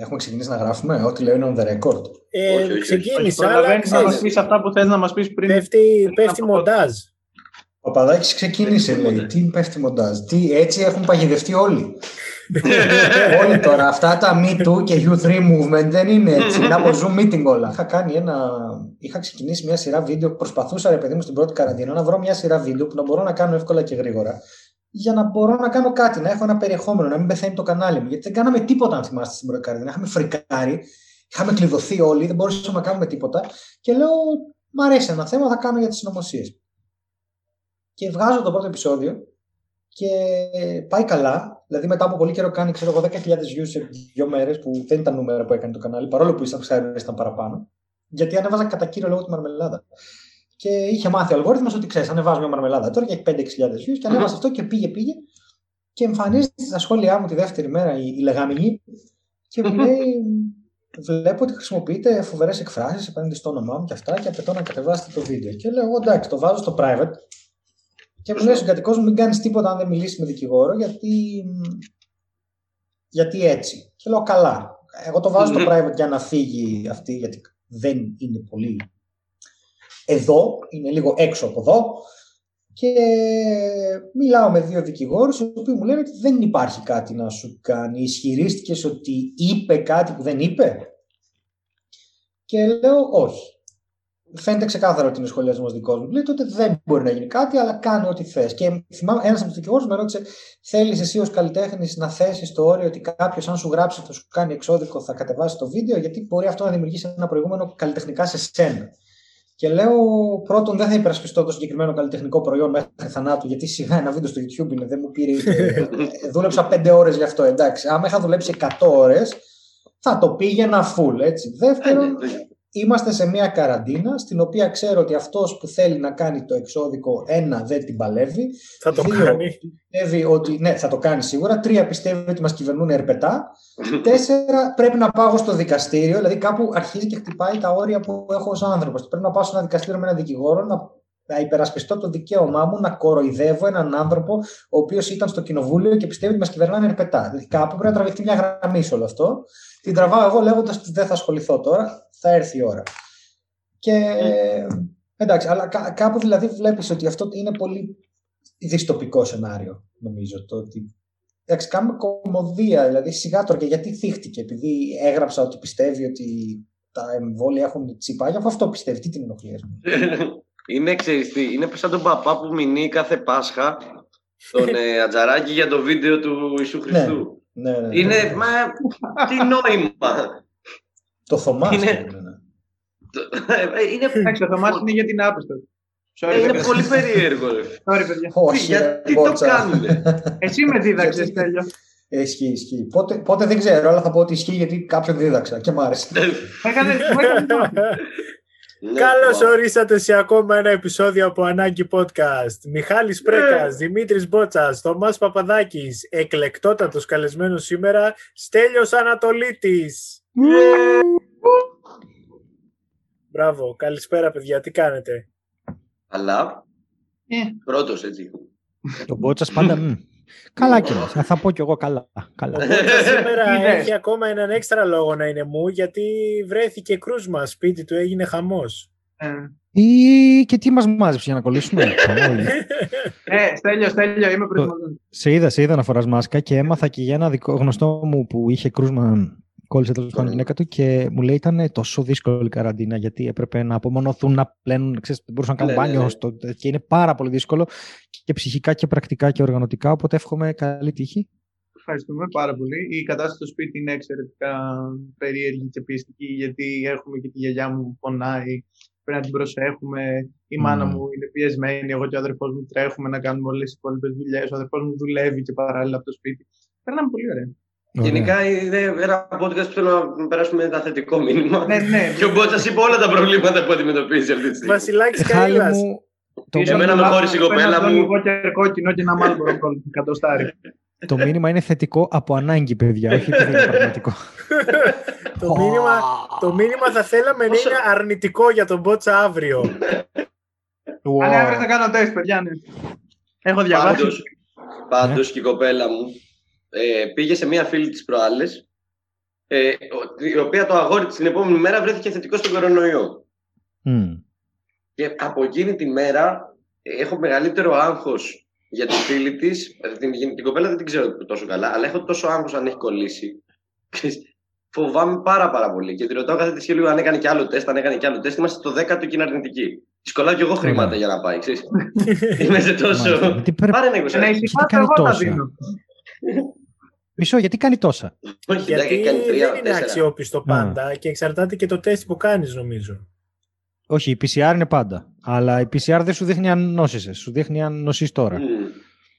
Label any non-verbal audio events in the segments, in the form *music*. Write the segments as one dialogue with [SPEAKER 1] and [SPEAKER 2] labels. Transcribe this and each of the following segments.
[SPEAKER 1] Έχουμε ξεκινήσει να γράφουμε. Ό,τι λέω είναι on the record.
[SPEAKER 2] Ε,
[SPEAKER 3] Όχι, όχι, όχι.
[SPEAKER 2] ξεκίνησε,
[SPEAKER 4] Όχι,
[SPEAKER 2] αλλά
[SPEAKER 4] προλαβαίνεις να μας
[SPEAKER 2] ξέρεις,
[SPEAKER 4] πεις αυτά που θες να μας πεις πριν.
[SPEAKER 2] πέφτει, πέφτει
[SPEAKER 4] από-
[SPEAKER 2] μοντάζ.
[SPEAKER 1] Ο Παδάκης ξεκίνησε, λέει. Τι πέφτει μοντάζ. Τι, έτσι έχουν παγιδευτεί όλοι. *laughs* *laughs* όλοι τώρα. Αυτά τα Me Too και You 3 movement δεν είναι έτσι. *laughs* Είναι από Zoom meeting όλα. Είχα κάνει ένα. Είχα ξεκινήσει μια σειρά βίντεο. Προσπαθούσα, ρε παιδί μου, στην πρώτη καραντίνα να βρω μια σειρά βίντεο που να μπορώ να κάνω εύκολα και γρήγορα. Για να μπορώ να κάνω κάτι, να έχω ένα περιεχόμενο, να μην πεθαίνει το κανάλι μου. Γιατί δεν κάναμε τίποτα, αν θυμάστε στην πρώτη καραντίνα. Είχαμε φρικάρει, είχαμε κλειδωθεί όλοι, δεν μπορούσαμε να κάνουμε τίποτα. Και λέω, Μ' αρέσει ένα θέμα, θα κάνω για τις συνωμοσίες. Και βγάζω το πρώτο επεισόδιο και πάει καλά. Δηλαδή, μετά από πολύ καιρό κάνει ξέρω εγώ 10.000 views σε δύο μέρες, που δεν ήταν νούμερα που έκανε το κανάλι, παρόλο που οι subscribers ήταν παραπάνω. Γιατί ανέβαζα κατά κύριο λόγο τη μαρμελάδα. Και είχε μάθει ο αλγόριθμος ότι ξέρεις, ανεβάζω μια μαρμελάδα τώρα και έχει 5-6.000 views και ανέβασε αυτό και πήγε, πήγε. Και εμφανίζεται στα σχόλιά μου τη δεύτερη μέρα η, η λεγάμινη και μου λέει: Βλέπω ότι χρησιμοποιείτε φοβερές εκφράσεις απέναντι στο όνομά μου και αυτά και απαιτώ να κατεβάσετε το βίντεο. Και λέω: εγώ, Εντάξει, το βάζω στο private. Και μου λέει ο συγκατοικός μου: Μην κάνεις τίποτα αν δεν μιλήσεις με δικηγόρο, γιατί, γιατί έτσι. Και λέω: Καλά. Εγώ το βάζω στο private για να φύγει αυτή, γιατί δεν είναι πολύ εδώ, είναι λίγο έξω από εδώ. Και μιλάω με δύο δικηγόρους, οι οποίοι μου λένε ότι δεν υπάρχει κάτι να σου κάνει. Ισχυρίστηκες ότι είπε κάτι που δεν είπε; Και λέω όχι. Φαίνεται ξεκάθαρο ότι είναι σχολιασμός δικός μου. Λέει τότε δεν μπορεί να γίνει κάτι, αλλά κάνει ό,τι θες. Και θυμάμαι ένας από τους δικηγόρους με ρώτησε: Θέλεις εσύ ως καλλιτέχνης να θέσεις το όριο ότι κάποιος, αν σου γράψει, θα σου κάνει εξώδικο, θα κατεβάσει το βίντεο, γιατί μπορεί αυτό να δημιουργήσει ένα προηγούμενο καλλιτεχνικά σε σένα. Και λέω πρώτον δεν θα υπερασπιστώ το συγκεκριμένο καλλιτεχνικό προϊόν μέχρι θανάτου, γιατί σιγά ένα βίντεο στο YouTube είναι, δεν μου πήρε. ε, δούλεψα 5 ώρες γι' αυτό, εντάξει. Άμα είχα δουλέψει 100 ώρες, θα το πήγαινα full, έτσι. Δεύτερον, είμαστε σε μια καραντίνα, στην οποία ξέρω ότι αυτός που θέλει να κάνει το εξώδικο, ένα, δεν την παλεύει.
[SPEAKER 2] Θα το
[SPEAKER 1] Δύο,
[SPEAKER 2] κάνει.
[SPEAKER 1] Πιστεύει ότι, ναι, θα το κάνει σίγουρα. Τρία, πιστεύει ότι μας κυβερνούν ερπετά. Τέσσερα, πρέπει να πάω στο δικαστήριο. Δηλαδή, κάπου αρχίζει και χτυπάει τα όρια που έχω ως άνθρωπος. Πρέπει να πάω σε ένα δικαστήριο με έναν δικηγόρο, να, να υπερασπιστώ το δικαίωμά μου να κοροϊδεύω έναν άνθρωπο ο οποίος ήταν στο κοινοβούλιο και πιστεύει ότι μας κυβερνάνε ερπετά. Δηλαδή, κάπου πρέπει να τραβηχτεί μια γραμμή σε όλο αυτό. Την τραβάω εγώ λέγοντας ότι δεν θα ασχοληθώ τώρα. Θα έρθει η ώρα. Και εντάξει, αλλά κά- κάπου δηλαδή βλέπεις ότι αυτό είναι πολύ δυστοπικό σενάριο, νομίζω. Το ότι Εντάξει, κάνουμε κομμωδία, δηλαδή σιγά τώρα και γιατί θύχτηκε, επειδή έγραψα ότι πιστεύει ότι τα εμβόλια έχουν τσιπάγια, αφού αυτό πιστεύει, τι την ενοχλείς. ας πούμε. *laughs*
[SPEAKER 3] είναι, ξέρεις τι, είναι σαν τον παπά που μηνύει κάθε Πάσχα τον ε, Ατζαράκη για το βίντεο του Ιησού Χριστού.
[SPEAKER 1] Ναι, ναι, ναι.
[SPEAKER 3] Είναι, μα, τι νόημα.
[SPEAKER 1] Το Θωμάς.
[SPEAKER 3] είναι-
[SPEAKER 1] είναι...
[SPEAKER 3] Ε, είναι, *laughs*
[SPEAKER 4] Εντάξει, ο Θωμάς είναι για την άπιστο. Sorry,
[SPEAKER 3] είναι
[SPEAKER 4] παιδιά.
[SPEAKER 3] πολύ περίεργο. ρε. *laughs*
[SPEAKER 4] Sorry, παιδιά.
[SPEAKER 1] Όχι,
[SPEAKER 3] γιατί
[SPEAKER 1] ρε,
[SPEAKER 3] το
[SPEAKER 1] μπότσα.
[SPEAKER 3] κάνουνε. *laughs*
[SPEAKER 4] Εσύ με δίδαξες,
[SPEAKER 1] Γιατί-
[SPEAKER 4] τέλειο.
[SPEAKER 1] Ε, Ισχύει, ισχύει. Πότε, πότε δεν ξέρω, αλλά θα πω ότι ισχύει γιατί κάποιον δίδαξα και μ' άρεσε.
[SPEAKER 4] Με έκανε- με έκανε-
[SPEAKER 3] Ναι,
[SPEAKER 2] Καλώς
[SPEAKER 3] μα-
[SPEAKER 2] ορίσατε σε ακόμα ένα επεισόδιο από Ανάγκη Podcast. Μιχάλης Πρέκας, Δημήτρης Μπότσας, Θωμάς Παπαδάκης, εκλεκτότατος καλεσμένος σήμερα, Στέλιος Ανατολίτης. Μπράβο, καλησπέρα παιδιά, τι κάνετε;
[SPEAKER 3] Αλλά,
[SPEAKER 4] Ε.
[SPEAKER 3] πρώτος έτσι.
[SPEAKER 5] Το μπότσα πάντα. μ. Καλά κιόλα. Θα πω κι εγώ καλά. καλά.
[SPEAKER 2] Ο Μπότσας σήμερα *laughs*
[SPEAKER 4] Ναι.
[SPEAKER 2] έχει ακόμα έναν έξτρα λόγο να είναι μου, γιατί βρέθηκε κρούσμα, σπίτι του έγινε χαμός.
[SPEAKER 4] Ε.
[SPEAKER 5] Ή και τι μας μάζεψε για να κολλήσουμε; Όλοι.
[SPEAKER 4] Ε, Στέλιο, Στέλιο, είμαι προετοιμασμένος.
[SPEAKER 5] σε είδα, σε είδα να φοράς μάσκα και έμαθα και για ένα δικό, γνωστό μου που είχε κρούσμα. Κόλλησε τέλος πάντων η γυναίκα του και μου λέει ήταν τόσο δύσκολη η καραντίνα γιατί έπρεπε να απομονωθούν, να πλένουν, ξέρεις, δεν μπορούσαν να κάνουν
[SPEAKER 3] Ναι, ναι,
[SPEAKER 5] μπάνιο.
[SPEAKER 3] ναι.
[SPEAKER 5] στο- και είναι πάρα πολύ δύσκολο και ψυχικά και πρακτικά και οργανωτικά. Οπότε εύχομαι καλή τύχη.
[SPEAKER 4] Ευχαριστούμε πάρα πολύ. Η κατάσταση στο σπίτι είναι εξαιρετικά περίεργη και πιεστική γιατί έχουμε και τη γιαγιά μου που πονάει. Πρέπει να την προσέχουμε. Η μάνα
[SPEAKER 5] Μμμ.
[SPEAKER 4] μου είναι πιεσμένη. Εγώ και ο αδερφός μου τρέχουμε να κάνουμε όλες τις υπόλοιπες δουλειές. Ο αδερφός μου δουλεύει και παράλληλα από το σπίτι. Περνάμε πολύ ωραία.
[SPEAKER 5] Ωραία.
[SPEAKER 3] Γενικά είναι ένα podcast που θέλω να περάσουμε ένα θετικό μήνυμα.
[SPEAKER 4] ναι, ναι.
[SPEAKER 3] Και ο Μπότσας είπε όλα τα προβλήματα που αντιμετωπίζει αυτή τη στιγμή.
[SPEAKER 2] Βασιλάκης
[SPEAKER 5] Χάλη
[SPEAKER 2] Καΐλας.
[SPEAKER 5] μου, το,
[SPEAKER 4] Ίσως
[SPEAKER 3] Εμένα με
[SPEAKER 4] να
[SPEAKER 3] χώρισε η
[SPEAKER 4] βάλουμε
[SPEAKER 3] κοπέλα
[SPEAKER 4] ένα
[SPEAKER 3] μου.
[SPEAKER 4] λίγο κόκκινο και ένα μάλμπορο κατοστάρι.
[SPEAKER 5] το μήνυμα είναι θετικό από ανάγκη, παιδιά, όχι επειδή είναι πραγματικό.
[SPEAKER 2] το, μήνυμα, το μήνυμα θα θέλαμε να
[SPEAKER 3] Όσο-
[SPEAKER 2] είναι αρνητικό για τον Μπότσα αύριο.
[SPEAKER 5] Wow.
[SPEAKER 4] Αν αύριο θα κάνω τεστ, παιδιά, ναι. Έχω διαβάσει.
[SPEAKER 3] Πάντως, πάντως και η κοπέλα μου ε, πήγε σε μία φίλη της προάλλες ε, ο- η οποία το αγόρι της την επόμενη μέρα βρέθηκε θετικό στον κορονοϊό.
[SPEAKER 1] Μμ.
[SPEAKER 3] Και από εκείνη τη μέρα ε, έχω μεγαλύτερο άγχος για τη φίλη της. Ε, Την, την, την κοπέλα δεν την ξέρω τόσο καλά, αλλά έχω τόσο άγχος αν έχει κολλήσει. Φοβάμαι πάρα πάρα πολύ. Και τη ρωτάω κάθε τη σχέδιο αν έκανε και άλλο τεστ, αν έκανε και άλλο τεστ. Είμαστε στο 10ο και είναι αρνητική. Της κολλάω κι εγώ χρήματα
[SPEAKER 1] Ωραία.
[SPEAKER 3] για να πάει. Ξέρεις. *laughs* Είμαι σε τόσο.
[SPEAKER 1] Μάλιστα. Γιατί πρέπει...
[SPEAKER 3] Πάρε ένα
[SPEAKER 4] Να
[SPEAKER 3] 20.
[SPEAKER 4] ησυχάσω,
[SPEAKER 1] κάνει
[SPEAKER 4] εγώ τα
[SPEAKER 1] τόσα;
[SPEAKER 4] δίνω.
[SPEAKER 1] Μισό, γιατί κάνει τόσα;
[SPEAKER 3] Όχι,
[SPEAKER 2] Γιατί
[SPEAKER 3] εντάξει, κάνει τρία,
[SPEAKER 2] δεν είναι
[SPEAKER 3] τέσσερα.
[SPEAKER 2] αξιόπιστο πάντα και εξαρτάται και το τεστ που κάνεις νομίζω.
[SPEAKER 1] Όχι, η PCR είναι πάντα. Αλλά η PCR δεν σου δείχνει αν νόσησες. Σου δείχνει αν νοσείς τώρα.
[SPEAKER 3] Μμ.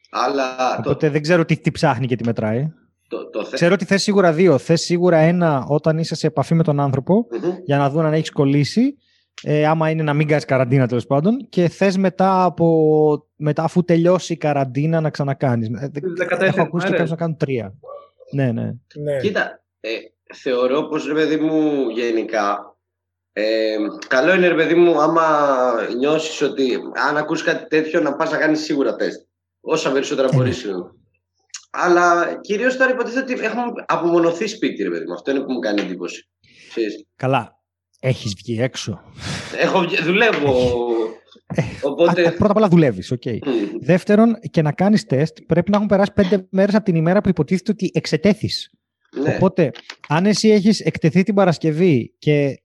[SPEAKER 3] Αλλά το,
[SPEAKER 1] Οπότε δεν ξέρω τι, τι ψάχνει και τι μετράει.
[SPEAKER 3] το, το θε-
[SPEAKER 1] Ξέρω ότι θες σίγουρα δύο. Θες σίγουρα ένα όταν είσαι σε επαφή με τον άνθρωπο
[SPEAKER 3] Μμμ.
[SPEAKER 1] για να δουν αν έχεις κολλήσει. Ε, άμα είναι να μην κάνεις καραντίνα τέλος πάντων. Και θες μετά, από, μετά αφού τελειώσει η καραντίνα να ξανακάνεις.
[SPEAKER 4] Τις 14
[SPEAKER 1] Έχω ακούσει και
[SPEAKER 4] μέρες.
[SPEAKER 1] κάποιου να κάνουν τρία. Ναι, ναι.
[SPEAKER 2] Ναι.
[SPEAKER 3] Κοίτα, ε, θεωρώ πως ρε παιδί μου γενικά ε, καλό είναι ρε παιδί μου άμα νιώσεις ότι αν ακούσει κάτι τέτοιο να πας να κάνεις σίγουρα τεστ. Όσα περισσότερα
[SPEAKER 1] Ε,
[SPEAKER 3] μπορείς. Αλλά κυρίως τώρα υποτίθεται ότι έχουμε απομονωθεί σπίτι ρε παιδί μου. Αυτό είναι που μου κάνει εντύπωση. Ξέρεις.
[SPEAKER 1] Καλά. Έχεις βγει έξω.
[SPEAKER 3] Έχω, βγει- δουλεύω.
[SPEAKER 1] Ε,
[SPEAKER 3] Οπότε...
[SPEAKER 1] Α, πρώτα απ' όλα δουλεύεις. Okay.
[SPEAKER 3] Μμ.
[SPEAKER 1] Δεύτερον, και να κάνεις τεστ πρέπει να έχουν περάσει πέντε μέρες από την ημέρα που υποτίθεται ότι εξετέθης.
[SPEAKER 3] Ναι.
[SPEAKER 1] Οπότε, αν εσύ έχεις εκτεθεί την Παρασκευή και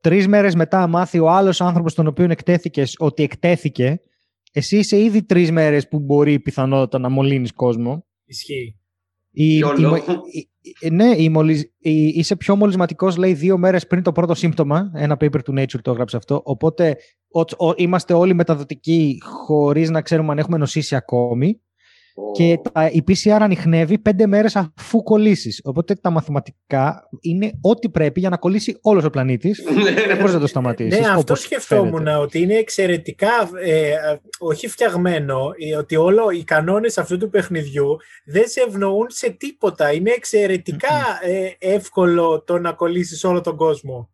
[SPEAKER 1] τρεις μέρες μετά μάθει ο άλλος άνθρωπος τον οποίο εκτέθηκες ότι εκτέθηκε, εσύ είσαι ήδη τρεις μέρες που μπορεί η πιθανότητα να μολύνεις κόσμο.
[SPEAKER 2] Ισχύει.
[SPEAKER 1] Η,
[SPEAKER 3] Ποιο
[SPEAKER 1] η-
[SPEAKER 3] λόγο;
[SPEAKER 1] η- η- ναι, η μολυσ- η- είσαι πιο μολυσματικός, λέει, δύο μέρες πριν το πρώτο σύμπτωμα. Ένα paper του Nature το έγραψε αυτό. Οπότε ο- ο- είμαστε όλοι μεταδοτικοί χωρίς να ξέρουμε αν έχουμε νοσήσει ακόμη. Και τα, η PCR ανοιχνεύει πέντε μέρες αφού κολλήσεις. Οπότε τα μαθηματικά είναι ό,τι πρέπει για να κολλήσει όλος ο πλανήτης. *laughs* Δεν μπορεί να το σταματήσεις.
[SPEAKER 2] Ναι, αυτό σκεφτόμουν ότι είναι εξαιρετικά ε, όχι φτιαγμένο, ε, ότι όλο οι κανόνες αυτού του παιχνιδιού δεν σε ευνοούν σε τίποτα. Είναι εξαιρετικά ε, εύκολο το να κολλήσεις όλο τον κόσμο.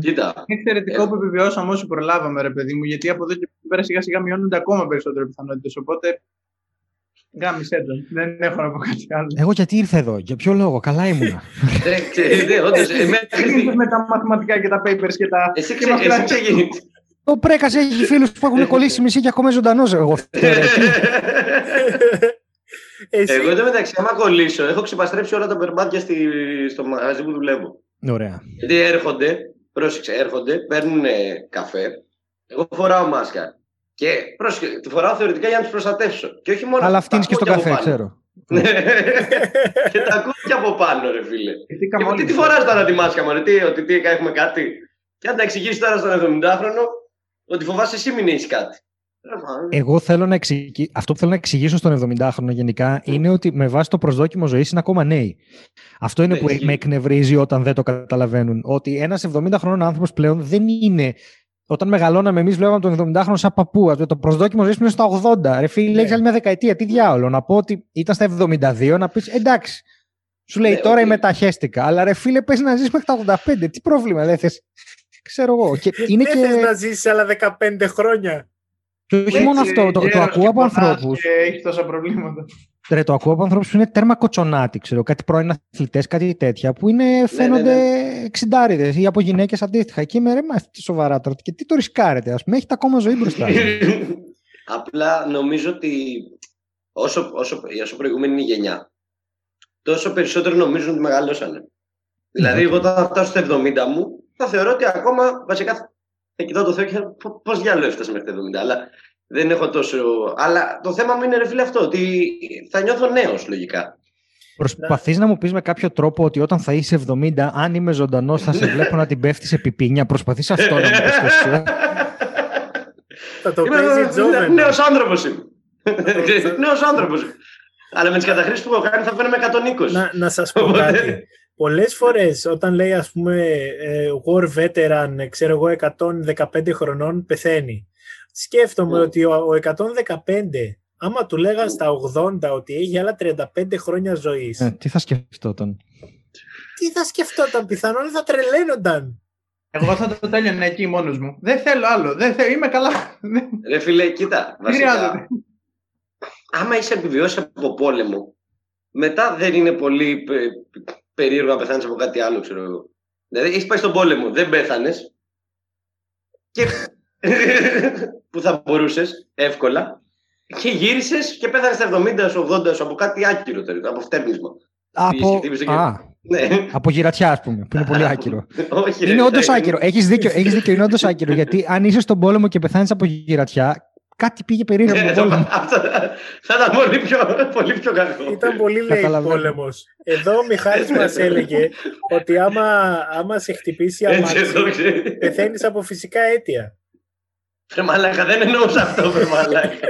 [SPEAKER 3] Κοίτα,
[SPEAKER 4] Είναι εξαιρετικό
[SPEAKER 3] Ε.
[SPEAKER 4] που επιβιώσαμε όσο προλάβαμε, ρε παιδί μου, γιατί από εδώ και πέρα σιγά σιγά μειώνονται ακόμα περισσότερο πιθανότητες. Οπότε. Γάμισε τον. Δεν έχω να πω κάτι άλλο.
[SPEAKER 1] Εγώ γιατί ήρθα εδώ, για ποιο λόγο, καλά ήμουνα.
[SPEAKER 3] δεν ξέρετε, όντως, εμένα-
[SPEAKER 4] με τα μαθηματικά και τα papers και τα.
[SPEAKER 3] Εσύ
[SPEAKER 4] και
[SPEAKER 3] ξε-
[SPEAKER 4] με αυτά.
[SPEAKER 3] εσύ ξεκινήσεις.
[SPEAKER 1] Ο Πρέκας έχει φίλους που έχουν κολλήσει μισή και ακόμα ζωντανός. Εγώ φταίω, ρε.
[SPEAKER 2] Εσύ,
[SPEAKER 3] Εγώ εδώ μεταξύ, άμα κολλήσω, έχω ξεπαστρέψει όλα τα περπάτια στη, στο μαγαζί που δουλεύω.
[SPEAKER 1] Ωραία.
[SPEAKER 3] Γιατί έρχονται, πρόσεξε, έρχονται, παίρνουν καφέ. Εγώ φοράω μάσκα. Και πρόσεξε, τη φοράω θεωρητικά για να τους προστατεύσω. Και όχι μόνο.
[SPEAKER 1] Αλλά
[SPEAKER 3] τα
[SPEAKER 1] φτύνει και στο
[SPEAKER 3] ακούω από
[SPEAKER 1] καφέ,
[SPEAKER 3] πάνω.
[SPEAKER 1] ξέρω.
[SPEAKER 3] Ναι. *laughs* και τα ακούω και από πάνω, ρε φίλε.
[SPEAKER 4] Γιατί
[SPEAKER 3] Και
[SPEAKER 4] καμόλοι-
[SPEAKER 3] τι τη φοράς τώρα τη μάσκα, μωρέ, τι, ότι τι, έχουμε κάτι. Και αν τα εξηγήσεις τώρα στον 70χρονο, ότι φοβάσαι εσύ μην έχεις κάτι.
[SPEAKER 1] Εγώ θέλω να εξηγήσω, αυτό που θέλω να εξηγήσω στον 70χρονο γενικά είναι ότι με βάση το προσδόκιμο ζωής είναι ακόμα νέοι. Αυτό είναι
[SPEAKER 3] Ναι,
[SPEAKER 1] που
[SPEAKER 3] ισχύει.
[SPEAKER 1] με εκνευρίζει όταν δεν το καταλαβαίνουν. Ότι ένας 70χρονο άνθρωπος πλέον δεν είναι. Όταν μεγαλώναμε, εμείς βλέπαμε τον 70χρονο σαν παππού. Αυτό Το προσδόκιμο ζωής είναι στα 80. Ρε φίλε,
[SPEAKER 2] Ναι.
[SPEAKER 1] έχει άλλη μια δεκαετία. Τι διάολο. Να πω ότι ήταν στα 72, να πεις εντάξει. Σου λέει
[SPEAKER 3] Ναι,
[SPEAKER 1] τώρα
[SPEAKER 3] οκ.
[SPEAKER 1] μεταχέστηκα. Αλλά ρε φίλε, πες να ζεις μέχρι τα 85. Τι πρόβλημα δεν θες. Ξέρω εγώ. Και είναι
[SPEAKER 2] δεν θες
[SPEAKER 1] και.
[SPEAKER 2] να ζήσεις άλλα 15 χρόνια.
[SPEAKER 1] Και όχι μόνο
[SPEAKER 4] Έτσι,
[SPEAKER 1] αυτό. Το, το
[SPEAKER 4] γέρος
[SPEAKER 1] ακούω
[SPEAKER 4] και
[SPEAKER 1] από
[SPEAKER 4] πονάς
[SPEAKER 1] ανθρώπους.
[SPEAKER 4] Και έχει τόσα προβλήματα.
[SPEAKER 1] Ρε, το ακούω από ανθρώπους που είναι τέρμα κοτσονάτοι, ξέρω, κάτι πρώην αθλητές, κάτι τέτοια, που είναι, φαίνονται εξιντάριδες ή από γυναίκες αντίστοιχα. Και είμαι ρε, μα τι σοβαρά τώρα. Και τι το ρισκάρετε, ας πούμε, έχετε ακόμα ζωή μπροστά. σας. *laughs*
[SPEAKER 3] Απλά νομίζω ότι όσο, όσο, όσο προηγούμενη είναι η γενιά, τόσο περισσότερο νομίζουν ότι μεγαλώσανε. Δηλαδή,
[SPEAKER 1] Ναι,
[SPEAKER 3] εγώ όταν θα φτάσω στα 70 μου, θα θεωρώ ότι ακόμα βασικά θα- θα κοιτάω το Θεό και θα πώς διάλογο έφτασε μέχρι τα 70. Αλλά δεν έχω τόσο. Αλλά το θέμα μου είναι, ρε φίλε, αυτό, ότι θα νιώθω νέος λογικά.
[SPEAKER 1] Προσπαθείς να μου πεις με κάποιο τρόπο ότι όταν θα είσαι 70, αν είμαι ζωντανός, θα σε βλέπω να την πέφτεις σε πιπίνια. Προσπαθείς αυτό να μου πεις και εσύ. ε.
[SPEAKER 2] Θα το παίζει τζόβεν.
[SPEAKER 3] Νέος άνθρωπος είμαι. Νέος άνθρωπος. Αλλά με τις καταχρήσεις που έχω κάνει θα βγαίνω με 120.
[SPEAKER 2] να, να σας πω
[SPEAKER 3] Οπότε-
[SPEAKER 2] κάτι. Πολλές φορές όταν λέει ας πούμε ε, war veteran, ε, ξέρω εγώ 115 χρονών πεθαίνει. Σκέφτομαι
[SPEAKER 3] Ναι.
[SPEAKER 2] ότι ο, ο 115 άμα του λέγαν στα 80 ότι έχει άλλα 35 χρόνια ζωής
[SPEAKER 1] Ε, τι θα σκεφτόταν;
[SPEAKER 2] τι θα σκεφτόταν πιθανόν θα τρελαίνονταν.
[SPEAKER 4] Εγώ θα το τέλειωνα εκεί μόνος μου. Δεν θέλω άλλο. Δεν θέλω. Είμαι καλά. Δεν
[SPEAKER 3] Ρε φίλε, κοίτα.
[SPEAKER 4] δεν χρειάζεται.
[SPEAKER 3] Βασικά, άμα είσαι επιβιώσει από πόλεμο, μετά δεν είναι πολύ. ε, περίεργο να πεθάνεις από κάτι άλλο, ξέρω εγώ. Δηλαδή, έχει πάει στον πόλεμο, δεν πέθανες. Και... *laughs* που θα μπορούσες εύκολα. Και γύρισες και πέθανες στα 70 σου, 80 σου από κάτι άκυρο, από φτέρνισμα.
[SPEAKER 1] Από,
[SPEAKER 3] Χτύπησε και-
[SPEAKER 1] α,
[SPEAKER 3] Ναι.
[SPEAKER 1] από γυρατιά, ας πούμε, που είναι πολύ *laughs* άκυρο.
[SPEAKER 3] Όχι, ρε,
[SPEAKER 1] είναι όντως
[SPEAKER 3] εντάξει.
[SPEAKER 1] άκυρο. Έχεις δίκιο, έχεις δίκιο, είναι όντως άκυρο. Γιατί αν είσαι στον πόλεμο και πεθάνεις από γυρατιά, κάτι πήγε περίεργο
[SPEAKER 3] Ναι,
[SPEAKER 1] στον
[SPEAKER 3] το-
[SPEAKER 1] πόλεμο. *laughs*
[SPEAKER 3] αυτό Θα ήταν πολύ πιο, πολύ πιο κακό.
[SPEAKER 2] Ήταν πολύ λέει
[SPEAKER 1] Καταλαβαίνω.
[SPEAKER 2] πόλεμος. Εδώ ο Μιχάλης μας έλεγε ότι άμα, άμα σε χτυπήσει
[SPEAKER 3] Έτσι εδώ
[SPEAKER 2] αμάξι,
[SPEAKER 3] ξέρεις.
[SPEAKER 2] πεθαίνεις από φυσικά αίτια.
[SPEAKER 3] Ρε μαλάκα, δεν εννοούσα αυτό, ρε μαλάκα.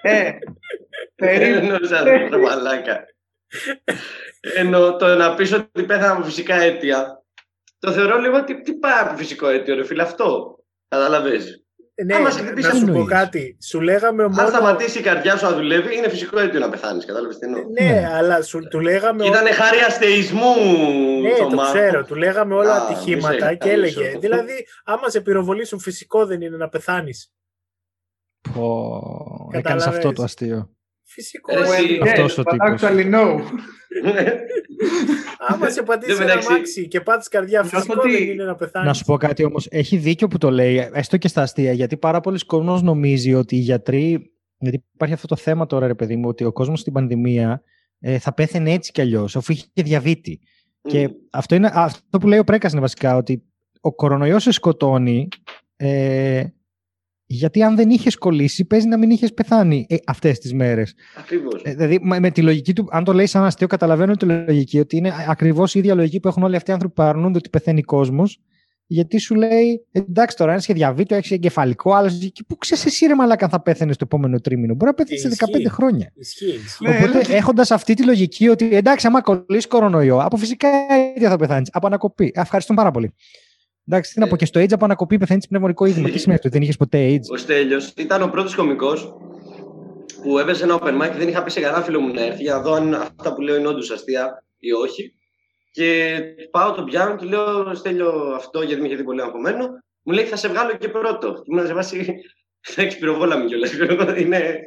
[SPEAKER 4] Ε,
[SPEAKER 3] Δεν
[SPEAKER 4] περίπου.
[SPEAKER 3] εννοούσα αυτό, ρε μαλάκα. Ενώ το να πεις ότι πέθανα από φυσικά αίτια, το θεωρώ λίγο τι, τι πάει από φυσικό αίτιο, ρε φίλε, αυτό. Καταλαβες.
[SPEAKER 2] Ναι,
[SPEAKER 3] Άμα σε χτυπήσει
[SPEAKER 2] να σου πω
[SPEAKER 1] εννοείς.
[SPEAKER 2] κάτι. Σου λέγαμε
[SPEAKER 3] Αν
[SPEAKER 2] μόνο...
[SPEAKER 3] σταματήσει η καρδιά σου να δουλεύει, είναι φυσικό αίτιο να πεθάνεις, κατάλαβες τι εννοώ.
[SPEAKER 2] Ναι,
[SPEAKER 1] Ναι.
[SPEAKER 2] αλλά σου, του λέγαμε...
[SPEAKER 3] Ήταν χάρη αστεϊσμού,
[SPEAKER 2] Ναι, το
[SPEAKER 3] Θωμά.
[SPEAKER 2] ξέρω. Του λέγαμε όλα
[SPEAKER 3] Α,
[SPEAKER 2] ατυχήματα
[SPEAKER 3] μη σε
[SPEAKER 2] και έλεγε.
[SPEAKER 3] χαλήσω.
[SPEAKER 2] Δηλαδή, άμα σε πυροβολήσουν, φυσικό δεν είναι να πεθάνεις.
[SPEAKER 1] Πω, Έκανες
[SPEAKER 2] Καταλαβαίνεις.
[SPEAKER 1] αυτό το αστείο.
[SPEAKER 2] Φυσικό.
[SPEAKER 3] Ρε, εσύ-
[SPEAKER 2] είναι.
[SPEAKER 1] Αυτός ο
[SPEAKER 4] but
[SPEAKER 1] τύπος.
[SPEAKER 4] Actually, *laughs* no.
[SPEAKER 2] Άμα σε πατήσει
[SPEAKER 3] Εν τω
[SPEAKER 2] ένα
[SPEAKER 3] μεταξύ-
[SPEAKER 2] αμάξι και πάτεις καρδιά,
[SPEAKER 4] Νιώθω
[SPEAKER 2] φυσικό
[SPEAKER 4] ότι-
[SPEAKER 2] δεν είναι να πεθάνεις.
[SPEAKER 1] Να σου πω κάτι όμως. Έχει δίκιο που το λέει, έστω και στα αστεία, γιατί πάρα πολλοί κόσμος νομίζει ότι οι γιατροί. Γιατί υπάρχει αυτό το θέμα τώρα, ρε παιδί μου, ότι ο κόσμος στην πανδημία ε, θα πέθαινε έτσι κι αλλιώς, αφού είχε και διαβήτη. Και αυτό, είναι, αυτό που λέει ο Πρέκας είναι βασικά ότι ο κορονοϊός σε σκοτώνει. Ε, γιατί αν δεν είχες κολλήσει, παίζει να μην είχες πεθάνει ε, αυτές τις μέρες.
[SPEAKER 3] Ακριβώς.
[SPEAKER 1] Ε, δηλαδή, με με τη λογική του, αν το λέει σαν αστείο, καταλαβαίνω τη λογική ότι είναι ακριβώς η ίδια λογική που έχουν όλοι αυτοί οι άνθρωποι που αρνούνται ότι πεθαίνει κόσμος. Γιατί σου λέει, εντάξει τώρα, ένα είχε διαβήτο, έχεις εγκεφαλικό, άλλος. Πού ξέρεις εσύ, ρε Μαλάκα, αν θα πέθανε στο επόμενο τρίμηνο. Μπορεί να πέθανε σε
[SPEAKER 2] Ισχύει.
[SPEAKER 1] 15 χρόνια.
[SPEAKER 2] Ισχύει. ισχύει.
[SPEAKER 4] Ναι,
[SPEAKER 1] Οπότε,
[SPEAKER 4] ναι.
[SPEAKER 1] έχοντας αυτή τη λογική ότι εντάξει, άμα κολλήσει κορονοϊό, από φυσικά ίδια θα πεθάνεις. Από ανακοπή. Ε, Ευχαριστούμε πάρα πολύ. Εντάξει, τι να
[SPEAKER 3] Ε.
[SPEAKER 1] πω, και στο AIDS από ανακοπή πεθαίνει πνευμονικό είδημα. Τι σημαίνει αυτό, δεν είχε ποτέ AIDS.
[SPEAKER 3] Ο Στέλιος ήταν ο πρώτος κωμικός που έπαιζε ένα open mic και δεν είχα πει σε κανένα φίλο μου να έρθει για να δω αν αυτά που λέω είναι όντως αστεία ή όχι. Και πάω τον πιάνω και λέω Στέλιο αυτό γιατί με είχε δει πολύ αγχωμένο. Μου λέει θα σε βγάλω και πρώτο. Και ήμουν σε βάση θα έχεις πυροβόλα μου κιόλας. Είναι...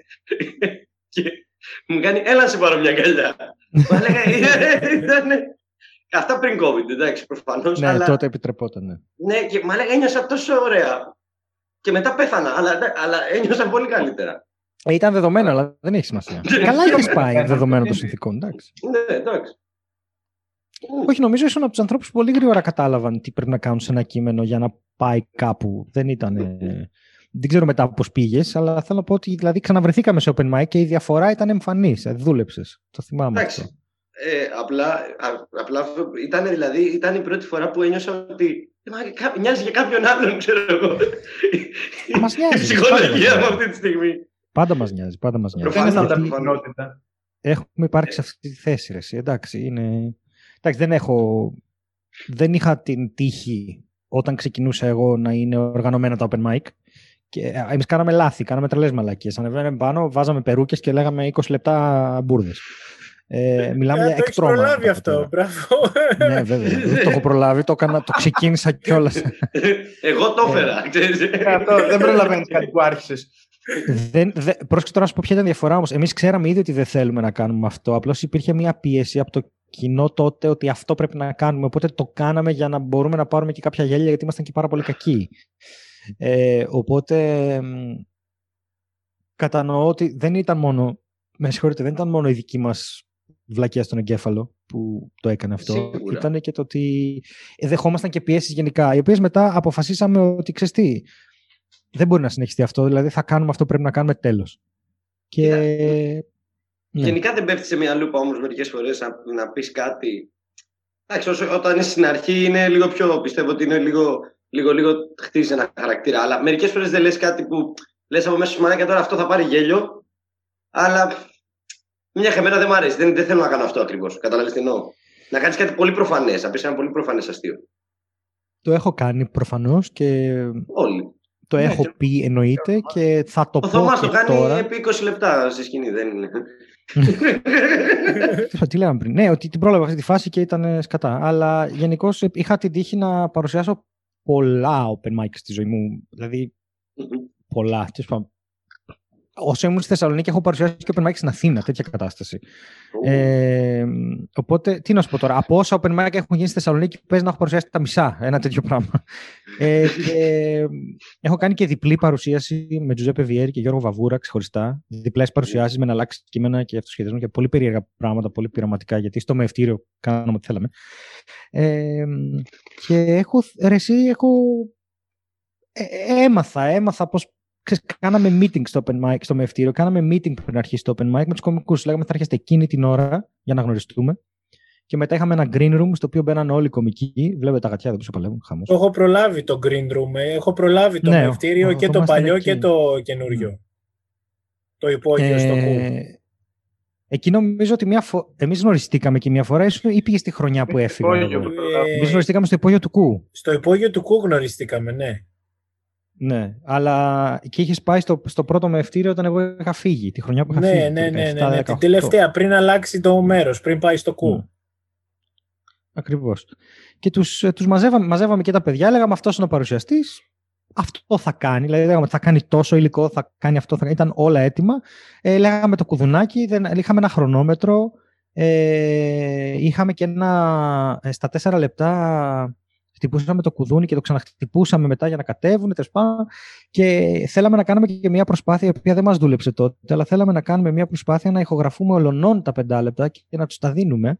[SPEAKER 3] και μου κάνει έλα να σε πάρω μια αγκαλιά. Μου έλεγα «Ε, ήταν... Αυτά πριν COVID, εντάξει, προφανώς.
[SPEAKER 1] Ναι,
[SPEAKER 3] αλλά...
[SPEAKER 1] τότε επιτρεπόταν. Ναι.
[SPEAKER 3] Ναι, και μου έλεγα ένιωσα τόσο ωραία. Και μετά πέθανα, αλλά, αλλά ένιωσα πολύ καλύτερα.
[SPEAKER 1] Ε, ήταν δεδομένο, αλλά δεν έχει σημασία. Καλά είχε πάει δεδομένο των συνθήκων, εντάξει.
[SPEAKER 3] Ναι, εντάξει.
[SPEAKER 1] Όχι, νομίζω ήσουν από τους ανθρώπους που πολύ γρήγορα κατάλαβαν τι πρέπει να κάνουν σε ένα κείμενο για να πάει κάπου. Δεν ήταν. ε, Δεν ξέρω μετά πώς πήγες, αλλά θέλω να πω ότι δηλαδή ξαναβρεθήκαμε σε open mic και η διαφορά ήταν εμφανής. Δούλεψες. Το θυμάμαι
[SPEAKER 3] Εντάξει.
[SPEAKER 1] αυτό.
[SPEAKER 3] Ε, απλά, α, απλά αυτό ήταν, δηλαδή, ήταν η πρώτη φορά που ένιωσα ότι ε, μα, κά- μοιάζει για κάποιον άλλον, *laughs* ξέρω εγώ.
[SPEAKER 1] Μας
[SPEAKER 3] Η
[SPEAKER 1] νοιάζει,
[SPEAKER 3] ψυχολογία
[SPEAKER 1] πάντα
[SPEAKER 3] μου
[SPEAKER 1] μας
[SPEAKER 3] αυτή τη στιγμή.
[SPEAKER 1] Πάντα μας νοιάζει. Πάντα μας νοιάζει.
[SPEAKER 4] Δεν είναι
[SPEAKER 3] Προφανώς.
[SPEAKER 4] σαν
[SPEAKER 1] Γιατί
[SPEAKER 4] τα πιθανότητα.
[SPEAKER 1] Έχουμε υπάρξει σε αυτή τη θέση. Ρε, εσύ. εντάξει, είναι... εντάξει, δεν έχω. Δεν είχα την τύχη όταν ξεκινούσα εγώ να είναι οργανωμένα τα open mic. Και εμείς κάναμε λάθη, κάναμε τρελές μαλακίες. Ανεβαίναμε πάνω, βάζαμε περούκες και λέγαμε 20 λεπτά μπουρδες. Ε, μιλάμε
[SPEAKER 2] Ε,
[SPEAKER 1] για
[SPEAKER 2] το έχεις
[SPEAKER 1] εκτρώμα.
[SPEAKER 2] προλάβει
[SPEAKER 1] τώρα.
[SPEAKER 2] αυτό, μπράβο.
[SPEAKER 1] ναι, βέβαια. Δεν το έχω προλάβει, το, έκανα, το ξεκίνησα κιόλας.
[SPEAKER 3] Εγώ το έφερα, ξέρεις.
[SPEAKER 4] Ε, Αυτό δεν προλαβαίνεις κάτι που άρχισες.
[SPEAKER 1] δεν, δεν, πρόσεξε τώρα να σου πω ποια ήταν η διαφορά όμως. Εμείς ξέραμε ήδη ότι δεν θέλουμε να κάνουμε αυτό. Απλώς υπήρχε μια πίεση από το κοινό τότε ότι αυτό πρέπει να κάνουμε. Οπότε το κάναμε για να μπορούμε να πάρουμε και κάποια γέλια γιατί ήμασταν και πάρα πολύ κακοί. Ε, οπότε μ, κατανοώ ότι δεν ήταν μόνο. Με συγχωρείτε, δεν ήταν μόνο η δική μας βλακία στον εγκέφαλο που το έκανε αυτό.
[SPEAKER 3] Σίγουρα.
[SPEAKER 1] Ήταν και το ότι ε, δεχόμασταν και πιέσεις γενικά, οι οποίες μετά αποφασίσαμε ότι ξέρεις τι, δεν μπορεί να συνεχιστεί αυτό. Δηλαδή θα κάνουμε αυτό που πρέπει να κάνουμε τέλος. Και. Ναι.
[SPEAKER 3] Γενικά δεν πέφτει σε μια λούπα όμως μερικές φορές να, να πεις κάτι. Εντάξει, όσο, όταν είναι στην αρχή είναι λίγο πιο. Πιστεύω ότι είναι λίγο, λίγο, λίγο χτίζει ένα χαρακτήρα. Αλλά μερικές φορές δεν λες κάτι που λες από μέσα σου μαλάκα τώρα αυτό θα πάρει γέλιο. Αλλά μια χεμένα δεν μου αρέσει. Δεν, δεν θέλω να κάνω αυτό ακριβώς. Καταλαβαίνετε τι εννοώ; Να κάνεις κάτι πολύ προφανές, να πεις ένα πολύ προφανές αστείο.
[SPEAKER 1] Το έχω κάνει προφανώς και
[SPEAKER 3] Όλοι.
[SPEAKER 1] το
[SPEAKER 3] Ναι,
[SPEAKER 1] έχω
[SPEAKER 3] και-
[SPEAKER 1] πει εννοείται και θα το
[SPEAKER 3] Ο
[SPEAKER 1] πω
[SPEAKER 3] Θωμάς
[SPEAKER 1] και
[SPEAKER 3] το κάνει
[SPEAKER 1] τώρα.
[SPEAKER 3] επί 20 λεπτά στη σκηνή. Δεν είναι. *laughs*
[SPEAKER 1] Τι- Τι λέγαμε πριν. Ναι, ότι την πρόλαβα αυτή τη φάση και ήταν ε, σκατά. Αλλά γενικώς είχα την τύχη να παρουσιάσω πολλά open mic στη ζωή μου. Δηλαδή πολλά. Τέλος πάντων, όσο ήμουν στη Θεσσαλονίκη, έχω παρουσιάσει και open mic στην Αθήνα, τέτοια κατάσταση. Ε, οπότε, τι να σου πω τώρα, από όσα open mic έχουν γίνει στη Θεσσαλονίκη, παίζει να έχω παρουσιάσει τα μισά, ένα τέτοιο πράγμα. ε, και, έχω κάνει και διπλή παρουσίαση με Τζουζέπε Βιέρη και Γιώργο Βαβούρα ξεχωριστά. Διπλές παρουσιάσεις με αλλάξει κείμενα και αυτοσχεδιασμό και πολύ περίεργα πράγματα, πολύ πειραματικά, γιατί στο μευτήριο κάναμε ό,τι θέλαμε. Ε, και έχω, ρε, εσύ, έχω ε, έμαθα, έμαθα πώς ξέρεις, κάναμε meeting στο open mic, στο μευτήριο, κάναμε meeting πριν αρχίσει το open mic με τους κομικούς. Λέγαμε θα έρχεστε εκείνη την ώρα για να γνωριστούμε. Και μετά είχαμε ένα green room στο οποίο μπαίναν όλοι οι κομικοί. Βλέπετε τα γατιά εδώ που παλεύουν. Χαμός.
[SPEAKER 2] Έχω προλάβει το green room. Ε. Έχω προλάβει το ναι, μευτήριο και το παλιό και το καινούριο. Mm. Το υπόγειο ε, στο κου.
[SPEAKER 1] Εκεί νομίζω ότι μια φο... εμείς γνωριστήκαμε και μια φορά ή πήγε στη χρονιά που έφυγα. Ε, εμείς γνωριστήκαμε στο υπόγειο του κου.
[SPEAKER 2] Στο υπόγειο του κου γνωριστήκαμε, ναι.
[SPEAKER 1] Ναι, αλλά και είχες πάει στο, στο πρώτο μευτήριο όταν εγώ είχα φύγει, τη χρονιά που είχα
[SPEAKER 2] ναι,
[SPEAKER 1] φύγει.
[SPEAKER 2] Ναι, ναι, ναι, ναι, την τελευταία, πριν αλλάξει το μέρος, πριν πάει στο κου. Ναι.
[SPEAKER 1] Ακριβώς. Και τους τους μαζεύαμε, μαζεύαμε και τα παιδιά, λέγαμε αυτός είναι ο παρουσιαστής. Αυτό θα κάνει. Δηλαδή, λέγαμε θα κάνει τόσο υλικό, θα κάνει αυτό. Θα... Ήταν όλα έτοιμα. Ε, λέγαμε το κουδουνάκι, δεν... είχαμε ένα χρονόμετρο. Ε, είχαμε και ένα. Ε, στα τέσσερα λεπτά χτυπούσαμε το κουδούνι και το ξαναχτυπούσαμε μετά για να κατέβουν, τέλος Και θέλαμε να κάνουμε και μια προσπάθεια, η οποία δεν μας δούλεψε τότε, αλλά θέλαμε να κάνουμε μια προσπάθεια να ηχογραφούμε ολονών τα πεντάλεπτα και να τους τα δίνουμε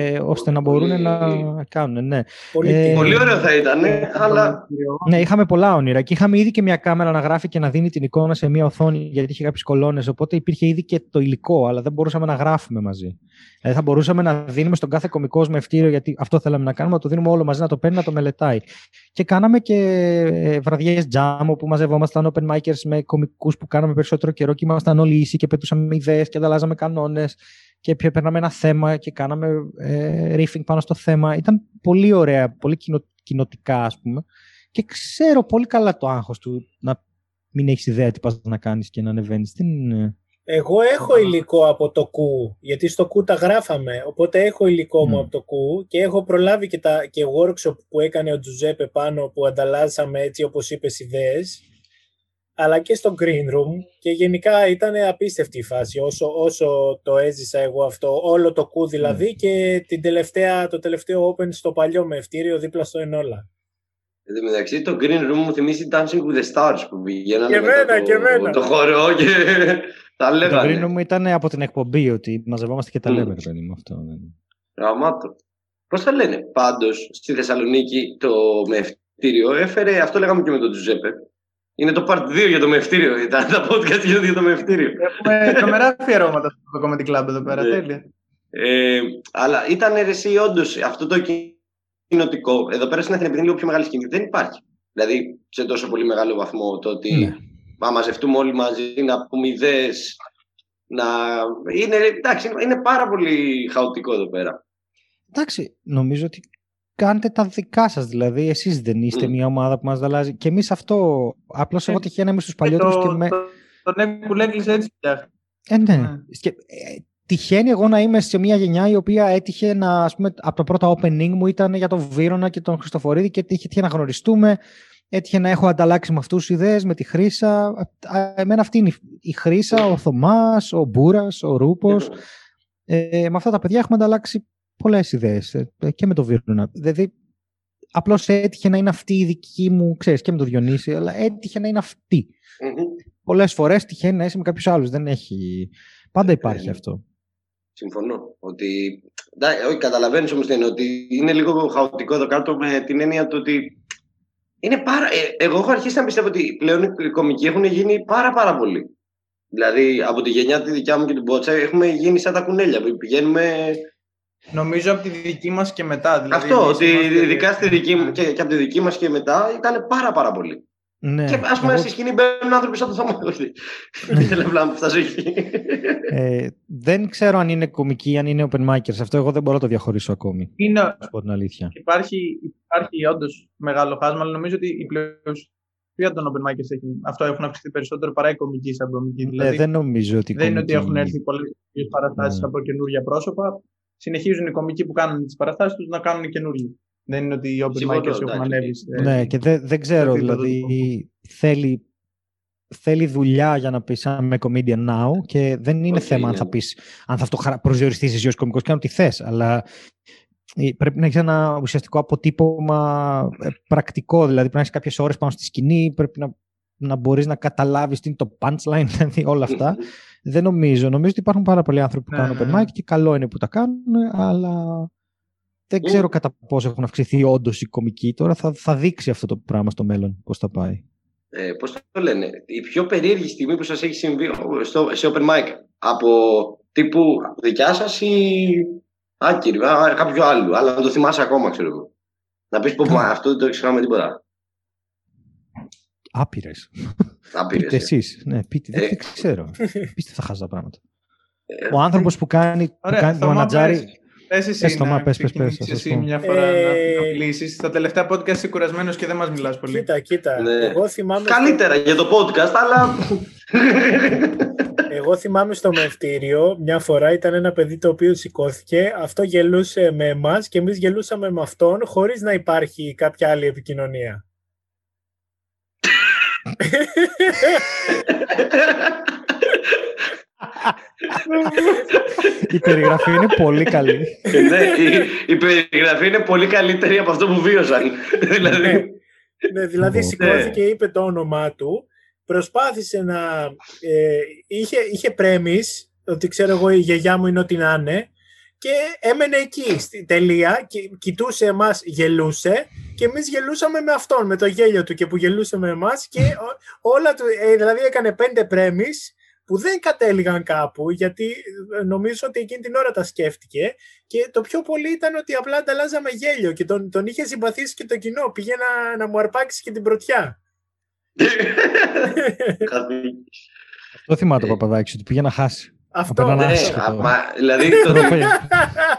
[SPEAKER 1] ε, ώστε να μπορούν να κάνουν. Ναι.
[SPEAKER 3] Πολύ, ε, πολύ ωραίο θα ήταν, αλλά.
[SPEAKER 1] Ναι, είχαμε πολλά όνειρα και είχαμε ήδη και μια κάμερα να γράφει και να δίνει την εικόνα σε μια οθόνη γιατί είχε κάποιες κολόνες. Οπότε υπήρχε ήδη και το υλικό, αλλά δεν μπορούσαμε να γράφουμε μαζί. Δηλαδή θα μπορούσαμε να δίνουμε στον κάθε κωμικός με ευτήριο, γιατί αυτό θέλαμε να κάνουμε, να το δίνουμε όλο μαζί, να το παίρνει, να το μελετάει. Και κάναμε και ε, βραδιές jam όπου μαζευόμασταν open micers με κωμικούς που κάναμε περισσότερο καιρό και ήμασταν όλοι ίσοι και πετούσαμε ιδέες και ανταλλάζαμε κανόνες και παίρναμε ένα θέμα και κάναμε ε, riffing πάνω στο θέμα. Ήταν πολύ ωραία, πολύ κοινο, κοινοτικά ας πούμε. Και ξέρω πολύ καλά το άγχος του να μην έχεις ιδέα τι πας να κάνεις και να ανεβαίνεις.
[SPEAKER 2] Εγώ έχω υλικό από το κου, γιατί στο κου τα γράφαμε, οπότε έχω υλικό μου από το κου και έχω προλάβει και, τα, και workshop που έκανε ο Τζουζέπε πάνω που ανταλλάσσαμε έτσι όπως είπες ιδέες αλλά και στο green room και γενικά ήταν απίστευτη η φάση όσο, όσο το έζησα εγώ αυτό, όλο το κου δηλαδή ναι. και την τελευταία, το τελευταίο open στο παλιό με ευτήριο δίπλα στο Ενόλα.
[SPEAKER 3] Εν τω μεταξύ το green room μου θυμίζει Dancing with the Stars που πηγαίνανε
[SPEAKER 2] και μένα, το, και μένα.
[SPEAKER 3] το χορό και *laughs* τα λέγανε.
[SPEAKER 1] Το green room ήταν από την εκπομπή ότι μαζευόμαστε και τα λέμε mm. παιδί αυτό. Ναι.
[SPEAKER 3] Γραμμάτο. Πώς θα λένε, πάντως στη Θεσσαλονίκη το μευτήριο έφερε, αυτό λέγαμε και με τον Τζουζέπε, είναι το part 2 για το μευτήριο. *laughs* Ήταν τα podcast για το μευτήριο.
[SPEAKER 4] Έχουμε τρομερά αφιερώματα στο Comedy Club εδώ πέρα. Ναι. Τέλεια.
[SPEAKER 3] Ε, αλλά ήταν εσύ όντως αυτό το κοινοτικό. Εδώ πέρα στην Αθήνα, επειδή είναι λίγο πιο μεγάλη σκηνή, δεν υπάρχει. Δηλαδή σε τόσο πολύ μεγάλο βαθμό το ότι ναι. να μαζευτούμε όλοι μαζί, να πούμε ιδέες. Να... Είναι, εντάξει, είναι πάρα πολύ χαοτικό εδώ πέρα.
[SPEAKER 1] Εντάξει, νομίζω ότι κάντε τα δικά σας δηλαδή. Εσείς δεν είστε mm. μια ομάδα που μας δαλάζει. Και εμείς αυτό, απλώς εγώ ε, τυχαία να είμαι στους παλιότερους
[SPEAKER 4] και,
[SPEAKER 1] το, με...
[SPEAKER 4] Το, το που έτσι πια.
[SPEAKER 1] Ε, ναι. ναι. Και, ε, τυχαίνει εγώ να είμαι σε μια γενιά η οποία έτυχε να, ας πούμε, από το πρώτο opening μου ήταν για τον Βίρονα και τον Χριστοφορίδη και έτυχε να γνωριστούμε. Έτυχε να έχω ανταλλάξει με αυτούς ιδέες, με τη Χρύσα. Εμένα αυτή είναι η Χρύσα, ο Θωμάς, ο Μπούρας, ο Ρούπος. Ε, με αυτά τα παιδιά έχουμε ανταλλάξει πολλές ιδέες ε, και με το Βίρουνα. Δηλαδή, απλώς έτυχε να είναι αυτή η δική μου, ξέρεις, και με το Διονύση, αλλά έτυχε να είναι αυτή. Mm-hmm. Πολλές φορές τυχαίνει να είσαι με κάποιους άλλους. Δεν έχει. Πάντα υπάρχει ε, αυτό.
[SPEAKER 3] Συμφωνώ. Ότι. Όχι, καταλαβαίνεις όμως τι είναι. Ότι είναι λίγο χαοτικό εδώ κάτω με την έννοια του ότι. Είναι πάρα... Ε, εγώ έχω αρχίσει να πιστεύω ότι πλέον οι κομικοί έχουν γίνει πάρα πάρα πολύ. Δηλαδή από τη γενιά τη δικιά μου και την Μπότσα έχουμε γίνει σαν τα κουνέλια που πηγαίνουμε
[SPEAKER 4] Νομίζω από τη δική μας και μετά.
[SPEAKER 3] Δηλαδή Αυτό, ότι ειδικά στη δική, και, και από τη δική μας και μετά ήταν πάρα πάρα πολύ. Ναι. Και ας πούμε, εγώ... στη σκηνή μπαίνουν άνθρωποι σαν το θόμα. Δεν *laughs* θέλω απλά να φτάσω εκεί.
[SPEAKER 1] Ε, δεν ξέρω αν είναι κομική ή αν είναι open micers. Αυτό εγώ δεν μπορώ να το διαχωρίσω ακόμη.
[SPEAKER 4] Είναι...
[SPEAKER 1] Να πω την αλήθεια.
[SPEAKER 4] Υπάρχει, υπάρχει όντως μεγάλο χάσμα, αλλά νομίζω ότι η πλειοψηφία των open micers έχει, αυτό έχουν αυξηθεί περισσότερο παρά η κομική σαν κομική.
[SPEAKER 1] Ναι, δηλαδή, δεν νομίζω ότι.
[SPEAKER 4] Δεν είναι ότι έχουν έρθει πολλές παραστάσει ναι. από καινούργια πρόσωπα συνεχίζουν οι κομικοί που κάνουν τις παραστάσεις τους να κάνουν καινούργιοι. Δεν είναι ότι οι open micers έχουν ανέβει.
[SPEAKER 1] Ναι, και δεν, δεν ξέρω, δηλαδή θέλει θέλει δουλειά για να πεις I'm a comedian now και δεν είναι
[SPEAKER 3] Όχι,
[SPEAKER 1] θέμα αν
[SPEAKER 3] είναι.
[SPEAKER 1] θα πεις, αν θα αυτό προσδιοριστείς εσύ ως κομικός, κάνω τι θες, αλλά ε, πρέπει να έχεις ένα ουσιαστικό αποτύπωμα ε, πρακτικό, δηλαδή πρέπει να έχεις κάποιες ώρες πάνω στη σκηνή, πρέπει να, να μπορείς να καταλάβεις τι είναι το punchline, *laughs* δηλαδή όλα αυτά. *laughs* δεν νομίζω. Νομίζω ότι υπάρχουν πάρα πολλοί άνθρωποι που
[SPEAKER 4] Ναι,
[SPEAKER 1] κάνουν
[SPEAKER 4] ναι,
[SPEAKER 1] open
[SPEAKER 4] ναι.
[SPEAKER 1] mic και καλό είναι που τα κάνουν, αλλά δεν
[SPEAKER 3] Mm.
[SPEAKER 1] ξέρω κατά πόσο έχουν αυξηθεί όντως οι κομικοί. Τώρα θα, θα δείξει αυτό το πράγμα στο μέλλον πώς θα πάει.
[SPEAKER 3] Ε, Πώς το λένε, η πιο περίεργη στιγμή που σας έχει συμβεί στο, σε open mic από τύπου δικιά σας ή άκυρη, α, κάποιου άλλου, αλλά να το θυμάσαι ακόμα, ξέρω εγώ. Να πεις πω
[SPEAKER 1] Κα-
[SPEAKER 3] «Μα, αυτό δεν το έχει με τίποτα.
[SPEAKER 1] Άπειρες.
[SPEAKER 3] Άπειρες,
[SPEAKER 1] Πείτε
[SPEAKER 3] ε.
[SPEAKER 1] εσείς. Ναι, πείτε. Δεν,
[SPEAKER 3] Ε.
[SPEAKER 1] δεν ξέρω. Πείστε θα χάσει τα πράγματα.
[SPEAKER 3] Ε,
[SPEAKER 1] Ο άνθρωπος που κάνει, που
[SPEAKER 4] Ωραία,
[SPEAKER 1] κάνει το
[SPEAKER 4] Θωμά,
[SPEAKER 1] μανατζάρι.
[SPEAKER 4] πες. Πες εσύ
[SPEAKER 1] Πες, Θωμά,
[SPEAKER 4] να
[SPEAKER 1] πες, πες, πες,
[SPEAKER 4] ξεκινήσεις
[SPEAKER 1] θα σας
[SPEAKER 4] εσύ
[SPEAKER 1] πω.
[SPEAKER 4] μια φορά
[SPEAKER 2] Ε,
[SPEAKER 4] να μιλήσεις. Στα τελευταία podcast είσαι κουρασμένος και δεν μας μιλάς πολύ.
[SPEAKER 2] Κοίτα, κοίτα.
[SPEAKER 3] Ναι.
[SPEAKER 2] Εγώ, θυμάμαι
[SPEAKER 3] Καλύτερα για το podcast, αλλά.
[SPEAKER 2] Εγώ θυμάμαι στο μευτήριο μια φορά ήταν ένα παιδί το οποίο σηκώθηκε, αυτό γελούσε με εμάς και εμείς γελούσαμε με αυτόν χωρίς να υπάρχει κάποια άλλη επικοινωνία.
[SPEAKER 1] Η περιγραφή είναι πολύ καλή.
[SPEAKER 3] ναι, η, η περιγραφή είναι πολύ καλύτερη από αυτό που βίωσαν. δηλαδή.
[SPEAKER 2] ναι, δηλαδή
[SPEAKER 1] Ω.
[SPEAKER 2] σηκώθηκε
[SPEAKER 3] Ναι.
[SPEAKER 2] και είπε το όνομά του, προσπάθησε να... Ε, είχε, είχε πρέμεις, ότι ξέρω εγώ η γιαγιά μου είναι ό,τι να είναι, και έμενε εκεί στη τελεία και κοιτούσε εμάς, γελούσε και εμείς γελούσαμε με αυτόν, με το γέλιο του και που γελούσε με εμάς και ο- όλα του, ε, δηλαδή έκανε πέντε πρέμεις που δεν κατέληγαν κάπου γιατί ε, νομίζω ότι εκείνη την ώρα τα σκέφτηκε και το πιο πολύ ήταν ότι απλά ανταλλάζαμε γέλιο και τον, τον είχε συμπαθήσει και το κοινό. Πήγε να, να μου αρπάξει και την πρωτιά. *laughs*
[SPEAKER 1] Αυτό θυμάται ο Παπαδάκης, ότι πήγε να χάσει.
[SPEAKER 2] Αυτό.
[SPEAKER 1] Απέναντι
[SPEAKER 3] Ναι,
[SPEAKER 1] άσχετο.
[SPEAKER 3] α, μα, δηλαδή, *laughs* το-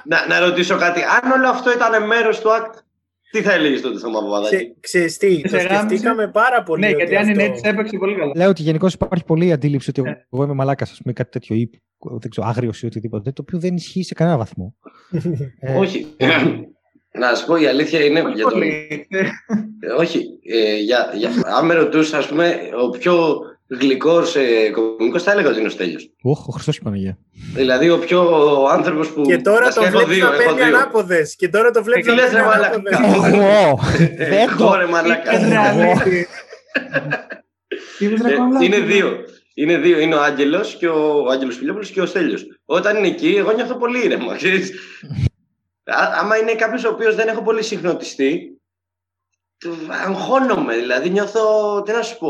[SPEAKER 3] να, να ρωτήσω κάτι. Αν όλο αυτό ήταν μέρος του act, τι θα έλεγες τότε στο Παπαδάκη;
[SPEAKER 2] Ξε, ξέρεις τι, το
[SPEAKER 4] Σε γάμισε.
[SPEAKER 2] σκεφτήκαμε πάρα πολύ.
[SPEAKER 4] Ναι,
[SPEAKER 2] ότι
[SPEAKER 4] γιατί αν είναι
[SPEAKER 2] αυτό-
[SPEAKER 4] έτσι έπαιξε πολύ καλά.
[SPEAKER 1] Λέω ότι γενικώς υπάρχει πολλή η αντίληψη ότι
[SPEAKER 4] Ναι.
[SPEAKER 1] εγώ είμαι μαλάκας, ας πούμε, κάτι τέτοιο ή δεν ξέρω, άγριο ή οτιδήποτε, το οποίο δεν ισχύει σε κανένα βαθμό. *laughs* Ε,
[SPEAKER 3] Όχι. να σου πω η αλήθεια είναι για τον...
[SPEAKER 4] Πολύ.
[SPEAKER 3] Ε, Όχι. Ε, για, για, αν με ρωτούσες, ας πούμε, ο πιο γλυκός ε, κομικός θα έλεγα ότι είναι ο Στέλιος.
[SPEAKER 1] Όχ, ο Χριστός και η Παναγία.
[SPEAKER 3] Δηλαδή ο πιο άνθρωπος που.
[SPEAKER 2] Και τώρα
[SPEAKER 3] Βασικά,
[SPEAKER 2] το
[SPEAKER 3] έχω
[SPEAKER 2] βλέπεις
[SPEAKER 3] δύο,
[SPEAKER 2] να
[SPEAKER 3] έχω
[SPEAKER 2] παίρνει
[SPEAKER 3] δύο.
[SPEAKER 2] ανάποδες. Και τώρα το βλέπεις
[SPEAKER 3] τι
[SPEAKER 2] να
[SPEAKER 3] λες,
[SPEAKER 2] παίρνει
[SPEAKER 3] ρε μαλάκα.
[SPEAKER 2] ανάποδε.
[SPEAKER 1] Εγώ! Δεν το.
[SPEAKER 3] Εγώ, ρε μαλάκα.
[SPEAKER 4] Είναι ρεαλίστη. Είπες, ρε,
[SPEAKER 3] Ε,
[SPEAKER 4] κολλάκι.
[SPEAKER 3] είναι δύο. Είναι δύο. Είναι ο Άγγελος και ο, ο Άγγελος Φιλόπουλος και ο Στέλιος. Όταν είναι εκεί, εγώ νιώθω πολύ ήρεμα. ξέρεις. Α, άμα είναι κάποιος ο οποίος δεν έχω πολύ συχνοτιστεί, το- αγχώνομαι. Δηλαδή νιώθω. Τι να σου πω.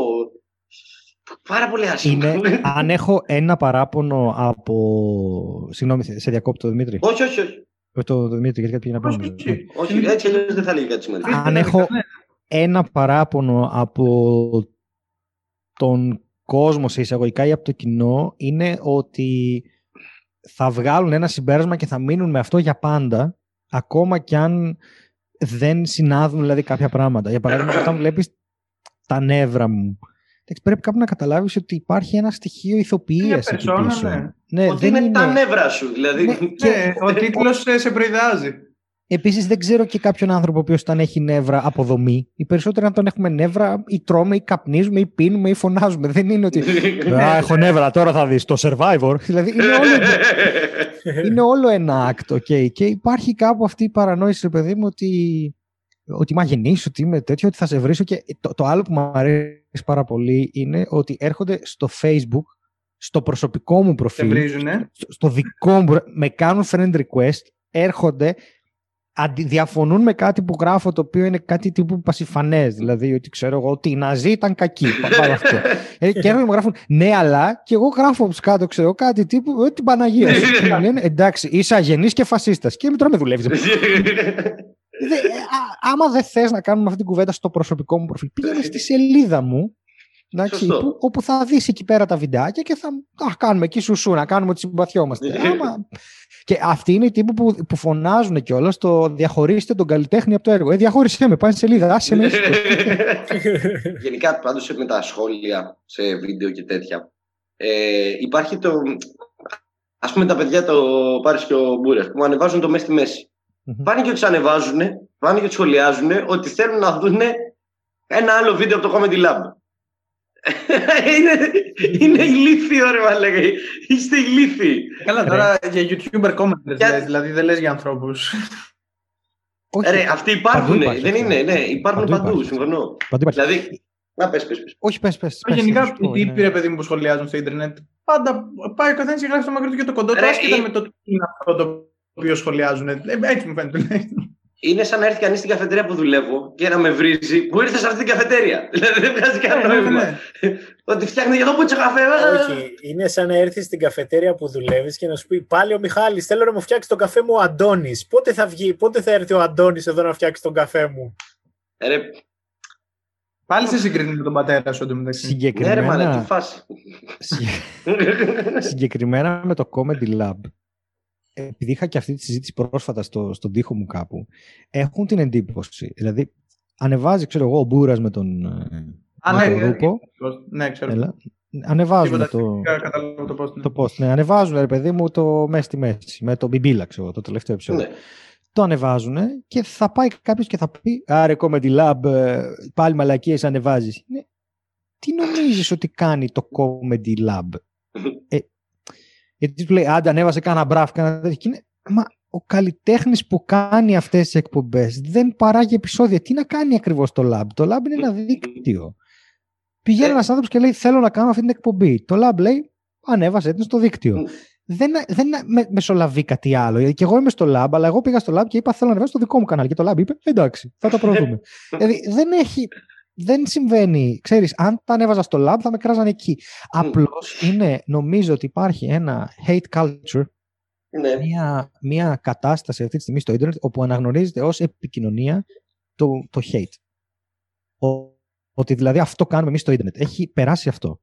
[SPEAKER 3] Πάρα πολύ άσχημα.
[SPEAKER 1] Είναι, *laughs* αν έχω ένα παράπονο από. Συγγνώμη, σε διακόπτω, Δημήτρη.
[SPEAKER 3] όχι, όχι, όχι.
[SPEAKER 1] Όχι το Δημήτρη, γιατί κάτι πήγε να πω.
[SPEAKER 4] Όχι, όχι.
[SPEAKER 3] όχι έτσι αλλιώς δεν θα λέγει κάτι σημαντικό.
[SPEAKER 1] Αν έχω ένα παράπονο από τον κόσμο σε εισαγωγικά ή από το κοινό είναι ότι θα βγάλουν ένα συμπέρασμα και θα μείνουν με αυτό για πάντα ακόμα κι αν δεν συνάδουν δηλαδή κάποια πράγματα. Για παράδειγμα, όταν βλέπεις τα νεύρα μου εντάξει, πρέπει κάπου να καταλάβεις ότι υπάρχει ένα στοιχείο ηθοποιίας
[SPEAKER 4] Είναι
[SPEAKER 1] εκεί
[SPEAKER 4] περσόνα,
[SPEAKER 1] πίσω.
[SPEAKER 4] ναι.
[SPEAKER 1] Ναι,
[SPEAKER 3] Ότι
[SPEAKER 1] δεν
[SPEAKER 3] είναι, τα νεύρα σου. Δηλαδή.
[SPEAKER 1] Ναι,
[SPEAKER 4] Ναι, ο τίτλος ε, σε προειδάζει.
[SPEAKER 1] Επίσης, δεν ξέρω και κάποιον άνθρωπο ο οποίος όταν έχει νεύρα από δομή. Οι περισσότεροι, αν τον έχουμε νεύρα, ή τρώμε, ή καπνίζουμε, ή πίνουμε, ή φωνάζουμε. Δεν είναι ότι. *laughs* Α, έχω νεύρα, τώρα θα δεις το survivor. δηλαδή, είναι όλο, *laughs* είναι όλο ένα act, okay. Και υπάρχει κάπου αυτή η παρανόηση, ρε παιδί μου, ότι. Ότι είμαι αγενής, ότι είμαι τέτοιο, ότι θα σε βρίσω. Και το, το άλλο που μου αρέσει πάρα πολύ είναι ότι έρχονται στο Facebook, στο προσωπικό μου
[SPEAKER 4] Σε
[SPEAKER 1] προφίλ,
[SPEAKER 4] βρίζουνε.
[SPEAKER 1] στο- στο δικό μου, με κάνουν friend request, έρχονται, αντι, διαφωνούν με κάτι που γράφω το οποίο είναι κάτι τύπου πασιφανές, δηλαδή ότι ξέρω εγώ ότι οι Ναζί ήταν κακοί, πα- πάνω αυτό. Ε, και έρχονται μου γράφουν ναι αλλά και εγώ γράφω από κάτω ξέρω εγώ, κάτι τύπου ε, την Παναγία σου. Και μου λένε εντάξει είσαι αγενής και φασίστας και τώρα με δουλεύεις. *laughs* Δε, ε, α- άμα δεν θες να κάνουμε αυτή την κουβέντα στο προσωπικό μου προφίλ, πήγαινε στη σελίδα μου εντάξει,
[SPEAKER 3] Σωστό.
[SPEAKER 1] που, όπου θα δεις εκεί πέρα τα βιντεάκια και θα α, κάνουμε εκεί σουσού, να κάνουμε ότι συμπαθιόμαστε. Άμα... Και αυτοί είναι οι τύποι που, που φωνάζουν κιόλας το διαχωρίστε τον καλλιτέχνη από το έργο. Ε, διαχώρισέ με, πάει στη σελίδα, άσε με. ήσυχο. *laughs*
[SPEAKER 3] Γενικά, πάντως με τα σχόλια σε βίντεο και τέτοια, ε, υπάρχει το... Ας πούμε τα παιδιά, το Πάρης και ο Μπούρας, που ανεβάζουν το μέσα στη μέση.
[SPEAKER 1] Μμμ.
[SPEAKER 3] Πάνε και τους ανεβάζουν, πάνε και τους σχολιάζουν ότι θέλουν να δουν ένα άλλο βίντεο από το Comedy Lab. *laughs* είναι, είναι ηλίθιο ρε μαλάκα. Είστε ηλίθιοι.
[SPEAKER 4] Καλά τώρα για YouTuber comments για... δηλαδή δεν λες για ανθρώπους.
[SPEAKER 3] Όχι, ρε, αυτοί υπάρχουν, δεν είναι, ναι, υπάρχουν παντού, παντού συμφωνώ. Παντού δηλαδή, να πες, πες, πες.
[SPEAKER 1] Όχι, πες, πες. πες
[SPEAKER 4] γενικά, οι τύποι, ρε παιδί μου, που σχολιάζουν στο ίντερνετ, πάντα πάει ο καθένας και γράφει το μακρύ του και το κοντό του, άσχετα με το τι είναι αυτό το οποίος σχολιάζουν. Ε, έτσι μου φαίνεται
[SPEAKER 3] είναι σαν να έρθει κανείς στην καφετέρια που δουλεύω και να με βρίζει που ήρθε σε αυτή την καφετέρια. *laughs* Δηλαδή δεν βγάζει κανένα ναι, νόημα. Ναι. Ότι φτιάχνει για εδώ που καφέ.
[SPEAKER 2] Όχι. Είναι σαν να έρθεις στην καφετέρια που δουλεύεις και να σου πει πάλι ο Μιχάλης θέλω να μου φτιάξει τον καφέ μου ο Αντώνης. Πότε θα βγει, πότε θα έρθει ο Αντώνης εδώ να φτιάξει τον καφέ μου;
[SPEAKER 3] Ρε,
[SPEAKER 4] Πάλι σε συγκρίνει με τον πατέρα σου εντωμεταξύ.
[SPEAKER 1] Συγκεκριμένα...
[SPEAKER 3] Ναι, ρε, τι φάση. *laughs*
[SPEAKER 1] Συγκεκριμένα με το Comedy Lab επειδή είχα και αυτή τη συζήτηση πρόσφατα στο, στον τοίχο μου κάπου, έχουν την εντύπωση. Δηλαδή, ανεβάζει, ξέρω εγώ, ο Μπούρας με τον, ε, Α, με ναι, τον
[SPEAKER 4] ναι, ναι, ξέρω. Έλα,
[SPEAKER 1] ανεβάζουν το,
[SPEAKER 4] το, post,
[SPEAKER 1] ναι. το post. Ναι, ανεβάζουν, ρε παιδί μου, το μέση στη μέση, με το Μπιμπίλα, ξέρω, το τελευταίο επεισόδιο. Ναι. Το ανεβάζουν και θα πάει κάποιος και θα πει Άρε, Comedy Lab, ε, πάλι μαλακίες ανεβάζεις. Ναι. Τι νομίζεις ότι κάνει το Comedy Lab, *laughs* ε, γιατί του λέει, άντε, ανέβασε κάνα μπραφ, κάνα τέτοιο. Είναι, μα ο καλλιτέχνης που κάνει αυτές τις εκπομπές δεν παράγει επεισόδια. Τι να κάνει ακριβώς το lab; Το lab είναι ένα δίκτυο. Πηγαίνει ε. ένας άνθρωπος και λέει: Θέλω να κάνω αυτή την εκπομπή. Το lab λέει: Ανέβασε την στο δίκτυο. δεν, δεν με, μεσολαβεί κάτι άλλο. Γιατί και εγώ είμαι στο lab, αλλά εγώ πήγα στο lab και είπα: Θέλω να ανεβάσω το δικό μου κανάλι. Και το lab είπε: Εντάξει, θα το *laughs* προδούμε. δηλαδή δεν έχει δεν συμβαίνει. Ξέρεις, αν τα ανέβαζα στο lab θα με κράζαν εκεί. Απλώς είναι, νομίζω ότι υπάρχει ένα hate culture, ναι. μια, μια κατάσταση αυτή τη στιγμή στο ίντερνετ όπου αναγνωρίζεται ως επικοινωνία το, το hate. Ο, ότι δηλαδή αυτό κάνουμε εμείς στο ίντερνετ. Έχει περάσει αυτό.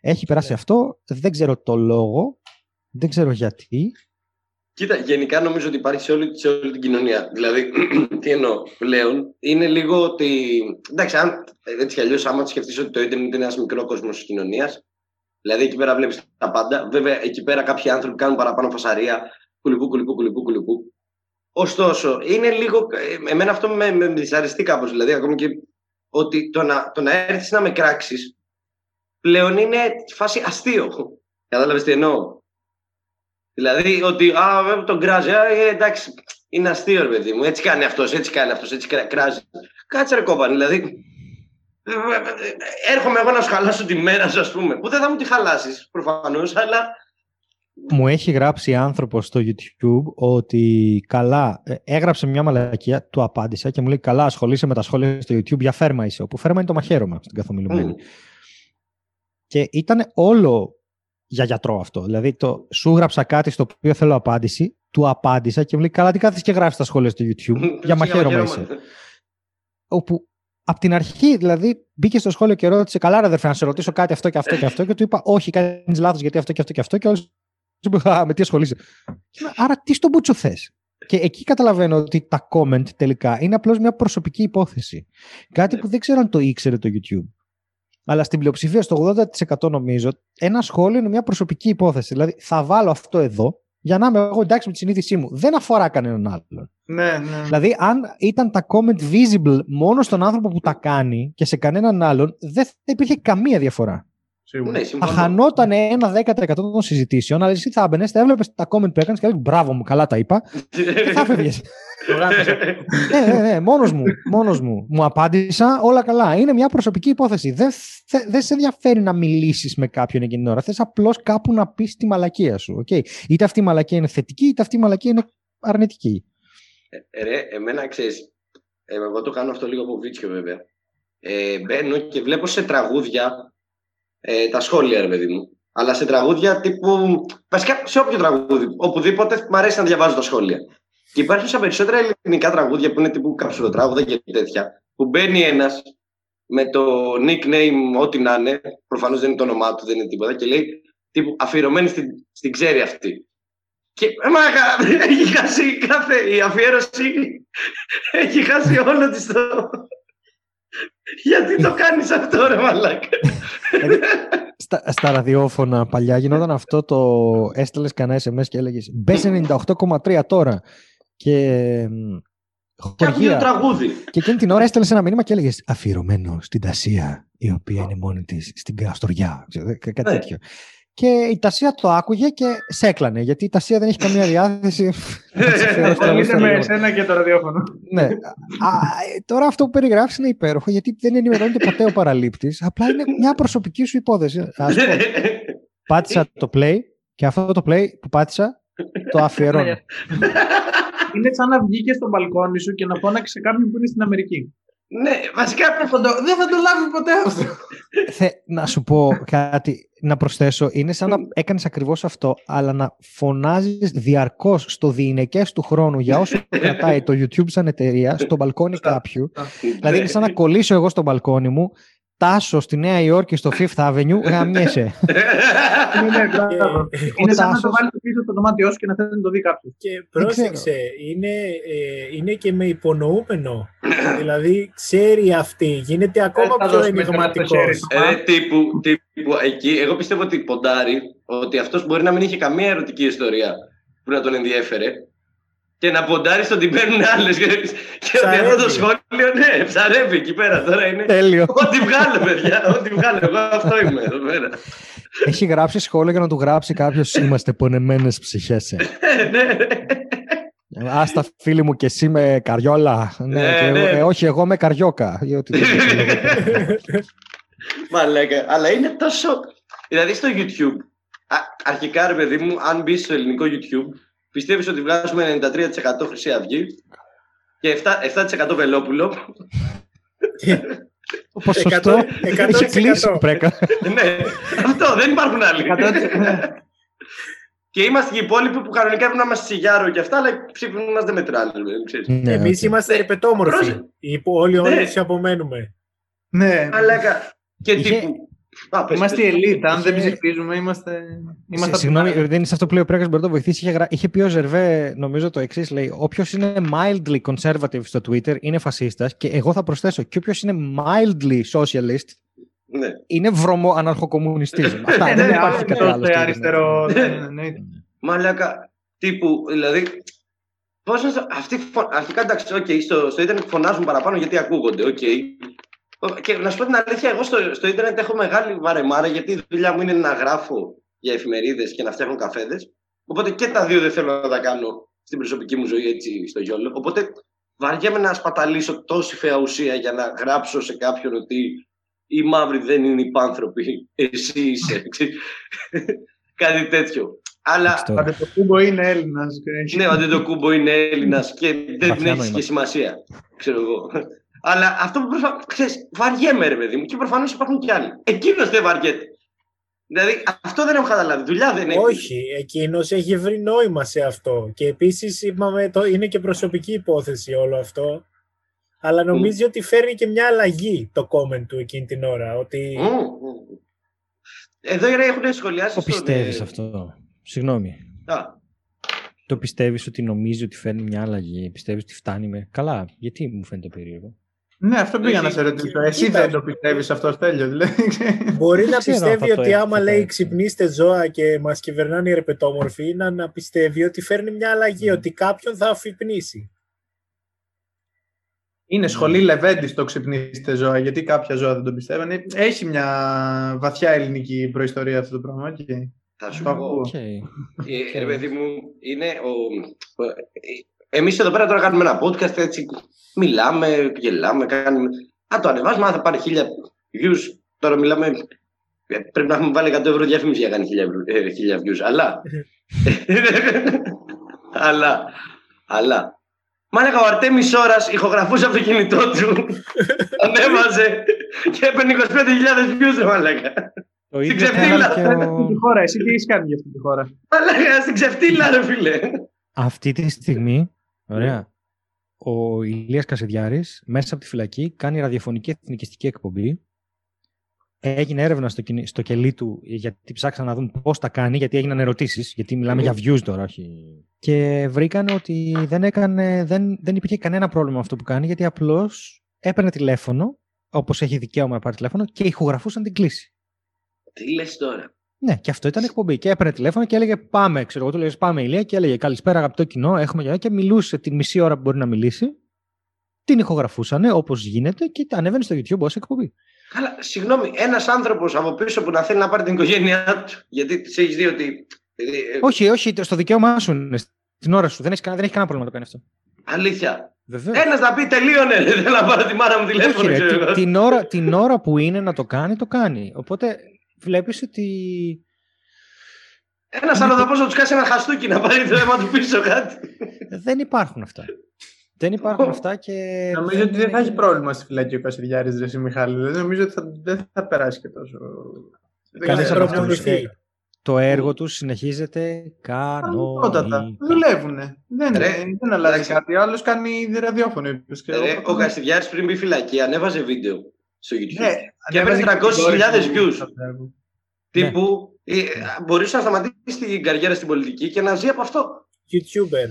[SPEAKER 1] Έχει περάσει ναι. αυτό, δεν ξέρω το λόγο, δεν ξέρω γιατί.
[SPEAKER 3] Κοίτα, γενικά νομίζω ότι υπάρχει σε όλη, σε όλη την κοινωνία. Δηλαδή, *clears throat* τι εννοώ πλέον, είναι λίγο ότι. Εντάξει, αν έτσι κι αλλιώς, άμα σκεφτείς ότι το Ιντερνετ είναι ένας μικρός κόσμος της κοινωνίας, δηλαδή εκεί πέρα βλέπεις τα πάντα. Βέβαια, εκεί πέρα κάποιοι άνθρωποι κάνουν παραπάνω φασαρία, κουλυπού, κουλυπού, κουλυπού, κουλυπού. Ωστόσο, είναι λίγο. Εμένα αυτό με, με δυσαρεστεί κάπως. Δηλαδή, ακόμη και ότι το να, το να έρθεις να με κράξεις πλέον είναι φάση αστείο. Κατάλαβες τι εννοώ; Δηλαδή ότι α, τον κράζει, α, ε, εντάξει, είναι αστείο ρε παιδί μου, έτσι κάνει αυτός, έτσι κάνει αυτός, έτσι κράζει. Κάτσε ρε κόμπαν, δηλαδή έρχομαι εγώ να σου χαλάσω τη μέρα σου, ας πούμε, που δεν θα μου τη χαλάσεις προφανώς, αλλά...
[SPEAKER 1] Μου έχει γράψει άνθρωπος στο YouTube ότι καλά, ε, έγραψε μια μαλακία, του απάντησα και μου λέει καλά ασχολείσαι με τα σχόλια στο YouTube για φέρμα είσαι, όπου φέρμα είναι το μαχαίρωμα στην καθομιλουμένη. Mm. Και ήταν όλο για γιατρό αυτό. Δηλαδή, το, σου γράψα κάτι στο οποίο θέλω απάντηση, του απάντησα και μου λέει: Καλά, τι κάθεσαι και γράφεις στα σχόλια στο YouTube. για μαχαίρωμα είσαι. Όπου από την αρχή, δηλαδή, μπήκε στο σχόλιο και ρώτησε: Καλά, ρε αδερφέ, να σε ρωτήσω κάτι αυτό και αυτό και αυτό. Και του είπα: Όχι, κάνεις λάθος γιατί αυτό και αυτό και αυτό. Και όλο του είπε: Με τι ασχολείσαι. Άρα, τι στον μπούτσο θες; Και εκεί καταλαβαίνω ότι τα comment τελικά είναι απλώς μια προσωπική υπόθεση. Κάτι που δεν ξέρω αν το ήξερε το YouTube. Αλλά στην πλειοψηφία, στο 80% νομίζω, ένα σχόλιο είναι μια προσωπική υπόθεση. Δηλαδή, θα βάλω αυτό εδώ για να είμαι εγώ εντάξει με τη συνείδησή μου. Δεν αφορά κανέναν άλλον.
[SPEAKER 4] Ναι, ναι.
[SPEAKER 1] Δηλαδή, αν ήταν τα comment visible μόνο στον άνθρωπο που τα κάνει και σε κανέναν άλλον, δεν θα υπήρχε καμία διαφορά.
[SPEAKER 3] Σίγουρα. Ναι,
[SPEAKER 1] θα χανόταν ένα 10% των συζητήσεων, αλλά εσύ θα έμπαινες, θα έβλεπες τα comment που έκανες και έλεγε Μπράβο μου, καλά τα είπα. και θα έφευγε. ναι, ναι, ναι, μόνος μου, μόνος μου. Μου απάντησα όλα καλά. Είναι μια προσωπική υπόθεση. Δεν, δεν σε ενδιαφέρει να μιλήσεις με κάποιον εκείνη την ώρα. Θες απλώς κάπου να πεις τη μαλακία σου. Okay. Είτε αυτή η μαλακία είναι θετική, είτε αυτή η μαλακία είναι αρνητική.
[SPEAKER 3] Ε, ρε, εμένα ξέρεις. Ε, εγώ το κάνω αυτό λίγο από βίτσιο βέβαια. Ε, μπαίνω και βλέπω σε τραγούδια ε, τα σχόλια, ρε παιδί μου. Αλλά σε τραγούδια τύπου. Βασικά σε όποιο τραγούδι, οπουδήποτε μου αρέσει να διαβάζω τα σχόλια. Και υπάρχουν σε περισσότερα ελληνικά τραγούδια που είναι τύπου καψουροτράγουδα και τέτοια, που μπαίνει ένας με το nickname ό,τι να είναι, προφανώς δεν είναι το όνομά του, δεν είναι τίποτα, και λέει τύπου αφιερωμένη στην, στην ξέρει αυτή. Και μάγα, *laughs* έχει χάσει κάθε η αφιέρωση, *laughs* έχει χάσει όλο της το, γιατί το κάνεις αυτό ρε μαλάκα;
[SPEAKER 1] Δηλαδή, στα, στα ραδιόφωνα παλιά γινόταν αυτό το έστελες κανένα SMS και έλεγες μπες 98,3 τώρα και
[SPEAKER 3] Και ακούγεται το τραγούδι.
[SPEAKER 1] Και εκείνη την ώρα έστελνε ένα μήνυμα και έλεγες Αφιερωμένο στην Τασία, η οποία είναι μόνη της στην Καστοριά. Κάτι
[SPEAKER 3] Ναι.
[SPEAKER 1] τέτοιο. Και η Τασία το άκουγε και σε έκλανε, γιατί η Τασία δεν έχει καμία διάθεση. να σε αφιερώσει τραγούδι
[SPEAKER 4] Ασχολείται
[SPEAKER 1] στο
[SPEAKER 4] με
[SPEAKER 1] ραδιόφωνο.
[SPEAKER 4] εσένα και το ραδιόφωνο.
[SPEAKER 1] ναι. Α, ε, τώρα αυτό που περιγράφεις είναι υπέροχο, γιατί δεν ενημερώνεται ποτέ ο παραλήπτης. Απλά είναι μια προσωπική σου υπόθεση. Ας πω, πάτησα το play και αυτό το play που πάτησα το αφιερώνω. *laughs*
[SPEAKER 4] Είναι σαν να βγήκες στο μπαλκόνι σου και να φώναξες κάποιον που είναι στην Αμερική.
[SPEAKER 3] Ναι, βασικά
[SPEAKER 4] Δεν θα το, δεν θα το λάβει ποτέ αυτό.
[SPEAKER 1] Θε, να σου πω κάτι, να προσθέσω. Είναι σαν να έκανες ακριβώς αυτό, αλλά να φωνάζεις διαρκώς στο διηνεκές του χρόνου για όσο *laughs* κρατάει το YouTube σαν εταιρεία, στο μπαλκόνι κάποιου. δηλαδή είναι σαν να κολλήσω εγώ στο μπαλκόνι μου, τάσω στη Νέα Υόρκη στο Fifth Avenue, γαμιέσαι.
[SPEAKER 4] Ναι, ναι, μπράβο.
[SPEAKER 2] Και-
[SPEAKER 4] Είναι σαν να
[SPEAKER 1] Τάσος.
[SPEAKER 4] το βάλεις πίσω στο δωμάτιό σου και να θέλει να το δει κάποιος.
[SPEAKER 2] Και
[SPEAKER 1] ξέρω.
[SPEAKER 2] πρόσεξε, είναι, ε, είναι και με υπονοούμενο. δηλαδή, ξέρει αυτή, γίνεται ακόμα
[SPEAKER 4] θα
[SPEAKER 2] πιο
[SPEAKER 4] δώσουμε
[SPEAKER 2] ενηγματικός.
[SPEAKER 4] τώρα το χέρι.
[SPEAKER 3] Ε, τύπου, τύπου εκεί, εγώ πιστεύω ότι ποντάρει ότι αυτός μπορεί να μην είχε καμία ερωτική ιστορία που να τον ενδιέφερε και να ποντάρεις στο ότι παίρνουν άλλες. Και, και ότι αυτό το
[SPEAKER 2] Ψαρεύει.
[SPEAKER 3] σχόλιο, ναι, ψαρεύει εκεί πέρα. Τώρα είναι.
[SPEAKER 1] Τέλειο.
[SPEAKER 3] Ό,τι βγάλω, παιδιά. Ό,τι βγάλω. Εγώ αυτό είμαι εδώ πέρα.
[SPEAKER 1] Έχει γράψει σχόλιο για να του γράψει κάποιος Είμαστε πονεμένες ψυχές. ε». *laughs*
[SPEAKER 3] ναι, ναι.
[SPEAKER 1] Άστα φίλοι μου και εσύ με καριόλα. Ναι,
[SPEAKER 3] Ναι,
[SPEAKER 1] και εγώ-
[SPEAKER 3] ναι.
[SPEAKER 1] ε, όχι, εγώ με καριόκα. Ή οτιδήποτε. *laughs*
[SPEAKER 3] Μαλάκα. Αλλά είναι τόσο. Δηλαδή στο YouTube, α, αρχικά ρε παιδί μου, αν μπεις στο ελληνικό YouTube, πιστεύεις ότι βγάζουμε 93% Χρυσή Αυγή και 7%, 7% Βελόπουλο; *laughs*
[SPEAKER 1] Το ποσοστό
[SPEAKER 2] Εκατό-
[SPEAKER 1] έχει κλείσει
[SPEAKER 2] 100%.
[SPEAKER 1] πρέκα. *laughs*
[SPEAKER 3] ναι, αυτό δεν υπάρχουν άλλοι.
[SPEAKER 4] 100%. *laughs*
[SPEAKER 3] και είμαστε και οι υπόλοιποι που κανονικά πρέπει να είμαστε σιγιάρο και αυτά, αλλά οι ψήφοι μας δεν μετράνε. δεν ξέρεις.
[SPEAKER 1] Ναι,
[SPEAKER 2] Εμείς
[SPEAKER 1] οκ.
[SPEAKER 2] είμαστε
[SPEAKER 3] Ναι.
[SPEAKER 2] ερπετόμορφοι.
[SPEAKER 3] Πρόσεχε.
[SPEAKER 2] Οι που όλοι
[SPEAKER 3] Ναι.
[SPEAKER 2] όλοι τους απομένουμε.
[SPEAKER 4] Ναι,
[SPEAKER 3] Μαλάκα. Και
[SPEAKER 1] Είχε-
[SPEAKER 3] τύπου. Α, πες,
[SPEAKER 4] είμαστε
[SPEAKER 3] πες.
[SPEAKER 4] η elite. Αν δεν
[SPEAKER 1] Είχε-
[SPEAKER 4] ψηφίζουμε, είμαστε.
[SPEAKER 1] Σε-
[SPEAKER 4] είμαστε
[SPEAKER 1] Συγγνώμη,
[SPEAKER 4] από-
[SPEAKER 1] δεν είσαι αυτό που λέει ο Πρέκα, μπορεί να το βοηθήσει. Είχε, γρα... είχε πει ο Ζερβέ, νομίζω το εξής: Λέει, Όποιος είναι mildly conservative στο Twitter είναι φασίστας. Και εγώ θα προσθέσω, και όποιος είναι mildly socialist
[SPEAKER 3] Ναι.
[SPEAKER 1] είναι βρωμό αναρχοκομμουνιστή. *laughs* Αυτά
[SPEAKER 4] Ε,
[SPEAKER 1] δεν
[SPEAKER 4] ναι,
[SPEAKER 1] υπάρχει
[SPEAKER 4] αυτό
[SPEAKER 1] κάτι
[SPEAKER 4] το
[SPEAKER 1] άλλο. στο
[SPEAKER 4] αριστερό.
[SPEAKER 3] Ναι.
[SPEAKER 4] ναι, ναι, ναι.
[SPEAKER 3] Μαλάκα. Τύπου, δηλαδή. Πώς να στο... Αυτοί φω... αρχικά εντάξει, οκ, στο, στο ίντερνετ φωνάζουν παραπάνω γιατί ακούγονται, οκ. Και να σου πω την αλήθεια, εγώ στο, στο ίντερνετ έχω μεγάλη βαρεμάρα γιατί η δουλειά μου είναι να γράφω για εφημερίδες και να φτιάχνω καφέδες. Οπότε και τα δύο δεν θέλω να τα κάνω στην προσωπική μου ζωή έτσι στο γιόλο. Οπότε βαριέμαι να σπαταλήσω τόση φαία ουσία για να γράψω σε κάποιον ότι οι μαύροι δεν είναι υπάνθρωποι, εσύ είσαι. *laughs* ξέρεις. Κάτι τέτοιο. Αλλά
[SPEAKER 1] Next
[SPEAKER 4] Ο
[SPEAKER 1] door.
[SPEAKER 4] Αντετοκούμπο είναι Έλληνας.
[SPEAKER 3] ναι, ο Αντετοκούμπο είναι Έλληνας και δεν
[SPEAKER 1] Βαθιά
[SPEAKER 3] έχει
[SPEAKER 1] νόημα.
[SPEAKER 3] και σημασία. Ξέρω εγώ. Αλλά αυτό που προσπαθώ. Ξέρεις, βαριέμαι, ρε παιδί μου, και προφανώς υπάρχουν κι άλλοι. Εκείνος δεν βαριέται. Δηλαδή, αυτό δεν έχω καταλάβει. Δουλειά δεν έχει.
[SPEAKER 2] Όχι, εκείνος έχει βρει νόημα σε αυτό. Και επίσης είναι και προσωπική υπόθεση όλο αυτό. Αλλά νομίζει ότι φέρνει και μια αλλαγή το comment του εκείνη την ώρα. Ότι
[SPEAKER 3] Μμμ, μμμ. Εδώ ρε, έχουν σχολιάσει.
[SPEAKER 1] Το
[SPEAKER 3] στον,
[SPEAKER 1] πιστεύεις
[SPEAKER 3] ε,
[SPEAKER 1] αυτό; Συγγνώμη.
[SPEAKER 3] Α,
[SPEAKER 1] Το πιστεύεις ότι νομίζει ότι φέρνει μια αλλαγή. Πιστεύεις ότι φτάνει με. Καλά, γιατί μου φαίνεται περίεργο.
[SPEAKER 4] Ναι, αυτό πήγα να σε
[SPEAKER 3] Έχει-
[SPEAKER 4] ρωτήσω. Εσύ
[SPEAKER 2] κοίτα.
[SPEAKER 4] δεν το πιστεύεις αυτό, Στέλιο. Δηλαδή.
[SPEAKER 2] μπορεί να
[SPEAKER 1] ξέρω αν
[SPEAKER 2] πιστεύει
[SPEAKER 1] θα το
[SPEAKER 2] ότι
[SPEAKER 1] έχει
[SPEAKER 2] άμα
[SPEAKER 1] θα
[SPEAKER 2] λέει
[SPEAKER 1] έτσι.
[SPEAKER 2] ξυπνήστε ζώα και μας κυβερνάνε οι ερπετόμορφοι, να, να πιστεύει ότι φέρνει μια αλλαγή, ότι κάποιον θα αφυπνήσει.
[SPEAKER 4] Είναι σχολή Λεβέντης το ξυπνήστε ζώα, γιατί κάποια ζώα δεν το πιστεύανε. Έχει μια βαθιά ελληνική προϊστορία αυτό το πράγμα. Και...
[SPEAKER 3] θα σου
[SPEAKER 4] Το
[SPEAKER 3] πω.
[SPEAKER 4] ακούω.
[SPEAKER 1] Οκ.
[SPEAKER 3] Ε, ρε παιδί μου, είναι ο... ο- ε, Εμείς εδώ πέρα τώρα κάνουμε ένα podcast έτσι, μιλάμε, γελάμε, κάνουμε... Αν το ανεβάσουμε, αν θα πάρει χίλια views, τώρα μιλάμε... ε, Πρέπει να έχουμε βάλει 100 ευρώ διαφήμιση για να κάνει χίλια, ευρώ- ε, χίλια views, αλλά... *laughs* αλλά... Αλλά... Μάλακα ο Αρτέμις ώρας ηχογραφούσε από το κινητό του, *laughs* ανέβαζε και έπαιρνε 25.000 views, ρε μάλακα.
[SPEAKER 1] Το
[SPEAKER 3] Στην
[SPEAKER 1] ίδιο
[SPEAKER 3] ξεφτύλα.
[SPEAKER 1] έκανε και
[SPEAKER 4] Αυτή
[SPEAKER 1] ο...
[SPEAKER 4] τη χώρα, εσύ τι έχεις κάνει για αυτή τη χώρα;
[SPEAKER 3] Μάλακα, στην ξεφτύλα, ρε φίλε.
[SPEAKER 1] Αυτή τη στιγμή, ωραία, ο Ηλίας Κασιδιάρης μέσα από τη φυλακή κάνει ραδιοφωνική εθνικιστική εκπομπή. Έγινε έρευνα στο, κινη- στο κελί του γιατί ψάξαν να δουν πώς τα κάνει, γιατί έγιναν ερωτήσεις, γιατί μιλάμε για views τώρα, όχι... Και βρήκαν ότι δεν, έκανε, δεν, δεν υπήρχε κανένα πρόβλημα με αυτό που κάνει, γιατί απλώς έπαιρνε τηλέφωνο, όπως έχει δικαίωμα να πάρει τηλέφωνο, και ηχογραφούσαν την κλίση.
[SPEAKER 3] Τι λες τώρα;
[SPEAKER 1] Ναι, και αυτό ήταν εκπομπή. Και έπαιρνε τηλέφωνο και έλεγε Πάμε, ξέρω εγώ, του λέγε Πάμε, Ηλία, και έλεγε Καλησπέρα, αγαπητό κοινό, έχουμε για και μιλούσε την μισή ώρα που μπορεί να μιλήσει. την ηχογραφούσαν όπως γίνεται και ανέβαινε στο YouTube ως εκπομπή.
[SPEAKER 3] Καλά, συγγνώμη, ένας άνθρωπος από πίσω που να θέλει να πάρει την οικογένειά του, γιατί της έχεις δει ότι. ε,
[SPEAKER 1] Όχι, όχι, στο δικαίωμά σου είναι. Στην ώρα σου. Δεν έχεις, κανένα- δεν έχει κανένα πρόβλημα να το κάνει αυτό.
[SPEAKER 3] Αλήθεια.
[SPEAKER 1] Βεβαίως.
[SPEAKER 3] Ένας να πει τελείωνε, δεν θέλω να πάρω τη μάνα μου τηλέφωνο.
[SPEAKER 1] Όχι, ρε,
[SPEAKER 3] ξέρω εγώ.
[SPEAKER 1] την, την, ώρα, την ώρα που είναι να το κάνει, το κάνει. Οπότε βλέπεις ότι.
[SPEAKER 3] Ένας αλλοδαπό να τους κάσει ένα χαστούκι να πάρει το αίμα τους πίσω κάτι.
[SPEAKER 1] δεν υπάρχουν αυτά. Δεν υπάρχουν αυτά και.
[SPEAKER 4] Νομίζω ότι δεν
[SPEAKER 1] είναι-
[SPEAKER 4] θα έχει πρόβλημα στη φυλακή ο Κασιδιάρης, ρε εσύ, Μιχάλη. Δηλαδή, νομίζω ότι θα, δεν θα περάσει και τόσο. Δεν
[SPEAKER 1] Κανείς
[SPEAKER 4] ξέρω.
[SPEAKER 1] από αυτούς.
[SPEAKER 2] Προπονηθεί.
[SPEAKER 1] Το έργο τους συνεχίζεται
[SPEAKER 4] Κανονικότατα.
[SPEAKER 1] κανονικά.
[SPEAKER 4] Δουλεύουνε. Δεν,
[SPEAKER 3] Ρε,
[SPEAKER 4] δεν αλλάζει
[SPEAKER 3] εντάξει.
[SPEAKER 4] κάτι. Ο άλλος κάνει ραδιόφωνο. είπες, και
[SPEAKER 3] Ρε,
[SPEAKER 4] οπότε-
[SPEAKER 3] ο Καστιδιάρη πριν μπει φυλακή ανέβαζε βίντεο στο YouTube.
[SPEAKER 4] Ναι,
[SPEAKER 3] Και
[SPEAKER 4] ανέβαζε
[SPEAKER 3] έπαιρνε
[SPEAKER 4] και την
[SPEAKER 3] 300.000
[SPEAKER 4] κόρη του
[SPEAKER 3] views.
[SPEAKER 4] στο έργο.
[SPEAKER 3] Τύπου ε, μπορούσε να σταματήσεις την καριέρα στην πολιτική και να ζει από αυτό.
[SPEAKER 2] YouTuber.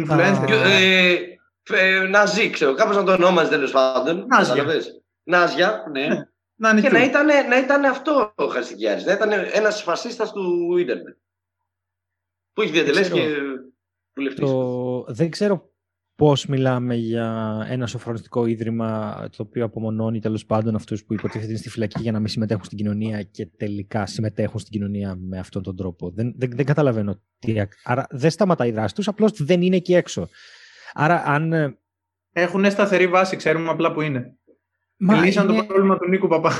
[SPEAKER 4] Influencer.
[SPEAKER 1] Α.
[SPEAKER 3] Ε, ε, να ζει, ξέρω, κάπως να το ονόμαζες τέλος πάντων.
[SPEAKER 4] Νάζια.
[SPEAKER 3] Καταλαβες. Νάζια, ναι.
[SPEAKER 4] Ναι. Να είναι
[SPEAKER 3] Και
[SPEAKER 4] και
[SPEAKER 3] να ήταν, να ήταν αυτό ο Χαστιγκιάρης, να ήταν ένας φασίστας του ίντερνετ. Που έχει διατελέσει
[SPEAKER 1] ξέρω.
[SPEAKER 3] και βουλευτής.
[SPEAKER 1] Το... Δεν ξέρω πώς μιλάμε για ένα σωφρονιστικό ίδρυμα το οποίο απομονώνει τέλος πάντων αυτούς που υποτίθεται είναι στη φυλακή για να μην συμμετέχουν στην κοινωνία και τελικά συμμετέχουν στην κοινωνία με αυτόν τον τρόπο. Δεν, δεν, δεν καταλαβαίνω. Τι... ακ- Άρα δεν σταματάει η δράση τους, απλώς δεν είναι εκεί έξω. Άρα αν... ε,
[SPEAKER 4] Έχουν σταθερή βάση, ξέρουμε απλά που είναι.
[SPEAKER 1] Μα
[SPEAKER 4] Λύσαν
[SPEAKER 1] είναι-
[SPEAKER 4] το πρόβλημα του Νίκου Παπά.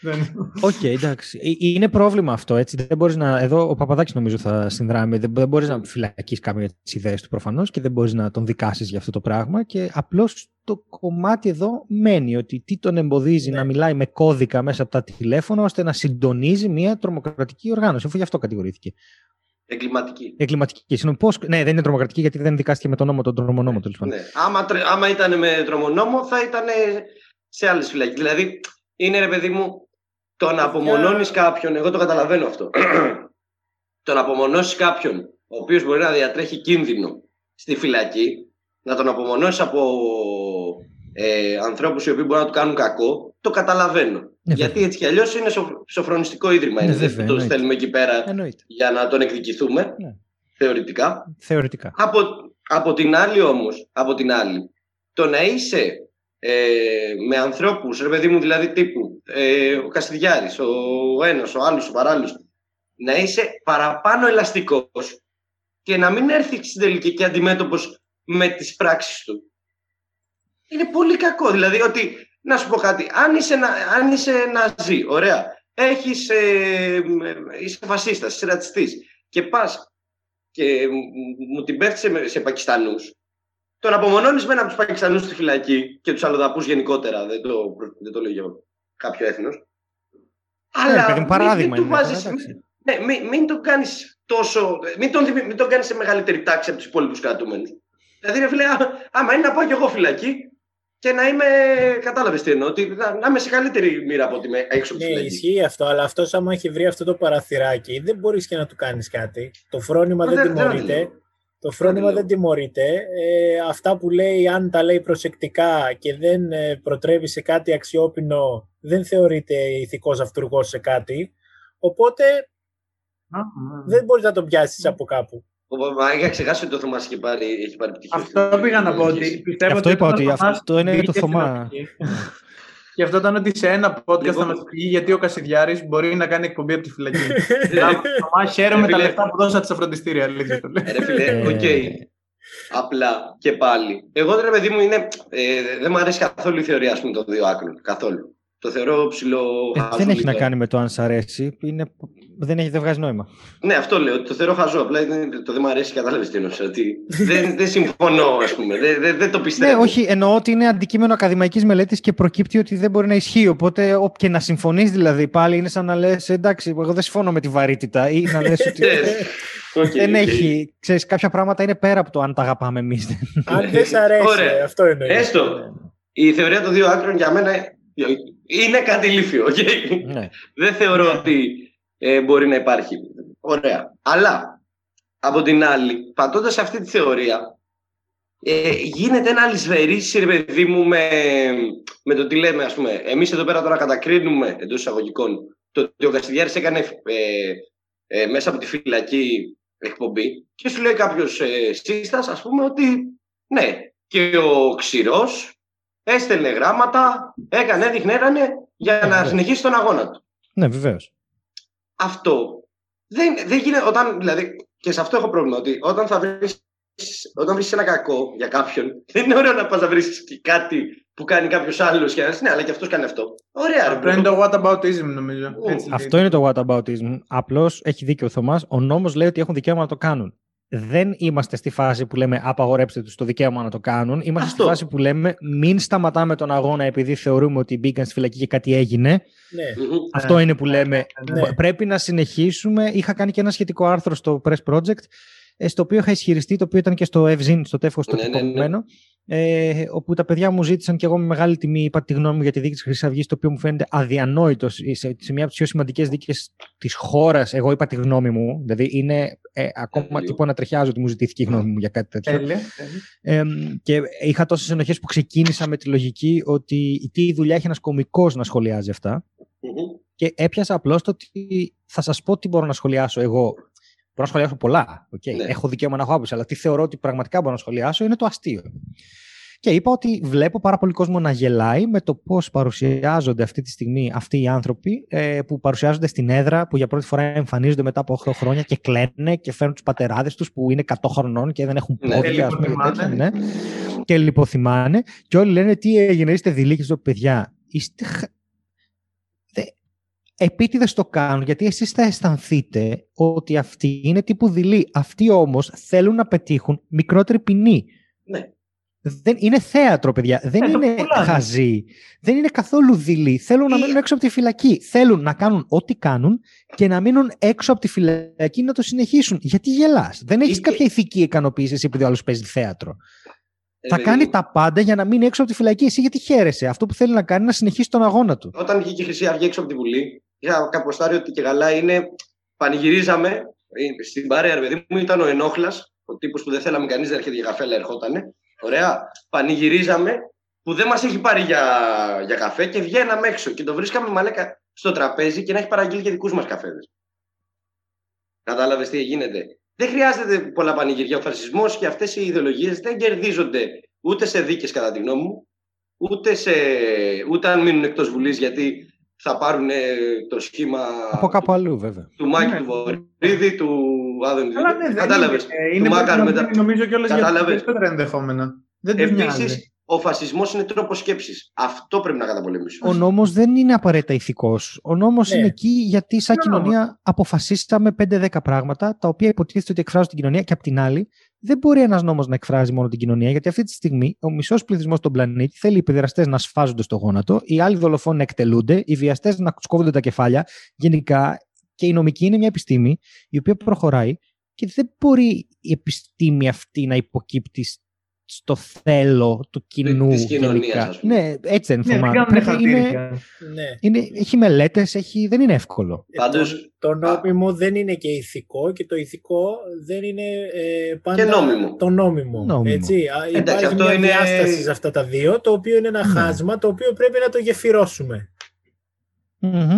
[SPEAKER 4] Δεν-
[SPEAKER 1] Οκ, εντάξει. Ε, Είναι πρόβλημα αυτό, έτσι. Δεν μπορείς να... Εδώ ο Παπαδάκης νομίζω θα συνδράμει. Δεν, δεν μπορείς να φυλακίσεις κάποιον για τις ιδέες του προφανώς και δεν μπορείς να τον δικάσεις για αυτό το πράγμα και απλώς το κομμάτι εδώ μένει ότι τι τον εμποδίζει
[SPEAKER 2] Ναι.
[SPEAKER 1] να μιλάει με κώδικα μέσα από τα τηλέφωνα ώστε να συντονίζει μια τρομοκρατική οργάνωση, αφού γι' αυτό κατηγορήθηκε.
[SPEAKER 3] Εγκληματική.
[SPEAKER 1] Εγκληματική. Συγγνώμη, πώς... Ναι, δεν είναι τρομοκρατική γιατί δεν δικάστηκε με τον νόμο, τον τρομονόμο τέλος πάντων.
[SPEAKER 3] Ναι. Άμα, τρε- άμα ήταν με τρομονόμο θα ήταν σε άλλες φυλακές. Δηλαδή είναι ρε παιδί μου το να απομονώνεις κάποιον, εγώ το καταλαβαίνω αυτό. *clears throat* το να απομονώσεις κάποιον ο οποίος μπορεί να διατρέχει κίνδυνο στη φυλακή, να τον απομονώσεις από ε, ανθρώπους οι οποίοι μπορούν να του κάνουν κακό, το καταλαβαίνω.
[SPEAKER 1] Ναι,
[SPEAKER 3] Γιατί
[SPEAKER 1] βέβαια.
[SPEAKER 3] έτσι κι αλλιώς είναι σοφ- σοφρονιστικό ίδρυμα.
[SPEAKER 1] Ναι,
[SPEAKER 3] είναι,
[SPEAKER 1] βέβαια,
[SPEAKER 3] δεν το
[SPEAKER 1] εννοείται.
[SPEAKER 3] στέλνουμε εκεί πέρα
[SPEAKER 1] Εννοείται.
[SPEAKER 3] για να τον εκδικηθούμε,
[SPEAKER 1] Ναι.
[SPEAKER 3] θεωρητικά.
[SPEAKER 1] Θεωρητικά.
[SPEAKER 3] Από, από την άλλη όμως, από την άλλη, το να είσαι ε, με ανθρώπους, ρε παιδί μου δηλαδή τύπου, ε, ο Καστιδιάρης, ο, ο ένας, ο άλλος, ο παράλληλος, να είσαι παραπάνω ελαστικός και να μην έρθει στην τελική και αντιμέτωπος με τις πράξεις του. Είναι πολύ κακό. Δηλαδή ότι, να σου πω κάτι, αν είσαι, να, αν είσαι ναζί, ωραία, έχεις, ε, είσαι φασίστας, είσαι ρατσιστής και πας και μου- μου την πέφτει σε, σε Πακιστανούς, τον απομονώνεις με ένα από τους Πακιστανούς στη φυλακή και τους αλλοδαπούς γενικότερα, δεν το, δεν το λέω για κάποιο έθνος.
[SPEAKER 1] Ναι, παιδί μου, παράδειγμα
[SPEAKER 3] μην,
[SPEAKER 1] είναι
[SPEAKER 3] του
[SPEAKER 1] αυτό,
[SPEAKER 3] βάζεις,
[SPEAKER 1] εντάξει.
[SPEAKER 3] ναι, μην, μην τον κάνεις τόσο, μην τον, δημι- μην τον κάνεις σε μεγαλύτερη τάξη από τους υπόλοιπους κρατούμενους. Δηλαδή, ρε φίλε, α- άμα είναι να πάω κι εγώ φυλακή και να είμαι, κατάλαβες τι εννοώ, ότι να, να είμαι σε καλύτερη μοίρα από ότι είμαι έξω από τη
[SPEAKER 2] Ναι,
[SPEAKER 3] φυλακή.
[SPEAKER 2] ισχύει αυτό, αλλά αυτός άμα έχει βρει αυτό το παραθυράκι, δεν μπορείς και να του κάνεις κάτι. Το φρόνημα
[SPEAKER 3] Μα
[SPEAKER 2] δεν
[SPEAKER 3] δεν- δεν
[SPEAKER 2] τιμωρείται.
[SPEAKER 3] λέω.
[SPEAKER 2] Το φρόνημα
[SPEAKER 3] δεν
[SPEAKER 2] δεν τιμωρείται. Ε, αυτά που λέει, αν τα λέει προσεκτικά και δεν ε, προτρέπει σε κάτι αξιόπινο, δεν θεωρείται ηθικός αυτούργος σε κάτι. Οπότε
[SPEAKER 4] Α, α.
[SPEAKER 2] δεν μπορείς να τον πιάσεις από κάπου.
[SPEAKER 3] Ο- Μα είχα ξεχάσει ότι ο Θωμάς έχει πάρει, έχει πάρει πτυχίο.
[SPEAKER 4] Αυτό πήγα να πω ότι πιστεύω
[SPEAKER 1] Αυτό
[SPEAKER 4] ότι
[SPEAKER 1] είπα
[SPEAKER 4] όταν
[SPEAKER 1] ότι
[SPEAKER 4] ο Θωμάς
[SPEAKER 1] αυτό είναι
[SPEAKER 4] βγήκε
[SPEAKER 1] το
[SPEAKER 4] στην
[SPEAKER 1] Θωμά.
[SPEAKER 4] Αμερική, Και αυτό ήταν ότι σε ένα podcast
[SPEAKER 3] Λοιπόν.
[SPEAKER 4] θα μας πει γιατί ο Κασιδιάρης μπορεί να κάνει εκπομπή από τη φυλακή. *laughs* Θωμά, χαίρομαι
[SPEAKER 3] Ε,
[SPEAKER 4] τα
[SPEAKER 3] φίλε.
[SPEAKER 4] λεφτά που δώσατε στα φροντιστήρια. αλήθεια το λέω.
[SPEAKER 3] Ε, Ρε φίλε,
[SPEAKER 1] Ε,
[SPEAKER 3] οκ. Απλά και πάλι. Εγώ ρε παιδί μου είναι. Ε, δεν μου αρέσει καθόλου η θεωρία ας πούμε, των δύο άκρων. Καθόλου. Το θεωρώ ψιλο.
[SPEAKER 1] Ε,
[SPEAKER 3] χαζό
[SPEAKER 1] δεν έχει να
[SPEAKER 3] λίγο.
[SPEAKER 1] κάνει με το αν σ' αρέσει. Είναι... Δεν, έχει, δεν βγάζει νόημα.
[SPEAKER 3] Ναι, αυτό λέω. Το θεωρώ χαζό. Απλά είναι- το δεν μου αρέσει, κατάλαβες τι εννοούσα. Ότι δεν, *laughs* δεν συμφωνώ, ας πούμε. Δεν, δεν, δεν το πιστεύω.
[SPEAKER 1] Ναι, όχι, εννοώ ότι είναι αντικείμενο ακαδημαϊκής μελέτης και προκύπτει ότι δεν μπορεί να ισχύει. Οπότε, ο- και να συμφωνείς δηλαδή πάλι είναι σαν να λες εντάξει, εγώ δεν συμφωνώ με τη βαρύτητα ή να λες ότι *laughs*
[SPEAKER 3] Yes. Οκ,
[SPEAKER 1] δεν
[SPEAKER 3] οκ.
[SPEAKER 1] έχει. Ξέρεις, κάποια πράγματα είναι πέρα από το αν τα αγαπάμε εμείς.
[SPEAKER 2] αν δεν σ' αρέσει,
[SPEAKER 3] Ωραία.
[SPEAKER 2] αυτό εννοεί.
[SPEAKER 3] Έστω. Η θεωρία των δύο άκρων για μένα είναι κάτι ηλίθιο. οκ.
[SPEAKER 1] ναι.
[SPEAKER 3] Δεν θεωρώ ότι ε, μπορεί να υπάρχει. Ωραία. Αλλά από την άλλη, πατώντας αυτή τη θεωρία, ε, γίνεται ένα αλισβερίσι, ρε παιδί μου, με, με το τι λέμε, ας πούμε. Εμείς εδώ πέρα τώρα κατακρίνουμε, εντός εισαγωγικών, το ότι ο Κασιδιάρης έκανε ε, ε, μέσα από τη φυλακή εκπομπή και σου λέει κάποιος ε, σύστας, ας πούμε, ότι ναι, και ο Ξηρός έστελνε γράμματα, έκανε, έδειχνε, έκανε για να συνεχίσει τον αγώνα του.
[SPEAKER 1] Ναι, βεβαίως.
[SPEAKER 3] Αυτό δεν, δεν γίνεται. Όταν, δηλαδή, και σε αυτό έχω πρόβλημα. Ότι όταν θα βρεις όταν βρεις ένα κακό για κάποιον, *laughs* δεν είναι ωραίο να πας να βρεις κάτι που κάνει κάποιος άλλος και να ναι, αλλά και αυτός κάνει αυτό. Ωραία,
[SPEAKER 4] Αυτό είναι το whataboutism, νομίζω. Έτσι
[SPEAKER 1] αυτό είναι το whataboutism. Απλώς έχει δίκιο ο Θωμάς. Ο νόμος λέει ότι έχουν δικαίωμα να το κάνουν. Δεν είμαστε στη φάση που λέμε απαγορέψτε τους το δικαίωμα να το κάνουν. Είμαστε
[SPEAKER 3] Αυτό.
[SPEAKER 1] στη φάση που λέμε μην σταματάμε τον αγώνα επειδή θεωρούμε ότι μπήκαν στη φυλακή και κάτι έγινε.
[SPEAKER 2] Ναι.
[SPEAKER 3] Μμμ.
[SPEAKER 1] Αυτό είναι που λέμε.
[SPEAKER 2] ναι.
[SPEAKER 1] Πρέπει να συνεχίσουμε. Είχα κάνει και ένα σχετικό άρθρο στο Press Project, ε, στο οποίο είχα ισχυριστεί, το οποίο ήταν και στο Evzin, στο τεύχος το
[SPEAKER 3] Ναι, ναι, ναι.
[SPEAKER 1] τυπωμένο, ε, όπου τα παιδιά μου ζήτησαν και εγώ με μεγάλη τιμή είπα τη γνώμη μου για τη δίκη της Χρυσής Αυγής, το οποίο μου φαίνεται αδιανόητο σε, σε μια από τις πιο σημαντικές δίκες της χώρας. Εγώ είπα τη γνώμη μου, δηλαδή είναι ε, ακόμα
[SPEAKER 3] Τέλειο.
[SPEAKER 1] τύπο να τριχιάζω ότι μου ζητήθηκε η γνώμη μου για κάτι τέτοιο.
[SPEAKER 4] Τέλεια.
[SPEAKER 1] Ε, και είχα τόσες ενοχές που ξεκίνησα με τη λογική ότι τι δουλειά έχει ένας κωμικό να σχολιάζει αυτά
[SPEAKER 3] Μμμ.
[SPEAKER 1] και έπιασα απλώς το ότι θα σας πω τι μπορώ να σχολιάσω εγώ. Μπορώ να σχολιάσω πολλά. Okay.
[SPEAKER 3] Ναι.
[SPEAKER 1] Έχω δικαίωμα να έχω άποψη, αλλά τι θεωρώ ότι πραγματικά μπορώ να σχολιάσω είναι το αστείο. Και είπα ότι βλέπω πάρα πολύ κόσμο να γελάει με το πώς παρουσιάζονται αυτή τη στιγμή αυτοί οι άνθρωποι ε, που παρουσιάζονται στην έδρα, που για πρώτη φορά εμφανίζονται μετά από 8 χρόνια και κλαίνουν και φέρνουν τους πατεράδες τους που είναι 100 χρονών και δεν έχουν
[SPEAKER 3] Ναι.
[SPEAKER 1] πόδια. ας πούμε, και
[SPEAKER 4] λιποθυμάνε.
[SPEAKER 1] τέτοια, ναι. Και λιποθυμάνε. Και όλοι λένε τι έγινε, είστε δειλοί και στο παιδιά. Είστε χα- επίτηδες το κάνουν γιατί εσείς θα αισθανθείτε ότι αυτοί είναι τύπου δειλοί. Αυτοί όμως θέλουν να πετύχουν μικρότερη ποινή.
[SPEAKER 3] Ναι.
[SPEAKER 1] Δεν, είναι θέατρο, παιδιά. Δεν
[SPEAKER 4] Ε, το
[SPEAKER 1] είναι
[SPEAKER 4] πουλάνε.
[SPEAKER 1] χαζοί. Δεν είναι καθόλου δειλοί. Θέλουν να
[SPEAKER 3] Ή-
[SPEAKER 1] μείνουν έξω από τη φυλακή. Θέλουν να κάνουν ό,τι κάνουν και να μείνουν έξω από τη φυλακή να το συνεχίσουν. Γιατί γελάς; Δεν έχεις
[SPEAKER 3] Ή-
[SPEAKER 1] κάποια ηθική ικανοποίηση εσύ επειδή ο άλλος παίζει θέατρο.
[SPEAKER 3] Ε,
[SPEAKER 1] θα
[SPEAKER 3] παιδί
[SPEAKER 1] κάνει
[SPEAKER 3] μου,
[SPEAKER 1] τα πάντα για να μείνει έξω από τη φυλακή. Εσύ γιατί χαίρεσαι; Αυτό που θέλει να κάνει είναι να συνεχίσει τον αγώνα του.
[SPEAKER 3] Όταν βγήκε η Χρυσή Αυγή έξω από τη Βουλή, είχα καποστάρει ότι και καλά είναι. Πανηγυρίζαμε ε, στην παρέα, ρε παιδί μου, ήταν ο Ενόχλας, ο τύπος που δεν θέλαμε κανείς να έρχεται για καφέ, αλλά ερχότανε. Ωραία. Πανηγυρίζαμε που δεν μας έχει πάρει για, για καφέ και βγαίναμε έξω και το βρίσκαμε μαλάκα στο τραπέζι και να έχει παραγγείλει και δικούς μας καφέδες. Κατάλαβες τι γίνεται. Δεν χρειάζεται πολλά πανηγυριά. Ο φασισμός και αυτές οι ιδεολογίες δεν κερδίζονται ούτε σε δίκες, κατά τη γνώμη μου, ούτε, σε, ούτε αν μείνουν εκτός Βουλής γιατί θα πάρουν ε, το σχήμα
[SPEAKER 1] Από κάπου αλλού, βέβαια.
[SPEAKER 3] του Μάκη
[SPEAKER 4] Ναι.
[SPEAKER 3] του Βορύδη, του Άδωνη
[SPEAKER 4] Αλλά ναι, δεν
[SPEAKER 3] Κατάλαβες.
[SPEAKER 4] είναι. Ε,
[SPEAKER 3] Του
[SPEAKER 4] Είναι
[SPEAKER 3] Μάκαρου μετά.
[SPEAKER 4] προγραμματικοί, νομίζω κιόλας για
[SPEAKER 3] Κατάλαβες.
[SPEAKER 4] περισσότερα ενδεχόμενα. Δεν τους νοιάζει.
[SPEAKER 3] Επίση, ο φασισμός είναι τρόπος σκέψης. Αυτό πρέπει να καταπολεμήσουμε.
[SPEAKER 1] Ο νόμος δεν είναι απαραίτητα ηθικός. Ο νόμος
[SPEAKER 2] Ναι.
[SPEAKER 1] είναι εκεί γιατί, σαν
[SPEAKER 4] Είναι ο
[SPEAKER 1] κοινωνία, αποφασίσαμε 5-10 πράγματα τα οποία υποτίθεται ότι εκφράζουν την κοινωνία και απ' την άλλη, δεν μπορεί ένας νόμος να εκφράζει μόνο την κοινωνία, γιατί αυτή τη στιγμή ο μισός πληθυσμός στον πλανήτη θέλει οι παιδεραστέ να σφάζονται στο γόνατο, οι άλλοι δολοφόνοι να εκτελούνται, οι βιαστές να του κόβονται τα κεφάλια. Γενικά, και η νομική είναι μια επιστήμη η οποία προχωράει και δεν μπορεί η επιστήμη αυτή να υποκύπτει στο θέλω του κοινού.
[SPEAKER 3] της κοινωνίας,
[SPEAKER 1] γενικά.
[SPEAKER 3] ας πούμε.
[SPEAKER 1] Ναι, έτσι δεν
[SPEAKER 4] Ναι, δεν
[SPEAKER 1] Θωμά.
[SPEAKER 4] κάνουν
[SPEAKER 1] Πρέπει- είναι-
[SPEAKER 4] χαρτίρια.
[SPEAKER 2] ναι.
[SPEAKER 1] είναι, έχει μελέτες, έχει, δεν είναι εύκολο.
[SPEAKER 2] Ε,
[SPEAKER 3] Πάντως-
[SPEAKER 2] το, το νόμιμο δεν είναι και ηθικό και το ηθικό δεν είναι ε, πάντα
[SPEAKER 3] Και νόμιμο.
[SPEAKER 2] το νόμιμο.
[SPEAKER 1] Νόμιμο.
[SPEAKER 2] Έτσι. Α, Υπάρχει
[SPEAKER 3] αυτό
[SPEAKER 2] μια
[SPEAKER 3] είναι-
[SPEAKER 2] διάσταση σε αυτά τα δύο, το οποίο είναι ένα
[SPEAKER 1] Ναι.
[SPEAKER 2] χάσμα, το οποίο πρέπει να το γεφυρώσουμε.
[SPEAKER 1] Μμμ.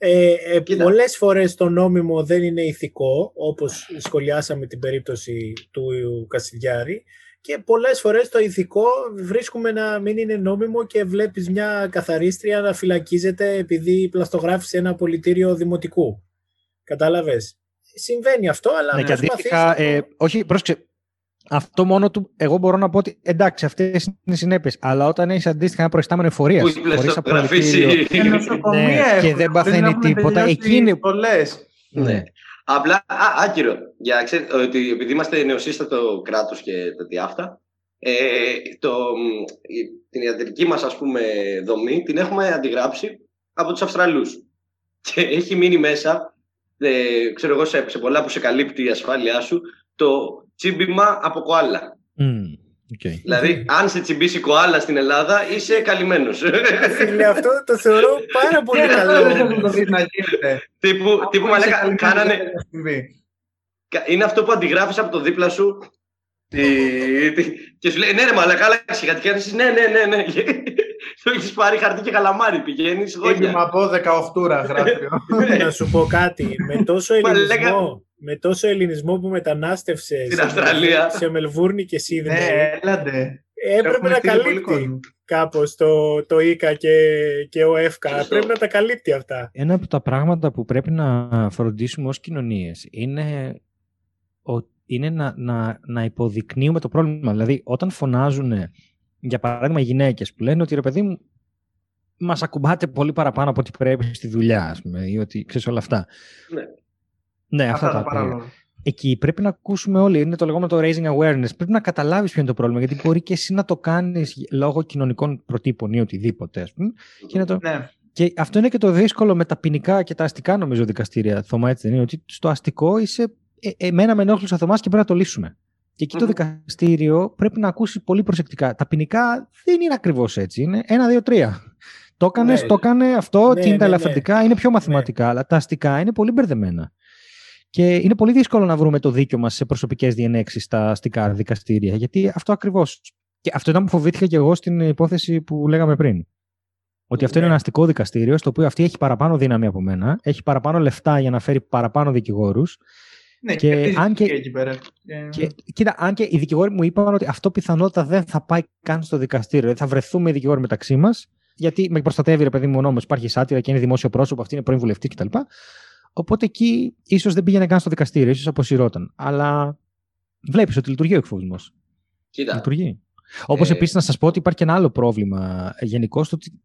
[SPEAKER 2] Ε, ε,
[SPEAKER 3] Κοίτα.
[SPEAKER 2] πολλές φορές το νόμιμο δεν είναι ηθικό, όπως σχολιάσαμε την περίπτωση του Κασιδιάρη, και πολλές φορές το ηθικό βρίσκουμε να μην είναι νόμιμο και βλέπεις μια καθαρίστρια να φυλακίζεται επειδή πλαστογράφησε ένα πολιτήριο δημοτικού. Κατάλαβες. Συμβαίνει αυτό, αλλά
[SPEAKER 1] Ναι, και
[SPEAKER 2] προσπαθείς
[SPEAKER 1] αντίστοιχα,
[SPEAKER 2] να το-
[SPEAKER 1] ε, όχι, πρόσεξε. Αυτό μόνο του, εγώ μπορώ να πω ότι εντάξει, αυτές είναι οι συνέπειες. Αλλά όταν έχεις αντίστοιχα ένα προϊστάμενο εφορίας.
[SPEAKER 3] Που η πλαστογραφήσει.
[SPEAKER 4] Και νοσοκομεία
[SPEAKER 1] Ναι,
[SPEAKER 4] έχουν,
[SPEAKER 1] και δεν
[SPEAKER 4] χωρίς
[SPEAKER 1] παθαίνει
[SPEAKER 4] να έχουν
[SPEAKER 1] τίποτα.
[SPEAKER 4] τελειώσει
[SPEAKER 1] Εκεί είναι-
[SPEAKER 4] Πολλές.
[SPEAKER 3] Ναι. Απλά, α, άκυρο, για να ξέρετε ότι επειδή είμαστε νεοσύστατο κράτος και τέτοια αυτά, ε, το, μ, η- την ιατρική μας ας πούμε δομή την έχουμε αντιγράψει από τους Αυστραλούς. *laughs* Και έχει μείνει μέσα, ε, ξέρω εγώ σε, σε πολλά που σε καλύπτει η ασφάλειά σου, το τσίμπημα από κοάλα. Δηλαδή, αν σε τσιμπήσει κοάλα στην Ελλάδα, είσαι καλυμμένος.
[SPEAKER 2] Φίλε, αυτό το θεωρώ πάρα πολύ
[SPEAKER 4] Δεν
[SPEAKER 2] καλό.
[SPEAKER 4] θα το δεις να γίνεται.
[SPEAKER 3] τύπου, τύπου
[SPEAKER 4] Είσαι
[SPEAKER 3] μαλάκα,
[SPEAKER 4] καλυμμένος,
[SPEAKER 3] κάνανε,
[SPEAKER 4] δεν θα συμβεί.
[SPEAKER 3] Κα- Είναι αυτό που αντιγράφεις από το δίπλα σου. τη- τη- και σου λέει ναι, ρε Μαλακά, άλλαξε κάτι. Και κάνεις, ναι, ναι, ναι, ναι. *laughs* Το έχεις πάρει χαρτί και καλαμάρι. Πηγαίνεις
[SPEAKER 4] Τσίμπημα
[SPEAKER 3] γόνια.
[SPEAKER 4] από 18 γράφει. *laughs*
[SPEAKER 2] να σου πω κάτι. Με τόσο
[SPEAKER 3] Μα
[SPEAKER 2] ελληνισμό, με τόσο ελληνισμό που μετανάστευσες
[SPEAKER 3] Στην
[SPEAKER 2] σε,
[SPEAKER 3] Αυστραλία.
[SPEAKER 2] σε Μελβούρνη και Σίδνεϊ,
[SPEAKER 4] Ναι, έλαντε.
[SPEAKER 2] έπρεπε
[SPEAKER 4] Έχουμε
[SPEAKER 2] να
[SPEAKER 4] στείλει πολύ
[SPEAKER 2] καλύπτει.
[SPEAKER 4] κόσμο.
[SPEAKER 2] κάπως το, το ΙΚΑ και, και ο ΕΦΚΑ. Πρέπει να τα καλύπτει αυτά.
[SPEAKER 1] Ένα από τα πράγματα που πρέπει να φροντίσουμε ως κοινωνίες είναι, είναι να, να, να υποδεικνύουμε το πρόβλημα. Δηλαδή, όταν φωνάζουν, για παράδειγμα, οι γυναίκες που λένε ότι ρε παιδί μου, μας ακουμπάτε πολύ παραπάνω από ό,τι πρέπει στη δουλειά, ας πούμε, ή ότι ξέρεις όλα αυτά.
[SPEAKER 3] Ναι.
[SPEAKER 1] Ναι, αυτά, αυτά τα παράλογα εκεί πρέπει να ακούσουμε όλοι. Είναι το λεγόμενο το raising awareness. Πρέπει να καταλάβεις ποιο είναι το πρόβλημα. Γιατί μπορεί και εσύ να το κάνεις λόγω κοινωνικών προτύπων ή οτιδήποτε, ας πούμε. Και, το... ναι. και αυτό είναι και το δύσκολο με τα ποινικά και τα αστικά, νομίζω, δικαστήρια. Θωμά, έτσι δεν είναι. Ότι στο αστικό είσαι. Ε, εμένα με ενόχλησε ο Θωμάς και πρέπει να το λύσουμε. Και εκεί το δικαστήριο πρέπει να ακούσει πολύ προσεκτικά. Τα ποινικά δεν είναι ακριβώς έτσι. Είναι ένα, δύο, τρία. Το έκανες, ναι. το έκανε αυτό, ναι, τι είναι τα ναι, ελαφρυντικά, είναι πιο μαθηματικά. Αλλά τα αστικά είναι πολύ μπερδεμένα. Και είναι πολύ δύσκολο να βρούμε το δίκιο μας σε προσωπικές διενέξεις στα αστικά δικαστήρια. Γιατί αυτό ακριβώς. Και αυτό ήταν που φοβήθηκα και εγώ στην υπόθεση που λέγαμε πριν. Ότι αυτό είναι ένα αστικό δικαστήριο, στο οποίο αυτή έχει παραπάνω δύναμη από μένα, έχει παραπάνω λεφτά για να φέρει παραπάνω δικηγόρους.
[SPEAKER 4] Ναι, και, και αν και, εκεί πέρα.
[SPEAKER 1] Και, κοίτα, αν και οι δικηγόροι μου είπαν ότι αυτό πιθανότητα δεν θα πάει καν στο δικαστήριο. Θα βρεθούμε οι δικηγόροι μεταξύ μας, γιατί με προστατεύει ρε παιδί μου ο νόμος, υπάρχει σάτυρα και είναι δημόσιο πρόσωπο, αυτή είναι πρώην βουλευτή κτλ. Οπότε εκεί ίσως δεν πήγαινε καν στο δικαστήριο, ίσως αποσυρώταν. Αλλά βλέπεις ότι λειτουργεί ο εκφοβισμός.
[SPEAKER 3] Κοίτα.
[SPEAKER 1] Λειτουργεί. Όπως ε... επίσης να σας πω ότι υπάρχει και ένα άλλο πρόβλημα γενικώς, το ότι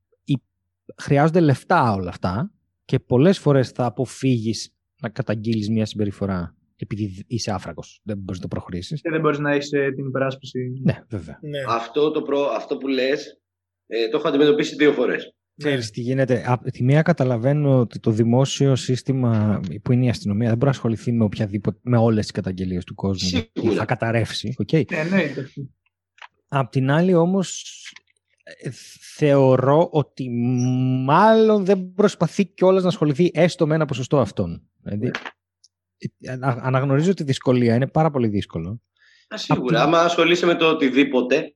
[SPEAKER 1] χρειάζονται λεφτά όλα αυτά και πολλές φορές θα αποφύγεις να καταγγείλεις μια συμπεριφορά επειδή είσαι άφραγος. Δεν μπορείς να το προχωρήσεις.
[SPEAKER 4] Και δεν μπορείς να έχεις ε, την υπεράσπιση.
[SPEAKER 1] Ναι, βέβαια.
[SPEAKER 3] Ναι. Αυτό, το προ... Αυτό που λες, ε, το έχω αντιμετωπίσει δύο φορές.
[SPEAKER 1] Ξέρεις τι γίνεται. Από τη μία καταλαβαίνω ότι το δημόσιο σύστημα που είναι η αστυνομία δεν μπορεί να ασχοληθεί με, οποιαδήποτε, με όλες τις καταγγελίες του κόσμου.
[SPEAKER 3] Σίγουρα.
[SPEAKER 1] Θα καταρρεύσει. Okay.
[SPEAKER 4] Ναι, ναι.
[SPEAKER 1] Απ' την άλλη όμως ε, θεωρώ ότι μάλλον δεν προσπαθεί κιόλας να ασχοληθεί έστω με ένα ποσοστό αυτών. Δηλαδή, ε, αναγνωρίζω τη δυσκολία, είναι πάρα πολύ δύσκολο.
[SPEAKER 3] Σίγουρα, άμα ασχολείσαι με το οτιδήποτε,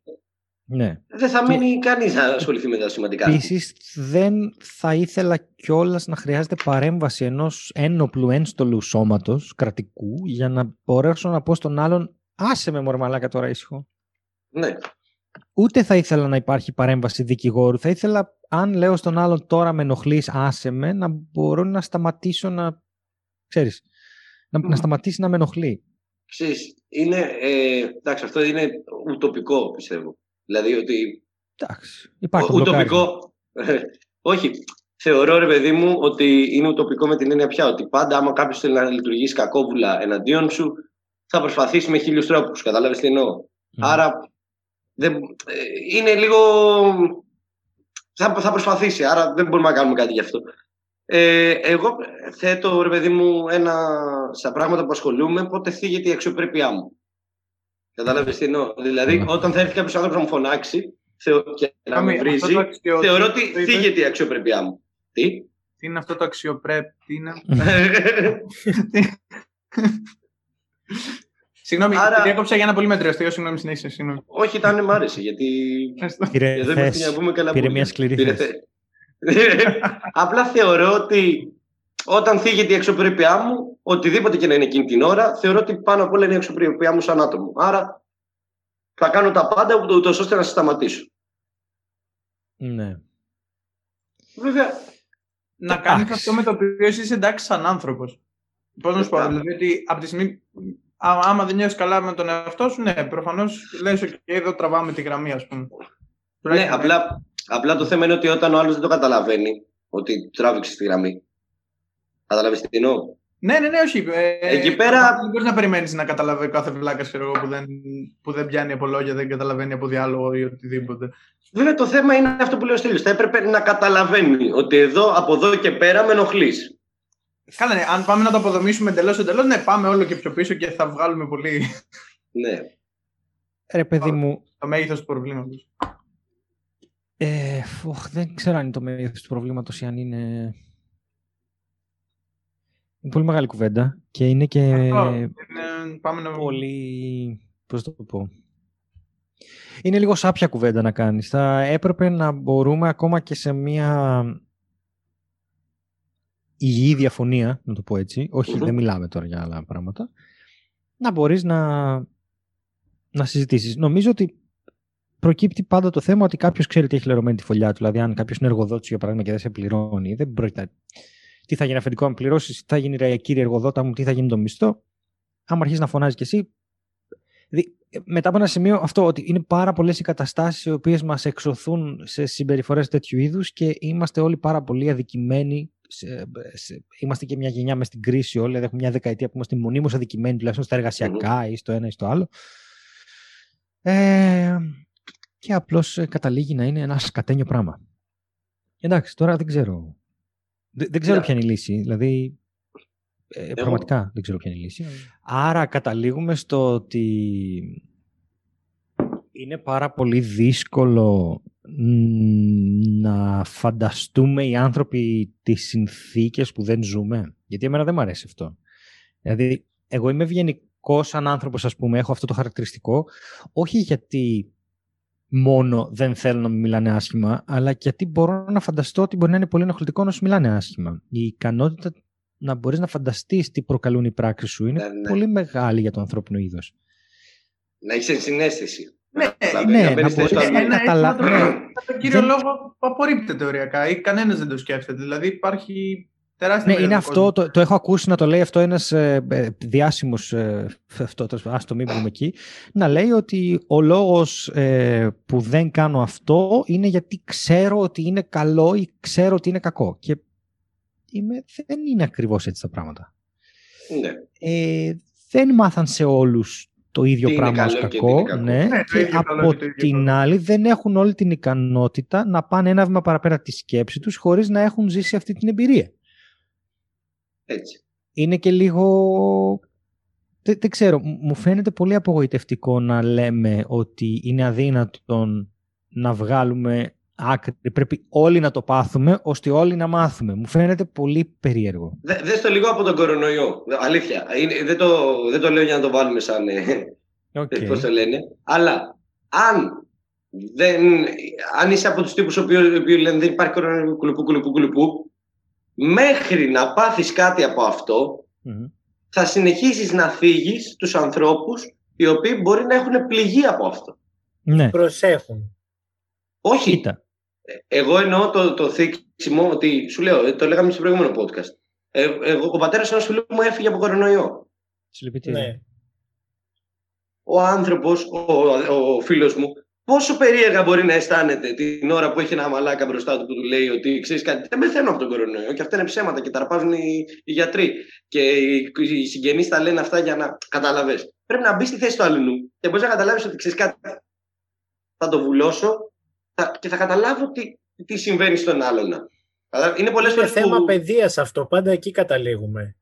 [SPEAKER 1] ναι.
[SPEAKER 3] Δεν θα μείνει και... κανείς να ασχοληθεί με τα σημαντικά.
[SPEAKER 1] Επίσης, δεν θα ήθελα κιόλας να χρειάζεται παρέμβαση ενός ένοπλου ένστολου σώματος κρατικού για να μπορέσω να πω στον άλλον Άσε με μορμαλάκα τώρα ήσυχο.
[SPEAKER 3] Ναι.
[SPEAKER 1] Ούτε θα ήθελα να υπάρχει παρέμβαση δικηγόρου. Θα ήθελα, αν λέω στον άλλον τώρα με ενοχλείς, άσε με, να μπορώ να σταματήσω να. ξέρεις, να, να σταματήσει να με ενοχλεί.
[SPEAKER 3] Ξέρεις, είναι, ε, εντάξει, αυτό είναι ουτοπικό πιστεύω. Δηλαδή ότι.
[SPEAKER 1] Εντάξει. Υπάρχει
[SPEAKER 3] ουτοπικό. *laughs* Όχι. Θεωρώ, ρε παιδί μου, ότι είναι ουτοπικό με την έννοια πια ότι πάντα, άμα κάποιος θέλει να λειτουργήσει κακόβουλα εναντίον σου, θα προσπαθήσει με χίλιους τρόπους. Κατάλαβες τι εννοώ. Άρα. Δεν, ε, είναι λίγο. Θα, θα προσπαθήσει, άρα δεν μπορούμε να κάνουμε κάτι γι' αυτό. Ε, εγώ θέτω, ρε παιδί μου, ένα, στα πράγματα που ασχολούμαι, πότε θίγεται η αξιοπρέπειά μου. Κατάλαβες τι εννοώ. Δηλαδή, όταν θα έρθει κάποιος άνθρωπος να μου φωνάξει και να με βρίζει, θεωρώ ότι θίγεται η αξιοπρέπειά μου. Τι;
[SPEAKER 4] Τι είναι αυτό το αξιοπρέπειο, τι είναι; *laughs* Συγγνώμη, Άρα... διέκοψα για ένα πολύ μετριαστείο. Συγγνώμη, συνέχισε. Συγγνώμη.
[SPEAKER 3] Όχι, ήταν μ' άρεσε γιατί. *laughs*
[SPEAKER 1] Πήρε, εδώ είμαστε να πούμε καλά Πήρε μια σκληρή θέση. *laughs*
[SPEAKER 3] Απλά θεωρώ ότι όταν θίγεται η αξιοπρέπειά μου, οτιδήποτε και να είναι εκείνη την ώρα, θεωρώ ότι πάνω απ' όλα είναι η αξιοπρέπειά μου σαν άτομο. Άρα θα κάνω τα πάντα ούτω ώστε να σε σταματήσω.
[SPEAKER 1] Ναι.
[SPEAKER 4] Βέβαια, να κάνεις αυτό με το οποίο είσαι εντάξει σαν άνθρωπος. Πώς να σου πω, δηλαδή ότι από τη στιγμή. Άμα δεν νιώθεις καλά με τον εαυτό σου, ναι, προφανώς λες: OK, εδώ τραβάμε τη γραμμή, ας πούμε.
[SPEAKER 3] Ναι, απλά, απλά το θέμα είναι ότι όταν ο άλλος δεν το καταλαβαίνει ότι τράβηξε τη γραμμή, Κατάλαβε τι εννοώ;
[SPEAKER 4] Ναι, ναι, ναι, όχι.
[SPEAKER 3] Ε, Εκεί πέρα.
[SPEAKER 4] Δεν μπορείς να περιμένεις να καταλαβαίνει κάθε βλάκας που, δεν, που δεν πιάνει από λόγια, δεν καταλαβαίνει από διάλογο ή οτιδήποτε.
[SPEAKER 3] Βέβαια το θέμα είναι αυτό που λέω ο Στέλιος. Θα έπρεπε να καταλαβαίνει ότι εδώ, από εδώ και πέρα με ενοχλείς.
[SPEAKER 4] Καλά, ναι. Αν πάμε να το αποδομήσουμε εντελώς εντελώς, ναι, πάμε όλο και πιο πίσω και θα βγάλουμε πολύ.
[SPEAKER 3] Ναι.
[SPEAKER 1] Ρε παιδί μου.
[SPEAKER 4] Το μέγεθος του προβλήματος.
[SPEAKER 1] Ε, δεν ξέρω αν είναι το μέγεθος του προβλήματος ή αν είναι είναι πολύ μεγάλη κουβέντα και είναι και
[SPEAKER 4] είναι, πάμε να...
[SPEAKER 1] πολύ... Πώς το πω... Είναι λίγο σάπια κουβέντα να κάνεις. Θα έπρεπε να μπορούμε ακόμα και σε μια υγιή διαφωνία, να το πω έτσι, όχι δεν μιλάμε τώρα για άλλα πράγματα, να μπορείς να, να συζητήσεις. Νομίζω ότι προκύπτει πάντα το θέμα ότι κάποιος ξέρει τι έχει λερωμένη τη φωλιά του. Δηλαδή, αν κάποιος είναι εργοδότης, για παράδειγμα, και δεν σε πληρώνει, δεν πρόκειται. Τι θα γίνει αφεντικό, αν πληρώσεις, τι θα γίνει, ρε, κύριε εργοδότα μου, τι θα γίνει το μισθό. Άμα αρχίσεις να φωνάζεις κι εσύ. Δηλαδή, μετά από ένα σημείο αυτό ότι είναι πάρα πολλές οι καταστάσεις οι οποίες μας εξωθούν σε συμπεριφορές τέτοιου είδους και είμαστε όλοι πάρα πολύ αδικημένοι. Σε, σε, είμαστε και μια γενιά μες στην κρίση όλοι, δηλαδή έχουμε μια δεκαετία που είμαστε μονίμως αδικημένοι τουλάχιστον στα εργασιακά ή στο ένα ή στο άλλο. Ε, και απλώς καταλήγει να είναι ένας σκατένιο πράγμα. Εντάξει, τώρα δεν ξέρω. Δεν, δεν ξέρω yeah. ποια είναι η λύση. Δηλαδή, ε, πραγματικά δεν ξέρω ποια είναι η λύση. Άρα καταλήγουμε στο ότι είναι πάρα πολύ δύσκολο να φανταστούμε οι άνθρωποι τις συνθήκες που δεν ζούμε. Γιατί εμένα δεν μου αρέσει αυτό. Δηλαδή, εγώ είμαι ευγενικός σαν άνθρωπος, ας πούμε, έχω αυτό το χαρακτηριστικό, όχι γιατί μόνο δεν θέλω να μιλάνε άσχημα, αλλά γιατί μπορώ να φανταστώ ότι μπορεί να είναι πολύ ενοχλητικό να σου μιλάνε άσχημα. Η ικανότητα να μπορείς να φανταστείς τι προκαλούν οι πράξεις σου είναι ναι, ναι. πολύ μεγάλη για το ανθρώπινο είδος.
[SPEAKER 3] Να έχεις συνέστηση.
[SPEAKER 4] Ναι, δηλαδή, ναι, να, να μπορείς να καταλάβεις. Ναι. Το κύριο λόγο που απορρίπτεται οριακά ή κανένας δεν το σκέφτεται. Δηλαδή υπάρχει τεράστια.
[SPEAKER 1] Ναι, είναι αυτό. Το, το, έχω ακούσει να το λέει αυτό ένας ε, ε, διάσημος. Ε, αυτό, ας το μην πούμε εκεί. Να λέει ότι ο λόγος ε, που δεν κάνω αυτό είναι γιατί ξέρω ότι είναι καλό ή ξέρω ότι είναι κακό. Και είμαι, δεν είναι ακριβώς έτσι τα πράγματα.
[SPEAKER 3] Ναι.
[SPEAKER 1] Ε, δεν μάθαν σε όλους το ίδιο πράγμα ως κακό. Και, ναι, ναι, και από την άλλη δεν έχουν όλη την ικανότητα να πάνε ένα βήμα παραπέρα τη σκέψη τους χωρίς να έχουν ζήσει αυτή την εμπειρία.
[SPEAKER 3] Έτσι.
[SPEAKER 1] Είναι και λίγο... Δεν, δεν ξέρω, μου φαίνεται πολύ απογοητευτικό να λέμε ότι είναι αδύνατον να βγάλουμε άκρη. Πρέπει όλοι να το πάθουμε, ώστε όλοι να μάθουμε. Μου φαίνεται πολύ περίεργο.
[SPEAKER 3] Δε, δες το λίγο από τον κορονοϊό. Αλήθεια. Είναι, δεν, το, δεν το λέω για να το βάλουμε σαν... Okay. Πώς το λένε. Αλλά αν, δεν, αν είσαι από τους τύπους οι οποίοι λένε δεν υπάρχει κορονοϊό κουλουπού, κουλουπού, κουλουπού, μέχρι να πάθεις κάτι από αυτό, mm-hmm. θα συνεχίσεις να φύγεις τους ανθρώπους οι οποίοι μπορεί να έχουν πληγεί από αυτό.
[SPEAKER 2] Ναι. Προσέχουν.
[SPEAKER 3] Όχι. Κοίτα. Εγώ εννοώ το, το θίξιμο ότι σου λέω, το λέγαμε στο προηγούμενο podcast. Ε, εγώ, ο πατέρας ενός φίλου μου έφυγε από κορονοϊό.
[SPEAKER 1] Ναι.
[SPEAKER 3] Ο άνθρωπος, ο, ο, ο φίλος μου, πόσο περίεργα μπορεί να αισθάνεται την ώρα που έχει ένα μαλάκα μπροστά του που του λέει ότι ξέρεις κάτι, δεν πεθαίνω από τον κορονοϊό και αυτά είναι ψέματα και τα αρπάζουν οι, οι γιατροί. Και οι, οι συγγενείς τα λένε αυτά για να καταλαβέ. Πρέπει να μπει στη θέση του αλλού και μπορείς να καταλάβεις ότι ξέρεις κάτι. Θα το βουλώσω και θα καταλάβω τι, τι συμβαίνει στον άλλον. Είναι πολλές
[SPEAKER 2] είναι θέμα που... παιδείας αυτό, πάντα εκεί καταλήγουμε.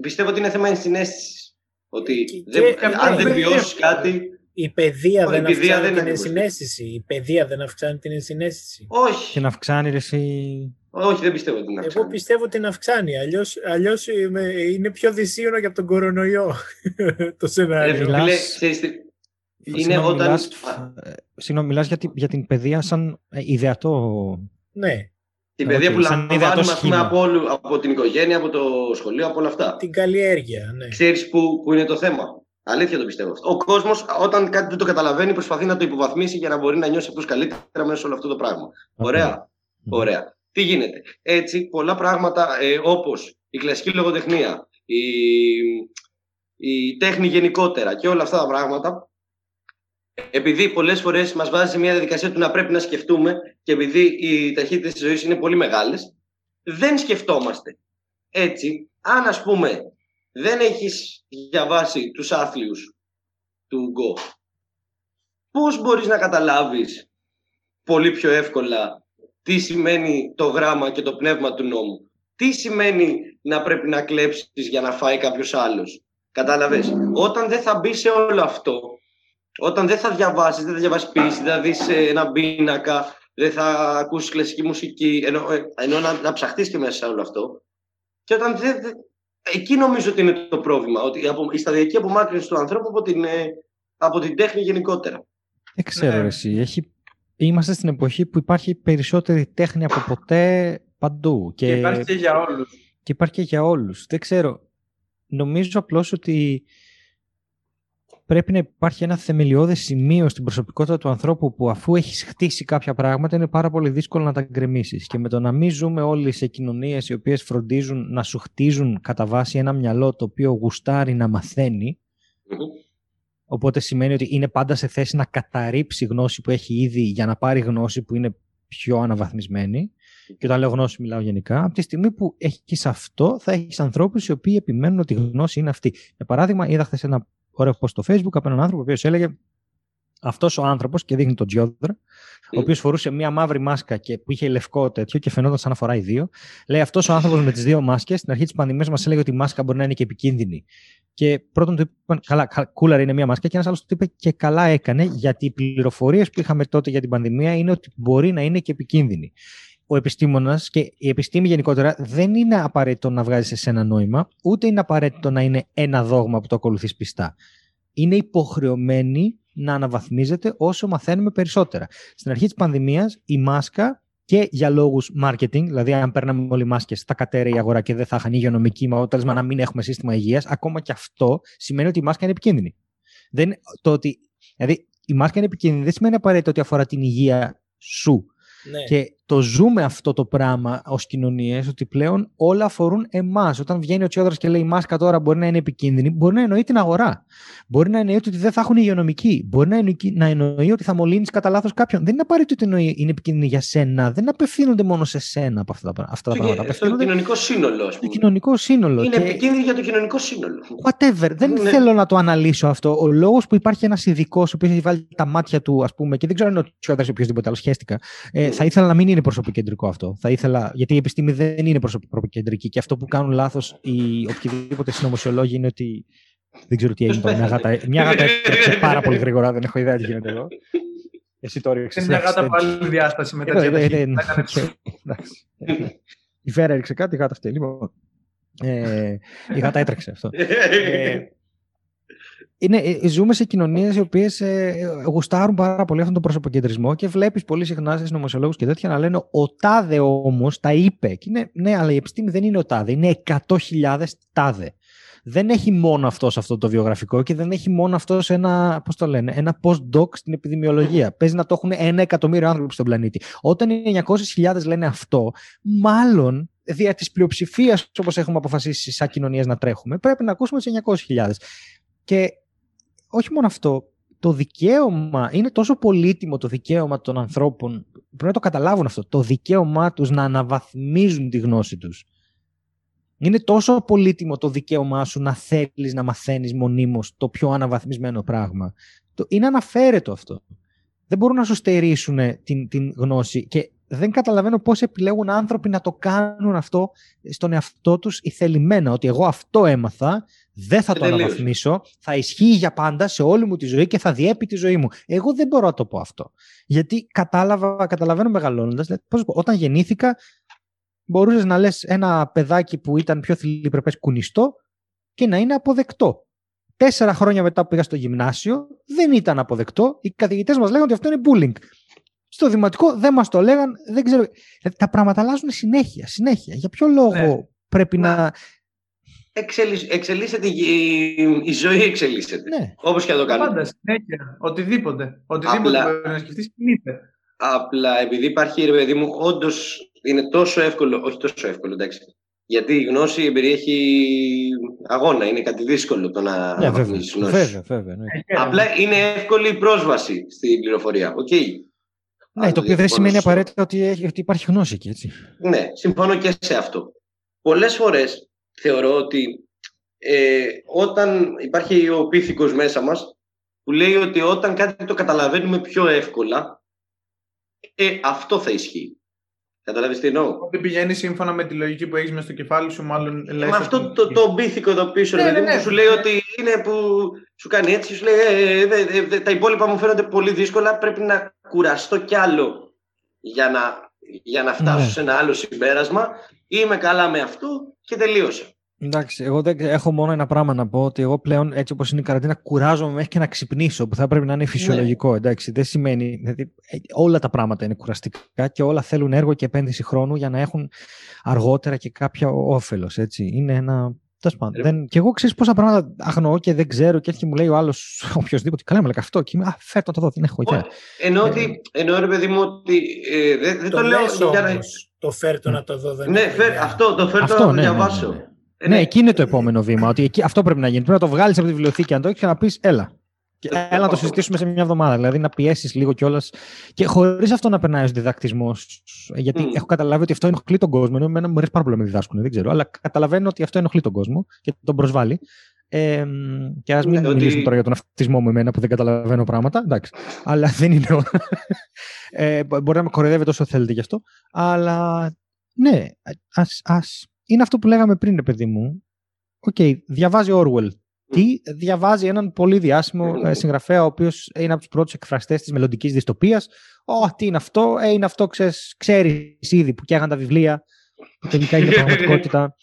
[SPEAKER 3] Πιστεύω ότι είναι θέμα ενσυναίσθησης. Ότι και, δεν, και, αν δεν βιώσεις κάτι...
[SPEAKER 2] Η παιδεία δεν η αυξάνει δεν την ενσυναίσθηση. Η παιδεία δεν αυξάνει την ενσυναίσθηση.
[SPEAKER 3] Όχι.
[SPEAKER 1] Την αυξάνει εσύ...
[SPEAKER 3] Όχι, δεν πιστεύω ότι την αυξάνει.
[SPEAKER 2] Εγώ πιστεύω ότι την αυξάνει. Αλλιώς, αλλιώς είναι πιο δυσίωνο για τον κορονοϊό *laughs* το σενάριο.
[SPEAKER 3] Ε, είναι όταν... Μιλάς,
[SPEAKER 1] συγγνώμη, μιλάς για, την, για την παιδεία σαν ε, ιδεατό...
[SPEAKER 2] Ναι.
[SPEAKER 3] Την παιδεία που λαμβάνουμε από, από την οικογένεια, από το σχολείο, από όλα αυτά.
[SPEAKER 2] Την καλλιέργεια, ναι.
[SPEAKER 3] Ξέρεις που, που είναι το θέμα. Αλήθεια το πιστεύω αυτό. Ο κόσμος, όταν κάτι δεν το καταλαβαίνει, προσπαθεί να το υποβαθμίσει για να μπορεί να νιώσει απλώς καλύτερα μέσα σε όλο αυτό το πράγμα. Ωραία. Ωραία. Τι γίνεται. Έτσι, πολλά πράγματα ε, όπως η κλασική λογοτεχνία, η, η τέχνη γενικότερα και όλα αυτά τα πράγματα επειδή πολλές φορές μας βάζει σε μια διαδικασία του να πρέπει να σκεφτούμε και επειδή οι ταχύτητες της ζωής είναι πολύ μεγάλες, δεν σκεφτόμαστε. Έτσι, αν ας πούμε δεν έχεις διαβάσει τους άθλιους του Go, πώς μπορείς να καταλάβεις πολύ πιο εύκολα τι σημαίνει το γράμμα και το πνεύμα του νόμου; Τι σημαίνει να πρέπει να κλέψεις για να φάει κάποιος άλλος; Κατάλαβες; Όταν δεν θα μπει σε όλο αυτό, όταν δεν θα διαβάσεις, δεν θα διαβάσεις ποιήση, δεν θα δεις ε, ένα πίνακα, δεν θα ακούσεις κλασική μουσική, ενώ, ε, ενώ να, να ψαχτείς και μέσα σε όλο αυτό. Και όταν δεν, εκεί νομίζω ότι είναι το πρόβλημα, ότι η σταδιακή απομάκρυνση του ανθρώπου από την, ε, από την τέχνη γενικότερα.
[SPEAKER 1] Δεν ξέρω ναι. εσύ, έχει... είμαστε στην εποχή που υπάρχει περισσότερη τέχνη από ποτέ παντού.
[SPEAKER 4] Και, και υπάρχει και για όλους.
[SPEAKER 1] Και υπάρχει και για όλους. Δεν ξέρω. Νομίζω απλώς ότι πρέπει να υπάρχει ένα θεμελιώδες σημείο στην προσωπικότητα του ανθρώπου που αφού έχεις χτίσει κάποια πράγματα είναι πάρα πολύ δύσκολο να τα γκρεμίσεις. Και με το να μην ζούμε όλοι σε κοινωνίες οι οποίες φροντίζουν να σου χτίζουν κατά βάση ένα μυαλό το οποίο γουστάρει να μαθαίνει. Οπότε σημαίνει ότι είναι πάντα σε θέση να καταρρύψει γνώση που έχει ήδη για να πάρει γνώση που είναι πιο αναβαθμισμένη. Και όταν λέω γνώση, μιλάω γενικά. Από τη στιγμή που έχεις αυτό, θα έχεις ανθρώπους οι οποίοι επιμένουν ότι η γνώση είναι αυτή. Για παράδειγμα, είδα χθες ένα ωραίο post στο Facebook από έναν άνθρωπο ο οποίος έλεγε αυτός ο άνθρωπος και δείχνει τον Τζιόδρα, ο οποίος φορούσε μία μαύρη μάσκα και που είχε λευκό τέτοιο και φαινόταν σαν να φοράει δύο. Λέει αυτός ο άνθρωπος με τις δύο μάσκες στην αρχή της πανδημίας μας έλεγε ότι η μάσκα μπορεί να είναι και επικίνδυνη. Και πρώτον του είπαν, καλά, κούλαρ είναι μία μάσκα, και ένας άλλος του είπε και καλά έκανε, γιατί οι πληροφορίες που είχαμε τότε για την πανδημία είναι ότι μπορεί να είναι και επικίνδυνη. Ο επιστήμονας και η επιστήμη γενικότερα δεν είναι απαραίτητο να βγάζει σε ένα νόημα, ούτε είναι απαραίτητο να είναι ένα δόγμα που το ακολουθείς πιστά. Είναι υποχρεωμένη να αναβαθμίζεται όσο μαθαίνουμε περισσότερα. Στην αρχή της πανδημίας, η μάσκα και για λόγους marketing, δηλαδή αν παίρναμε όλοι μάσκες, θα κατέρεε η αγορά και δεν θα είχαν υγειονομική, με αποτέλεσμα να μην έχουμε σύστημα υγείας, ακόμα και αυτό σημαίνει ότι η μάσκα είναι επικίνδυνη. Δεν, το ότι, δηλαδή, η μάσκα είναι επικίνδυνη δεν σημαίνει απαραίτητο ότι αφορά την υγεία σου. Ναι. Και το ζούμε αυτό το πράγμα ως κοινωνίες, ότι πλέον όλα αφορούν εμάς. Όταν βγαίνει ο Τσιόδρας και λέει η μάσκα τώρα μπορεί να είναι επικίνδυνη, μπορεί να εννοεί την αγορά. Μπορεί να εννοεί ότι δεν θα έχουν υγειονομική. Μπορεί να εννοεί, να εννοεί ότι θα μολύνεις κατά λάθος κάποιον. Δεν είναι απαραίτητο ότι είναι επικίνδυνη για σένα. Δεν απευθύνονται μόνο σε σένα από αυτά τα, αυτά τα πράγματα.
[SPEAKER 3] Το κοινωνικό σύνολο.
[SPEAKER 1] Το κοινωνικό σύνολο.
[SPEAKER 3] Είναι και... επικίνδυνη για το κοινωνικό σύνολο.
[SPEAKER 1] Whatever. Δεν ναι. θέλω να το αναλύσω αυτό. Ο λόγος που υπάρχει ένας ειδικός ο οποίος έχει βάλει τα μάτια του, ας πούμε, και δεν ξέρω αν είναι ο Τσιόδρας ή οποιοδήποτε άλλο, σχέστηκα. Ε, θα ήθελα να μην είναι προσωπικεντρικό αυτό. Θα ήθελα, γιατί η επιστήμη δεν είναι προσωπικεντρική και αυτό που κάνουν λάθος οι οποιοδήποτε συνωμοσιολόγοι είναι ότι. Δεν ξέρω τι έγινε Μια γάτα, μια γάτα έτρεξε πάρα πολύ γρήγορα, δεν έχω ιδέα τι γίνεται εδώ. Εσύ τώρα
[SPEAKER 4] Είναι μια γάτα πάλι διάσταση με τέτοια
[SPEAKER 1] Η Βέρα έριξε κάτι, η γάτα αυτή. Λοιπόν, ε, η γάτα έτρεξε αυτό. Ε, είναι, ε, ζούμε σε κοινωνίες οι οποίες ε, γουστάρουν πάρα πολύ αυτόν τον προσωποκεντρισμό και βλέπεις πολύ συχνά σε νομοσιολόγου και τέτοια να λένε Ο τάδε όμως τα είπε. Και είναι, ναι, αλλά η επιστήμη δεν είναι ο τάδε, είναι 100.000 τάδε. Δεν έχει μόνο αυτός σε αυτό το βιογραφικό και δεν έχει μόνο αυτός σε ένα, πώς το λένε, ένα post-doc στην επιδημιολογία. Παίζει να το έχουν ένα εκατομμύριο άνθρωποι στον πλανήτη. Όταν οι 900.000 λένε αυτό, μάλλον δια της πλειοψηφίας, όπως έχουμε αποφασίσει σαν κοινωνίες να τρέχουμε, πρέπει να ακούσουμε τις 900.000. Και όχι μόνο αυτό, το δικαίωμα, είναι τόσο πολύτιμο το δικαίωμα των ανθρώπων, πρέπει να το καταλάβουν αυτό, το δικαίωμά τους να αναβαθμίζουν τη γνώση τους. Είναι τόσο πολύτιμο το δικαίωμά σου να θέλεις να μαθαίνεις μονίμως το πιο αναβαθμισμένο πράγμα. Είναι αναφέρετο αυτό. Δεν μπορούν να σου στερήσουν την, την γνώση και δεν καταλαβαίνω πώς επιλέγουν άνθρωποι να το κάνουν αυτό στον εαυτό τους ηθελημένα, ότι εγώ αυτό έμαθα δεν θα το αναβαθμίσω, θα ισχύει για πάντα σε όλη μου τη ζωή και θα διέπει τη ζωή μου. Εγώ δεν μπορώ να το πω αυτό. Γιατί κατάλαβα, καταλαβαίνω μεγαλώνοντας, όταν γεννήθηκα, μπορούσες να λες ένα παιδάκι που ήταν πιο θηλυπρεπέ κουνιστό και να είναι αποδεκτό. Τέσσερα χρόνια μετά που πήγα στο γυμνάσιο, δεν ήταν αποδεκτό. Οι καθηγητές μας λέγανε ότι αυτό είναι bullying. Στο δημοτικό δεν μας το λέγαν, δεν ξέρω. Δηλαδή, τα πράγματα αλλάζουν συνέχεια. συνέχεια. Για ποιο λόγο ναι. πρέπει να
[SPEAKER 3] εξελίσσεται η, η ζωή, εξελίσσεται. Ναι. Όπως και να το κάνουμε.
[SPEAKER 4] Πάντα συνέχεια. Οτιδήποτε. Οτιδήποτε Απλά... μπορεί να σκεφτείς, κινείται.
[SPEAKER 3] Απλά επειδή υπάρχει, ρε παιδί μου, όντως είναι τόσο εύκολο, όχι τόσο εύκολο, εντάξει. Γιατί η γνώση περιέχει αγώνα, είναι κάτι δύσκολο το να ναι,
[SPEAKER 1] γνώση. Βέβαια, βέβαια, ναι.
[SPEAKER 3] Ε, Απλά είναι εύκολη η πρόσβαση στην πληροφορία. Okay.
[SPEAKER 1] Ναι, το οποίο δεν σημαίνει απαραίτητα ότι, ότι υπάρχει γνώση εκεί, έτσι.
[SPEAKER 3] Ναι, συμφωνώ και σε αυτό. Πολλές φορές θεωρώ ότι ε, όταν υπάρχει ο πίθηκος μέσα μας που λέει ότι όταν κάτι το καταλαβαίνουμε πιο εύκολα ε, αυτό θα ισχύει. Καταλάβεις τι εννοώ;
[SPEAKER 4] Ότι πηγαίνει σύμφωνα με τη λογική που έχεις μέσα στο κεφάλι σου, μάλλον
[SPEAKER 3] λες. Με αυτό το, το, το πίθηκο εδώ πίσω, ναι, ναι, ναι, που σου λέει ότι είναι που σου κάνει έτσι, σου λέει ε, ε, τα υπόλοιπα μου φαίνονται πολύ δύσκολα, πρέπει να κουραστώ κι άλλο για να, για να φτάσω ναι. σε ένα άλλο συμπέρασμα. Είμαι καλά με αυτό και τελείωσα.
[SPEAKER 1] Εντάξει, εγώ δεν έχω μόνο ένα πράγμα να πω ότι εγώ πλέον έτσι όπως είναι η καραντίνα κουράζομαι μέχρι και να ξυπνήσω που θα πρέπει να είναι φυσιολογικό. Ναι. Εντάξει, δεν σημαίνει. Δηλαδή, όλα τα πράγματα είναι κουραστικά και όλα θέλουν έργο και επένδυση χρόνου για να έχουν αργότερα και κάποια όφελος. Είναι ένα Τέλος πάντων. Δεν... Και εγώ ξέρω πόσα πράγματα αγνοώ και δεν ξέρω και έρχεται και μου λέει ο άλλος *laughs* οποιοδήποτε. Καλά, με λέει αυτό. Και είμαι, Α, φέρτο το δω, δεν έχω ιδέα.
[SPEAKER 3] Ενώ, ότι, ενώ ρε παιδί μου ότι. Ε, δεν, δεν το,
[SPEAKER 2] Το
[SPEAKER 3] λέω
[SPEAKER 2] λες
[SPEAKER 3] για να.
[SPEAKER 2] όμως, το φέρτο να το δω δεν
[SPEAKER 3] Ναι,
[SPEAKER 2] έχω
[SPEAKER 3] φέρ,
[SPEAKER 2] ιδέα.
[SPEAKER 3] αυτό το φέρ
[SPEAKER 1] Αυτό,
[SPEAKER 3] το να
[SPEAKER 1] ναι, ναι, ναι,
[SPEAKER 3] διαβάσω.
[SPEAKER 1] ναι.
[SPEAKER 3] Ε,
[SPEAKER 1] Ναι, εκεί είναι το επόμενο βήμα. Ότι εκεί, αυτό πρέπει να γίνει. Πρέπει να το βγάλεις από τη βιβλιοθήκη αν το έχεις και να πεις, έλα. Και
[SPEAKER 3] Ε,
[SPEAKER 1] έλα να το συζητήσουμε σε μια εβδομάδα. Δηλαδή να πιέσεις λίγο κιόλας. Και χωρίς αυτό να περνάει ω διδακτισμός. Γιατί
[SPEAKER 3] Μμ.
[SPEAKER 1] έχω καταλάβει ότι αυτό ενοχλεί τον κόσμο. Ενώ εμένα μου αρέσει πάρα πολύ να με διδάσκουν, δεν ξέρω. Αλλά καταλαβαίνω ότι αυτό ενοχλεί τον κόσμο και τον προσβάλλει. Ε, και ας μην
[SPEAKER 3] Ναι, ότι-
[SPEAKER 1] μιλήσουμε τώρα για τον αυτισμό μου εμένα που δεν καταλαβαίνω πράγματα. Εντάξει. Αλλά *laughs* δεν είναι. ο- ε, μπο- μπορεί να με κοροϊδεύετε όσο θέλετε γι' αυτό. Αλλά ναι, ας, ας, είναι αυτό που λέγαμε πριν, ρε παιδί μου. Οκ, διαβάζει Orwell. Τι διαβάζει έναν πολύ διάσημο ε, συγγραφέα, ο οποίος είναι από τους πρώτους εκφραστές της μελλοντικής δυστοπίας. Ω, τι είναι αυτό, ε, είναι αυτό, ξέρεις ήδη που καίγαν τα βιβλία, που τελικά είναι πραγματικότητα.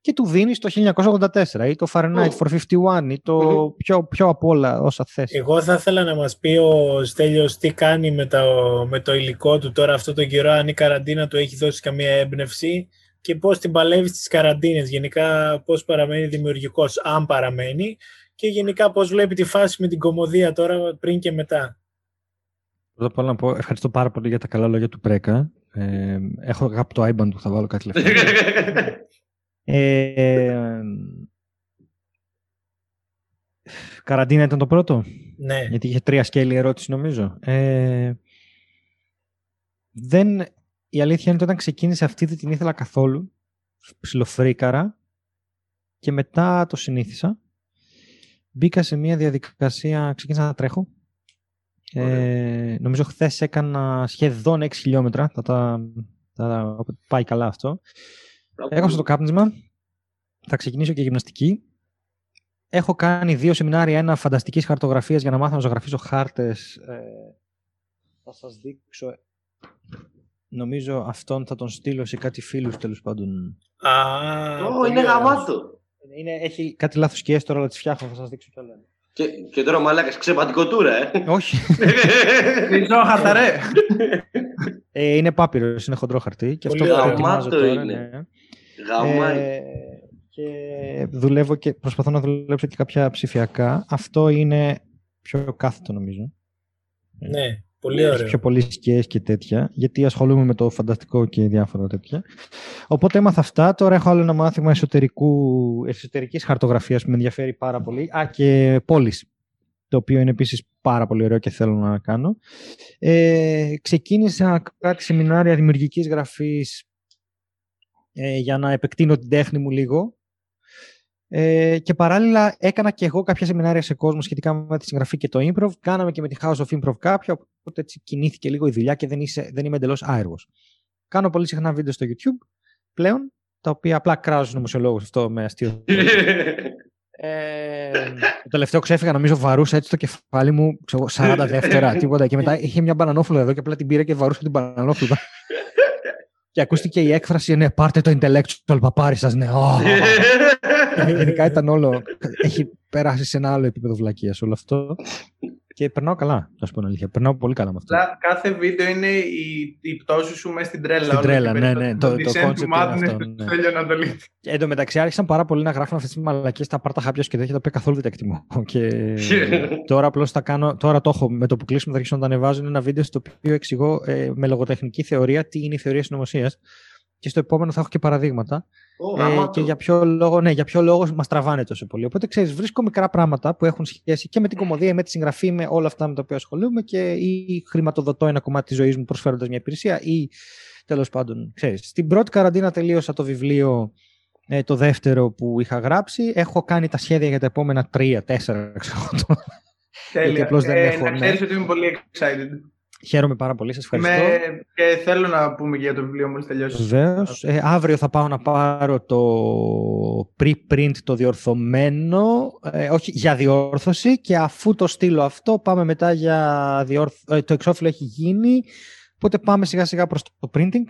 [SPEAKER 1] και του δίνει το 1984 ή το Fahrenheit 451 ή το
[SPEAKER 3] Μμμ.
[SPEAKER 1] πιο, πιο απ' όλα όσα θες.
[SPEAKER 2] Εγώ θα ήθελα να μας πει ο Στέλιος τι κάνει με το, με το υλικό του τώρα αυτό τον καιρό, αν η καραντίνα του έχει δώσει καμία έμπνευση και πώς την παλεύεις στις καραντίνες, γενικά πώς παραμένει δημιουργικός, αν παραμένει και γενικά πώς βλέπει τη φάση με την κομμωδία τώρα πριν και μετά.
[SPEAKER 1] Πρώτα απ' όλα να πω ευχαριστώ πάρα πολύ για τα καλά λόγια του Πρέκα. Ε, έχω αγάπη το IBAN του, θα βάλω κάτι λεφτά. *laughs* ε, καραντίνα ήταν το πρώτο,
[SPEAKER 2] Ναι,
[SPEAKER 1] γιατί είχε τρία σκέλη ερώτηση νομίζω. Ε, δεν, η αλήθεια είναι ότι όταν ξεκίνησε αυτή δεν την ήθελα καθόλου. Ψιλοφρίκαρα και μετά το συνήθισα. Μπήκα σε μια διαδικασία, ξεκίνησα να τρέχω. Ε, νομίζω χθες έκανα σχεδόν 6 χιλιόμετρα. Θα τα, θα τα- πάει καλά αυτό. Έκανα το κάπνισμα. Θα ξεκινήσω και γυμναστική. Έχω κάνει δύο σεμινάρια, ένα φανταστικής χαρτογραφίας για να μάθω να ζωγραφίζω χάρτες. Ε, θα σας δείξω. Νομίζω αυτόν θα τον στείλω σε κάτι φίλους τέλος πάντων.
[SPEAKER 2] Α,
[SPEAKER 3] Ω,
[SPEAKER 2] πολύ
[SPEAKER 3] είναι
[SPEAKER 2] ωραίο.
[SPEAKER 3] γαμάτο.
[SPEAKER 1] Είναι, έχει κάτι λάθος σκιές τώρα, αλλά τις φτιάχνω, θα σας δείξω κι άλλα.
[SPEAKER 3] Και, και τώρα μαλάκας ξεπαντικοτούρα, *laughs* ε.
[SPEAKER 1] Όχι.
[SPEAKER 4] Ριζό χαρταρέ.
[SPEAKER 1] Ε, είναι πάπυρος, είναι χοντρό χαρτί. Και
[SPEAKER 2] Πολύ
[SPEAKER 1] αυτό που
[SPEAKER 2] ωραίο.
[SPEAKER 1] ετοιμάζω
[SPEAKER 3] Γαμάτο
[SPEAKER 1] τώρα,
[SPEAKER 3] είναι.
[SPEAKER 1] ναι.
[SPEAKER 3] Γαμάει.
[SPEAKER 1] Ε, και δουλεύω και προσπαθώ να δουλέψω και κάποια ψηφιακά. Αυτό είναι πιο κάθετο νομίζω.
[SPEAKER 2] Ναι, πολύ
[SPEAKER 1] Έχεις
[SPEAKER 2] ωραίο.
[SPEAKER 1] πιο πολλές σκιές και τέτοια, γιατί ασχολούμαι με το φανταστικό και διάφορα τέτοια. Οπότε έμαθα αυτά. Τώρα έχω άλλο ένα μάθημα εσωτερικού, εσωτερικής χαρτογραφίας που με ενδιαφέρει πάρα πολύ. Α, και πόλης, το οποίο είναι επίσης πάρα πολύ ωραίο και θέλω να κάνω. Ε, ξεκίνησα κάτι σεμινάρια δημιουργικής γραφής ε, για να επεκτείνω την τέχνη μου λίγο. Ε, και παράλληλα έκανα και εγώ κάποια σεμινάρια σε κόσμο σχετικά με τη συγγραφή και το improv. Κάναμε και με τη House of Improv κάποια, οπότε έτσι κινήθηκε λίγο η δουλειά και δεν, είσαι, δεν είμαι εντελώς άεργος. Κάνω πολύ συχνά βίντεο στο YouTube πλέον, τα οποία απλά κράζω νομοσιολόγους αυτό με αστείο. Ε, το τελευταίο ξέφυγα, νομίζω βαρούσα έτσι το κεφάλι μου ξέρω, 40 δεύτερα, τίποτα. Και μετά είχε μια μπανανόφλουδα εδώ και απλά την πήρα και βαρούσα την μπανανόφλουδα. Και ακούστηκε η έκφραση, ναι, πάρτε το intellectual παπάρι σας, ναι. ω». *laughs* Γενικά ήταν όλο. Έχει περάσει σε ένα άλλο επίπεδο βλακεία όλο αυτό. Και περνάω καλά, να σου πω την αλήθεια. Περνάω πολύ καλά με αυτό.
[SPEAKER 4] Απλά κάθε βίντεο είναι η, η πτώση σου μέσα στην τρέλα.
[SPEAKER 1] Στην
[SPEAKER 4] όλο
[SPEAKER 1] τρέλα,
[SPEAKER 4] και
[SPEAKER 1] ναι,
[SPEAKER 4] περισσότερο.
[SPEAKER 1] ναι, το- το
[SPEAKER 4] descent
[SPEAKER 1] concept
[SPEAKER 4] του
[SPEAKER 1] είναι
[SPEAKER 4] Madness
[SPEAKER 1] αυτό,
[SPEAKER 4] του
[SPEAKER 1] ναι.
[SPEAKER 4] Στέλιο Ανατολίτη.
[SPEAKER 1] Και εν τω μεταξύ άρχισαν πάρα πολύ να γράφουν αυτές τις μαλακίε στα πάρτα χάπια και τέτοια τα οποία καθόλου δεν τα εκτιμώ. *laughs* Και *laughs* τώρα απλώς τα κάνω. Τώρα το έχω με το που κλείσουμε θα αρχίσω να τα ανεβάζω. Είναι ένα βίντεο στο οποίο εξηγώ ε, με λογοτεχνική θεωρία τι είναι η θεωρία συνωμοσίας. Και στο επόμενο θα έχω και παραδείγματα.
[SPEAKER 3] Ω,
[SPEAKER 1] Ε,
[SPEAKER 3] γαμάτο.
[SPEAKER 1] και για ποιο λόγο, ναι, για ποιο λόγο μας τραβάνε τόσο πολύ. Οπότε ξέρεις, βρίσκω μικρά πράγματα που έχουν σχέση και με την κομμωδία, με τη συγγραφή, με όλα αυτά με τα οποία ασχολούμαι και ή χρηματοδοτώ ένα κομμάτι της ζωής μου προσφέροντας μια υπηρεσία ή τέλος πάντων, ξέρεις. Στην πρώτη καραντίνα τελείωσα το βιβλίο ε, το δεύτερο που είχα γράψει. Έχω κάνει τα σχέδια για τα επόμενα τρία, τέσσερα, ξέρω εγώ.
[SPEAKER 4] Τέλεια.
[SPEAKER 1] απλώς δεν
[SPEAKER 4] Ε,
[SPEAKER 1] έχω,
[SPEAKER 4] να
[SPEAKER 1] ναι.
[SPEAKER 4] ξέρεις ότι είμαι πολύ excited.
[SPEAKER 1] Χαίρομαι πάρα πολύ, σας ευχαριστώ.
[SPEAKER 4] Με... Και θέλω να πούμε και για το βιβλίο μόλις τελειώσει.
[SPEAKER 1] Βεβαίως. Ε, αύριο θα πάω να πάρω το pre-print το διορθωμένο, ε, όχι για διόρθωση και αφού το στείλω αυτό πάμε μετά για διόρθ... ε, το εξώφυλλο έχει γίνει, οπότε πάμε σιγά σιγά προς το printing.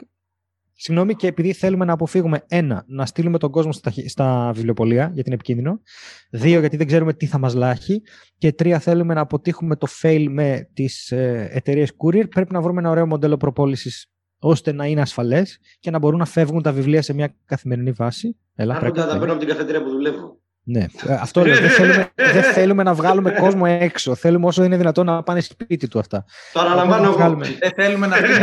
[SPEAKER 1] Συγγνώμη και επειδή θέλουμε να αποφύγουμε ένα, να στείλουμε τον κόσμο στα, χει- στα βιβλιοπολία γιατί είναι επικίνδυνο. Δύο, γιατί δεν ξέρουμε τι θα μας λάχει. Και τρία, θέλουμε να αποτύχουμε το fail με τις ε, εταιρείες courier. Πρέπει να βρούμε ένα ωραίο μοντέλο προπόλησης ώστε να είναι ασφαλές και να μπορούν να φεύγουν τα βιβλία σε μια καθημερινή βάση. Έλα,
[SPEAKER 3] Άρχοντα,
[SPEAKER 1] πρέπει,
[SPEAKER 3] τα
[SPEAKER 1] ναι.
[SPEAKER 3] παίρνω από την καφετέρια που δουλεύω.
[SPEAKER 1] Ναι, Ε, αυτό λέω. δεν, θέλουμε, δεν *laughs* θέλουμε να βγάλουμε κόσμο έξω. Θέλουμε όσο είναι δυνατόν να πάνε σπίτι του αυτά.
[SPEAKER 3] Το αναλαμβάνω
[SPEAKER 1] να
[SPEAKER 3] εγώ.
[SPEAKER 1] βγάλουμε.
[SPEAKER 4] Δεν θέλουμε να φύγει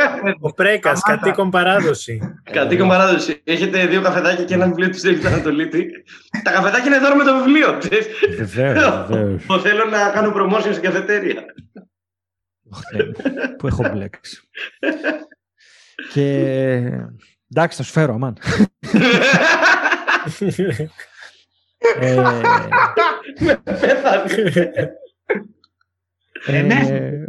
[SPEAKER 4] *laughs*
[SPEAKER 2] Ο Πρέκας,
[SPEAKER 4] Σταμάτα.
[SPEAKER 2] κατοίκον παράδοση.
[SPEAKER 3] Κατοίκον παράδοση. Έχετε δύο καφεδάκια και ένα βιβλίο του Στέλιου Ανατολίτη. Τα καφεδάκια είναι δώρο με το βιβλίο. ξέρεις.
[SPEAKER 1] Βεβαίως, βεβαίως.
[SPEAKER 3] Εγώ Θέλω να κάνω promotion στην καφετέρια.
[SPEAKER 1] Που έχω μπλέξει. και εντάξει, θα σου φέρω, αμάν. *laughs* ε,
[SPEAKER 3] Πέθανε.
[SPEAKER 4] Ε, ναι.
[SPEAKER 1] Ε,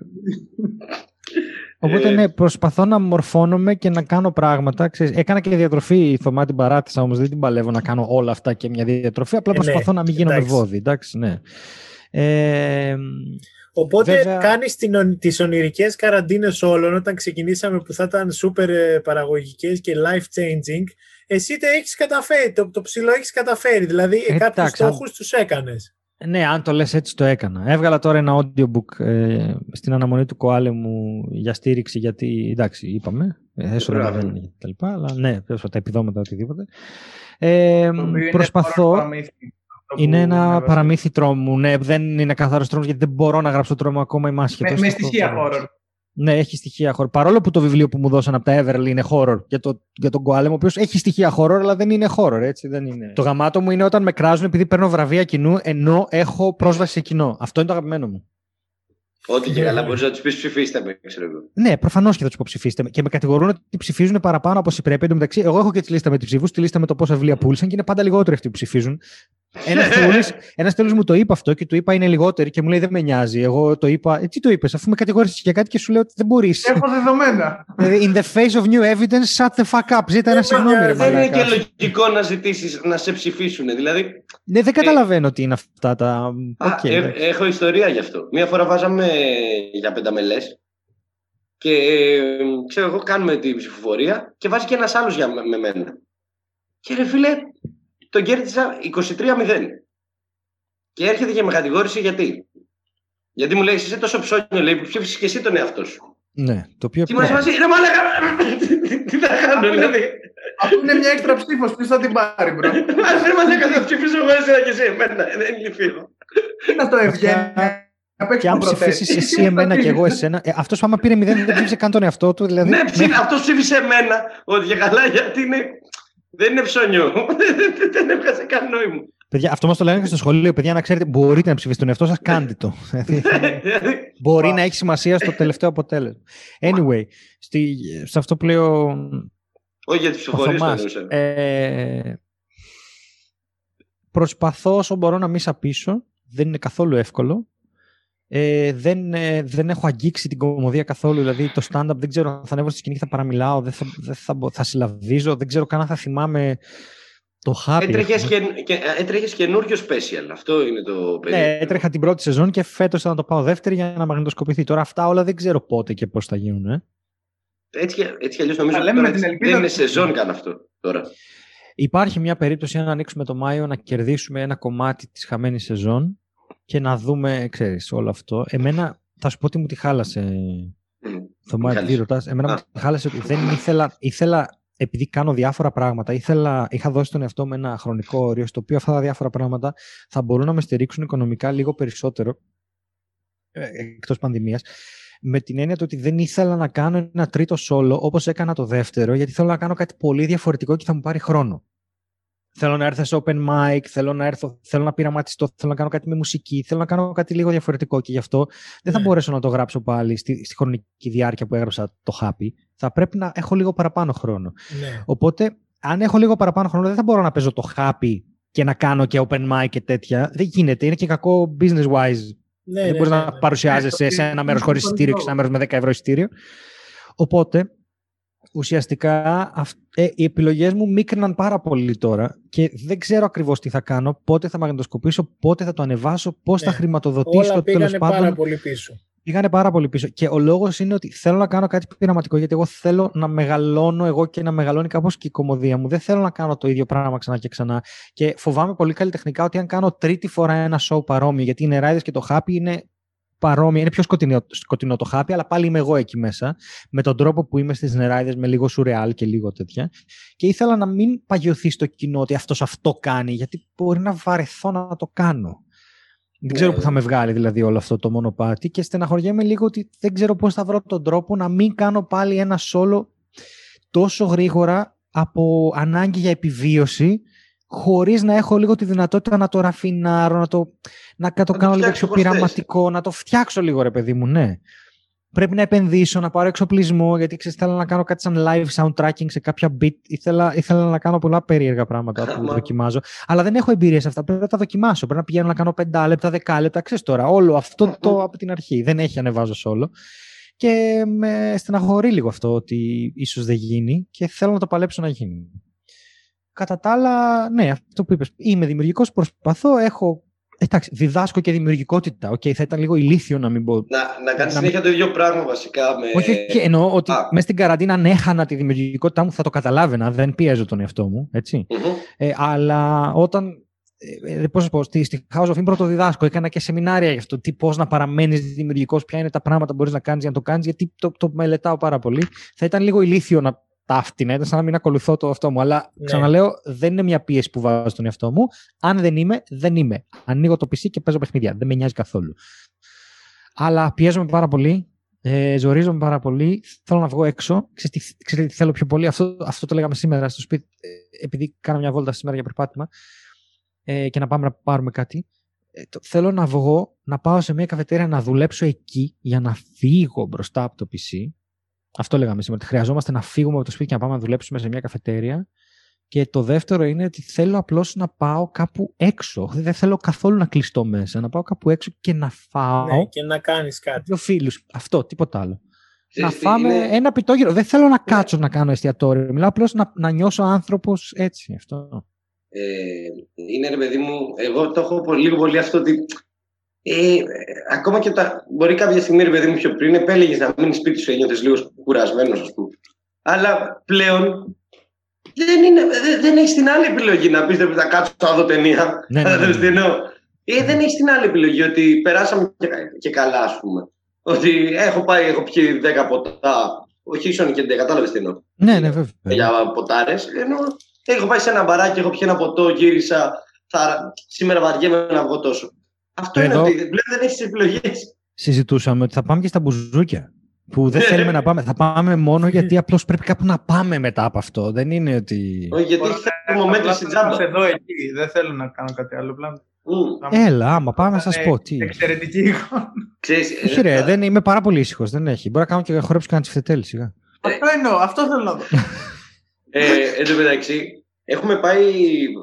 [SPEAKER 1] Οπότε ναι, προσπαθώ να μορφώνομαι και να κάνω πράγματα. Ξέρεις, έκανα και διατροφή Θωμά την παράτησα, όμως δεν την παλεύω να κάνω όλα αυτά και μια διατροφή. Απλά
[SPEAKER 2] Ε, ναι,
[SPEAKER 1] προσπαθώ να μην γίνω με
[SPEAKER 2] εντάξει.
[SPEAKER 1] βόδι. Εντάξει, ναι. Ε,
[SPEAKER 2] Οπότε
[SPEAKER 1] Βέβαια-
[SPEAKER 2] κάνεις την, ον- τις ονειρικές καραντίνες όλων όταν ξεκινήσαμε που θα ήταν super ε, παραγωγικές και life changing εσύ τα έχεις καταφέρει, το, το ψηλό έχεις καταφέρει δηλαδή
[SPEAKER 1] Ε,
[SPEAKER 2] ε, κάποιους
[SPEAKER 1] εντάξει, αν-
[SPEAKER 2] στόχους τους έκανες
[SPEAKER 1] ναι, αν το λες έτσι το έκανα. Έβγαλα τώρα ένα audiobook ε, στην αναμονή του Κοάλε μου για στήριξη γιατί, εντάξει, είπαμε, ε, έσοδα
[SPEAKER 3] Μπράβο.
[SPEAKER 1] δεν είναι και τα λοιπά, αλλά ναι, τέλος πάντων, τα επιδόματα, οτιδήποτε. Ε,
[SPEAKER 4] Το οποίο είναι
[SPEAKER 1] προσπαθώ...
[SPEAKER 4] horror παραμύθι. Αυτό που
[SPEAKER 1] Είναι ένα
[SPEAKER 4] έβαζε.
[SPEAKER 1] παραμύθι τρόμου. Ναι, δεν είναι καθαρός τρόμος γιατί δεν μπορώ να γράψω τρόμο ακόμα. Είμαι άσχετος.
[SPEAKER 4] Με, με στοιχεία horror.
[SPEAKER 1] Ναι, έχει στοιχεία horror. Παρόλο που το βιβλίο που μου δώσαν από τα Everly είναι horror για, το, για τον Koalem, ο οποίος έχει στοιχεία horror, αλλά δεν είναι horror. Έτσι, δεν είναι. Το γαμάτο μου είναι όταν με κράζουν επειδή παίρνω βραβεία κοινού, ενώ έχω πρόσβαση σε κοινό. Αυτό είναι το αγαπημένο μου.
[SPEAKER 3] Ό,τι και καλά μπορείς να τους πεις ψηφίστε με, ξέρω εγώ.
[SPEAKER 1] Ναι, προφανώς και θα τους πω ψηφίστε. με. Και με κατηγορούν ότι ψηφίζουν παραπάνω από όσοι πρέπει. Εν τω μεταξύ, εγώ έχω και τη λίστα με τους ψήφους, τη λίστα με το πόσα βιβλία πούλησαν και είναι πάντα λιγότεροι αυτοί που ψηφίζουν. Ένας *laughs* τέλο ένας τέλος μου το είπε αυτό και του είπα είναι λιγότεροι και μου λέει δεν με νοιάζει. Εγώ το είπα, ε, τι το είπες, αφού με κατηγόρησε για κάτι και σου λέω ότι δεν μπορείς.
[SPEAKER 4] Έχω δεδομένα.
[SPEAKER 1] In the face of new evidence, shut the fuck up. Ζήτα ένα
[SPEAKER 2] Δεν με
[SPEAKER 1] συγγνώμη, ρε
[SPEAKER 2] νοιάζει,
[SPEAKER 3] Δεν είναι
[SPEAKER 1] μαλάκα.
[SPEAKER 3] και λογικό να ζητήσεις να σε ψηφίσουν. Δηλαδή,
[SPEAKER 1] Ναι, δεν καταλαβαίνω τι είναι αυτά τα.
[SPEAKER 3] Α,
[SPEAKER 1] Οκ,
[SPEAKER 3] ε-
[SPEAKER 1] εντάξει.
[SPEAKER 3] έχω ιστορία γι' αυτό. Μία φορά βάζαμε για πενταμελές και ε, ξέρω εγώ κάνουμε την ψηφοφορία και βάζει και ένας άλλος για με, με μένα. Και ρε φίλε, τον κέρδισα 23-0. Και έρχεται και με κατηγόρησε γιατί. Γιατί μου λέει, είσαι τόσο ψώνιο, λέει, που ψήφισες και εσύ τον εαυτό σου.
[SPEAKER 1] Ναι, το οποίο.
[SPEAKER 3] Τι μας βάζει, ρε μαλάκα, τι θα κάνω, δηλαδή.
[SPEAKER 4] Αυτό είναι μια έξτρα ψήφος. Ποιος θα την πάρει, μπρο;
[SPEAKER 3] Ας ρε μαλάκα, θα ψηφίσω εγώ εσένα και εσύ εμένα. Δεν είναι λυφείο.
[SPEAKER 4] Τι να το ευγένει.
[SPEAKER 1] Και αν ψηφίσεις εσύ εμένα και εγώ εσένα. Ε, Αυτός που άμα πήρε 0 δεν ψήφισε καν τον εαυτό του. Δηλαδή,
[SPEAKER 3] Ναι, ψήφι, αυτός ψήφισε εμένα, ότι για καλά, γιατί είναι... Δεν είναι ψώνιο. *laughs* Δεν έβγαζε καν νόημα.
[SPEAKER 1] Παιδιά, αυτό μας το λένε και στο σχολείο. Παιδιά, να ξέρετε, μπορείτε να ψηφίσετε τον εαυτό σας, κάντε το. Δηλαδή, *laughs*
[SPEAKER 3] Δηλαδή,
[SPEAKER 1] Μπορεί να έχει σημασία στο τελευταίο αποτέλεσμα. Anyway, στη, σε αυτό που λέει ο,
[SPEAKER 3] Όχι για τις
[SPEAKER 1] ο
[SPEAKER 3] ψηφοφορίες το
[SPEAKER 1] Θωμάς,
[SPEAKER 3] εννοούσα.
[SPEAKER 1] ε, προσπαθώ όσο μπορώ να μην σαπίσω. Δεν είναι καθόλου εύκολο. Ε, δεν, ε, δεν έχω αγγίξει την κομμωδία καθόλου. Δηλαδή το stand-up δεν ξέρω αν θα ανέβω στη σκηνή και θα παραμιλάω, δεν θα, δεν θα, μπο- θα συλλαβίζω, δεν ξέρω καν αν θα θυμάμαι το happy.
[SPEAKER 3] Έτρεχες, και, και, έτρεχες καινούριο special. Αυτό είναι το
[SPEAKER 1] Ναι,
[SPEAKER 3] περίεργο.
[SPEAKER 1] έτρεχα την πρώτη σεζόν και φέτος θα το πάω δεύτερη για να μαγνητοσκοπηθεί. Τώρα αυτά όλα δεν ξέρω πότε και πώς θα γίνουν. Ε.
[SPEAKER 3] Έτσι, και- έτσι κι αλλιώς νομίζω
[SPEAKER 4] Τα
[SPEAKER 3] ότι
[SPEAKER 4] λέμε
[SPEAKER 3] τώρα
[SPEAKER 4] με την
[SPEAKER 3] έτσι
[SPEAKER 4] ελπίδα
[SPEAKER 3] δεν είναι
[SPEAKER 4] ότι-
[SPEAKER 3] σεζόν καν αυτό τώρα.
[SPEAKER 1] Υπάρχει μια περίπτωση αν ανοίξουμε το Μάιο να κερδίσουμε ένα κομμάτι της χαμένης σεζόν και να δούμε, ξέρεις, όλο αυτό. Εμένα, θα σου πω ότι μου τη χάλασε,
[SPEAKER 3] Μμ.
[SPEAKER 1] Θωμά,
[SPEAKER 3] Χάλασε.
[SPEAKER 1] τι ρωτάς. Εμένα
[SPEAKER 3] Α.
[SPEAKER 1] μου τη χάλασε ότι δεν ήθελα, ήθελα, επειδή κάνω διάφορα πράγματα, ήθελα, είχα δώσει τον εαυτό μου ένα χρονικό όριο, στο οποίο αυτά τα διάφορα πράγματα θα μπορούν να με στηρίξουν οικονομικά λίγο περισσότερο, ε, εκτός πανδημίας, με την έννοια του ότι δεν ήθελα να κάνω ένα τρίτο solo όπως έκανα το δεύτερο, γιατί θέλω να κάνω κάτι πολύ διαφορετικό και θα μου πάρει χρόνο. Θέλω να έρθω σε open mic, θέλω να, έρθω, θέλω να πειραματιστώ, θέλω να κάνω κάτι με μουσική, θέλω να κάνω κάτι λίγο διαφορετικό και γι' αυτό δεν θα
[SPEAKER 2] Ναι.
[SPEAKER 1] μπορέσω να το γράψω πάλι στη, στη χρονική διάρκεια που έγραψα το Happy. Θα πρέπει να έχω λίγο παραπάνω χρόνο.
[SPEAKER 2] Ναι.
[SPEAKER 1] Οπότε, αν έχω λίγο παραπάνω χρόνο, δεν θα μπορώ να παίζω το Happy και να κάνω και open mic και τέτοια. Δεν γίνεται. Είναι και κακό business wise
[SPEAKER 2] Ναι,
[SPEAKER 1] δεν
[SPEAKER 2] ναι,
[SPEAKER 1] μπορείς
[SPEAKER 2] ναι,
[SPEAKER 1] να
[SPEAKER 2] ναι.
[SPEAKER 1] παρουσιάζεσαι
[SPEAKER 4] Ναι,
[SPEAKER 1] σε
[SPEAKER 4] το-
[SPEAKER 1] ένα
[SPEAKER 4] είναι
[SPEAKER 1] μέρος χωρίς
[SPEAKER 4] πολύ
[SPEAKER 1] εισιτήριο και σε ένα μέρος με 10 ευρώ εισιτήριο. Οπότε, ουσιαστικά αυ- ε, οι επιλογές μου μίκριναν πάρα πολύ τώρα και δεν ξέρω ακριβώς τι θα κάνω, πότε θα μαγνητοσκοπήσω, πότε θα το ανεβάσω, πώς
[SPEAKER 2] Ναι.
[SPEAKER 1] θα χρηματοδοτήσω
[SPEAKER 2] Όλα
[SPEAKER 1] τέλος
[SPEAKER 2] πήγανε πάρα
[SPEAKER 1] πάντων.
[SPEAKER 2] πολύ πίσω.
[SPEAKER 1] Πήγανε πάρα πολύ πίσω. Και ο λόγος είναι ότι θέλω να κάνω κάτι πειραματικό, γιατί εγώ θέλω να μεγαλώνω εγώ και να μεγαλώνει κάπως και η κομμωδία μου. Δεν θέλω να κάνω το ίδιο πράγμα ξανά και ξανά. Και φοβάμαι πολύ καλλιτεχνικά ότι αν κάνω τρίτη φορά ένα show παρόμοιο, γιατί οι νεράιδες και το happy είναι παρόμοια, είναι πιο σκοτεινό, σκοτεινό το χάπι, αλλά πάλι είμαι εγώ εκεί μέσα, με τον τρόπο που είμαι στις νεράιδες, με λίγο σουρεάλ και λίγο τέτοια. Και ήθελα να μην παγιωθεί στο κοινό ότι αυτός αυτό κάνει, γιατί μπορεί να βαρεθώ να το κάνω. Δεν ξέρω πού θα με βγάλει δηλαδή όλο αυτό το μονοπάτι και στεναχωριέμαι λίγο ότι δεν ξέρω πώς θα βρω τον τρόπο να μην κάνω πάλι ένα σόλο τόσο γρήγορα από ανάγκη για επιβίωση χωρίς να έχω λίγο τη δυνατότητα να το ραφινάρω, να το, να το κάνω λίγο πιο πειραματικό, να το φτιάξω λίγο ρε παιδί μου, ναι. Πρέπει να επενδύσω, να πάρω εξοπλισμό, γιατί ξέρεις, ήθελα να κάνω κάτι σαν live soundtracking σε κάποια beat. Ήθελα, ήθελα να κάνω πολλά περίεργα πράγματα που δοκιμάζω. Αλλά δεν έχω εμπειρία σε αυτά. Πρέπει να τα δοκιμάσω. Πρέπει να πηγαίνω να κάνω 5 λεπτά, 10 λεπτά. Ξέρεις τώρα, όλο αυτό το από την αρχή. Δεν έχει ανεβάζω solo. Και με στεναχωρεί λίγο αυτό ότι ίσως δεν γίνει και θέλω να το παλέψω να γίνει. Κατά τα άλλα, ναι, αυτό που είπες, είμαι δημιουργικός, προσπαθώ, έχω Εντάξει, διδάσκω και δημιουργικότητα. Okay, θα ήταν λίγο ηλίθιο να μην πω.
[SPEAKER 3] Να, να κάνεις συνέχεια το ίδιο πράγμα βασικά. Με...
[SPEAKER 1] Όχι, όχι, εννοώ ότι μέσα στην καραντίνα αν έχανα τη δημιουργικότητά μου θα το καταλάβαινα. Δεν πιέζω τον εαυτό μου. ετσι Ε, αλλά όταν ε, πώς πω, στη, στη House of Impro το διδάσκω. Έκανα και σεμινάρια για αυτό. Τι, πώς να παραμένεις δημιουργικός, ποια είναι τα πράγματα που μπορείς να κάνεις για να το κάνεις, γιατί το, το μελετάω πάρα πολύ. Θα ήταν λίγο ηλίθιο να ταύτινα, ήταν σαν να μην ακολουθώ το αυτό μου. Αλλά ναι. ξαναλέω, δεν είναι μια πίεση που βάζω στον εαυτό μου. Αν δεν είμαι, δεν είμαι. Ανοίγω το PC και παίζω παιχνίδια. Δεν με νοιάζει καθόλου. Αλλά πιέζομαι πάρα πολύ. Ε, ζορίζομαι πάρα πολύ. Θέλω να βγω έξω. Ξέρετε τι θέλω πιο πολύ; Αυτό, αυτό το λέγαμε σήμερα στο σπίτι, ε, επειδή κάνω μια βόλτα σήμερα για περπάτημα ε, και να πάμε να πάρουμε κάτι. Ε, το, θέλω να βγω, να πάω σε μια καφετέρια να δουλέψω εκεί για να φύγω μπροστά από το PC. Αυτό λέγαμε σήμερα, ότι χρειαζόμαστε να φύγουμε από το σπίτι και να πάμε να δουλέψουμε σε μια καφετέρια. Και το δεύτερο είναι ότι θέλω απλώς να πάω κάπου έξω. Δεν θέλω καθόλου να κλειστώ μέσα. Να πάω κάπου έξω και να φάω.
[SPEAKER 2] Ναι, και να κάνεις κάτι.
[SPEAKER 1] Δύο φίλους. Αυτό, τίποτα άλλο. να φάμε είναι... ένα πιτόγυρο. Δεν θέλω να ναι. κάτσω να κάνω εστιατόριο. Μιλάω απλώς να, να νιώσω άνθρωπος έτσι. Αυτό.
[SPEAKER 3] Ε, είναι ρε παιδί μου, εγώ το έχω λίγο πολύ αυτό ότι ε, ακόμα και τα, μπορεί κάποια στιγμή ρε παιδί μου πιο πριν επέλεγες να μείνεις σπίτι σου ένιωθες λίγος κουρασμένος, ας πούμε. Αλλά πλέον δεν, είναι, δεν, δεν έχεις την άλλη επιλογή να πεις δεν θα κάτσω να δω ταινία. Ναι, ναι, ναι, ναι. Ε, δεν έχεις την άλλη επιλογή ότι περάσαμε και, και καλά, ας πούμε. Ότι έχω πάει, έχω πιει 10 ποτά. Όχι ίσον και δεν κατάλαβες τι εννοώ.
[SPEAKER 1] Ναι, ναι, βέβαια.
[SPEAKER 3] Για ποτάρες. Ενώ Έχω πάει σε ένα μπαράκι, έχω πιει ένα ποτό, γύρισα. Θα... Σήμερα βαριέμαι να βγω τόσο. Αυτό Εδώ... είναι ότι πλέον δεν έχεις επιλογές.
[SPEAKER 1] Συζητούσαμε ότι θα πάμε και στα μπουζούκια. Που δεν θέλουμε να πάμε. Θα πάμε μόνο γιατί απλώς πρέπει κάπου να πάμε μετά από αυτό. Δεν είναι ότι.
[SPEAKER 3] Όχι, γιατί θέλουμε μέτρηση τζάμπα.
[SPEAKER 4] εδώ, εκεί. Δεν θέλω να κάνω κάτι άλλο. Πλάν.
[SPEAKER 1] Έλα, άμα πάμε να σα πω. Τι.
[SPEAKER 4] Εξαιρετική εικόνα.
[SPEAKER 1] Όχι, ρε, δεν είμαι πάρα πολύ ήσυχος. Δεν έχει. Μπορεί να κάνω και χορέψω και να τσιφτετέλει σιγά.
[SPEAKER 4] Αυτό εννοώ. Αυτό θέλω να δω.
[SPEAKER 3] Ε, εν τω μεταξύ, Έχουμε πάει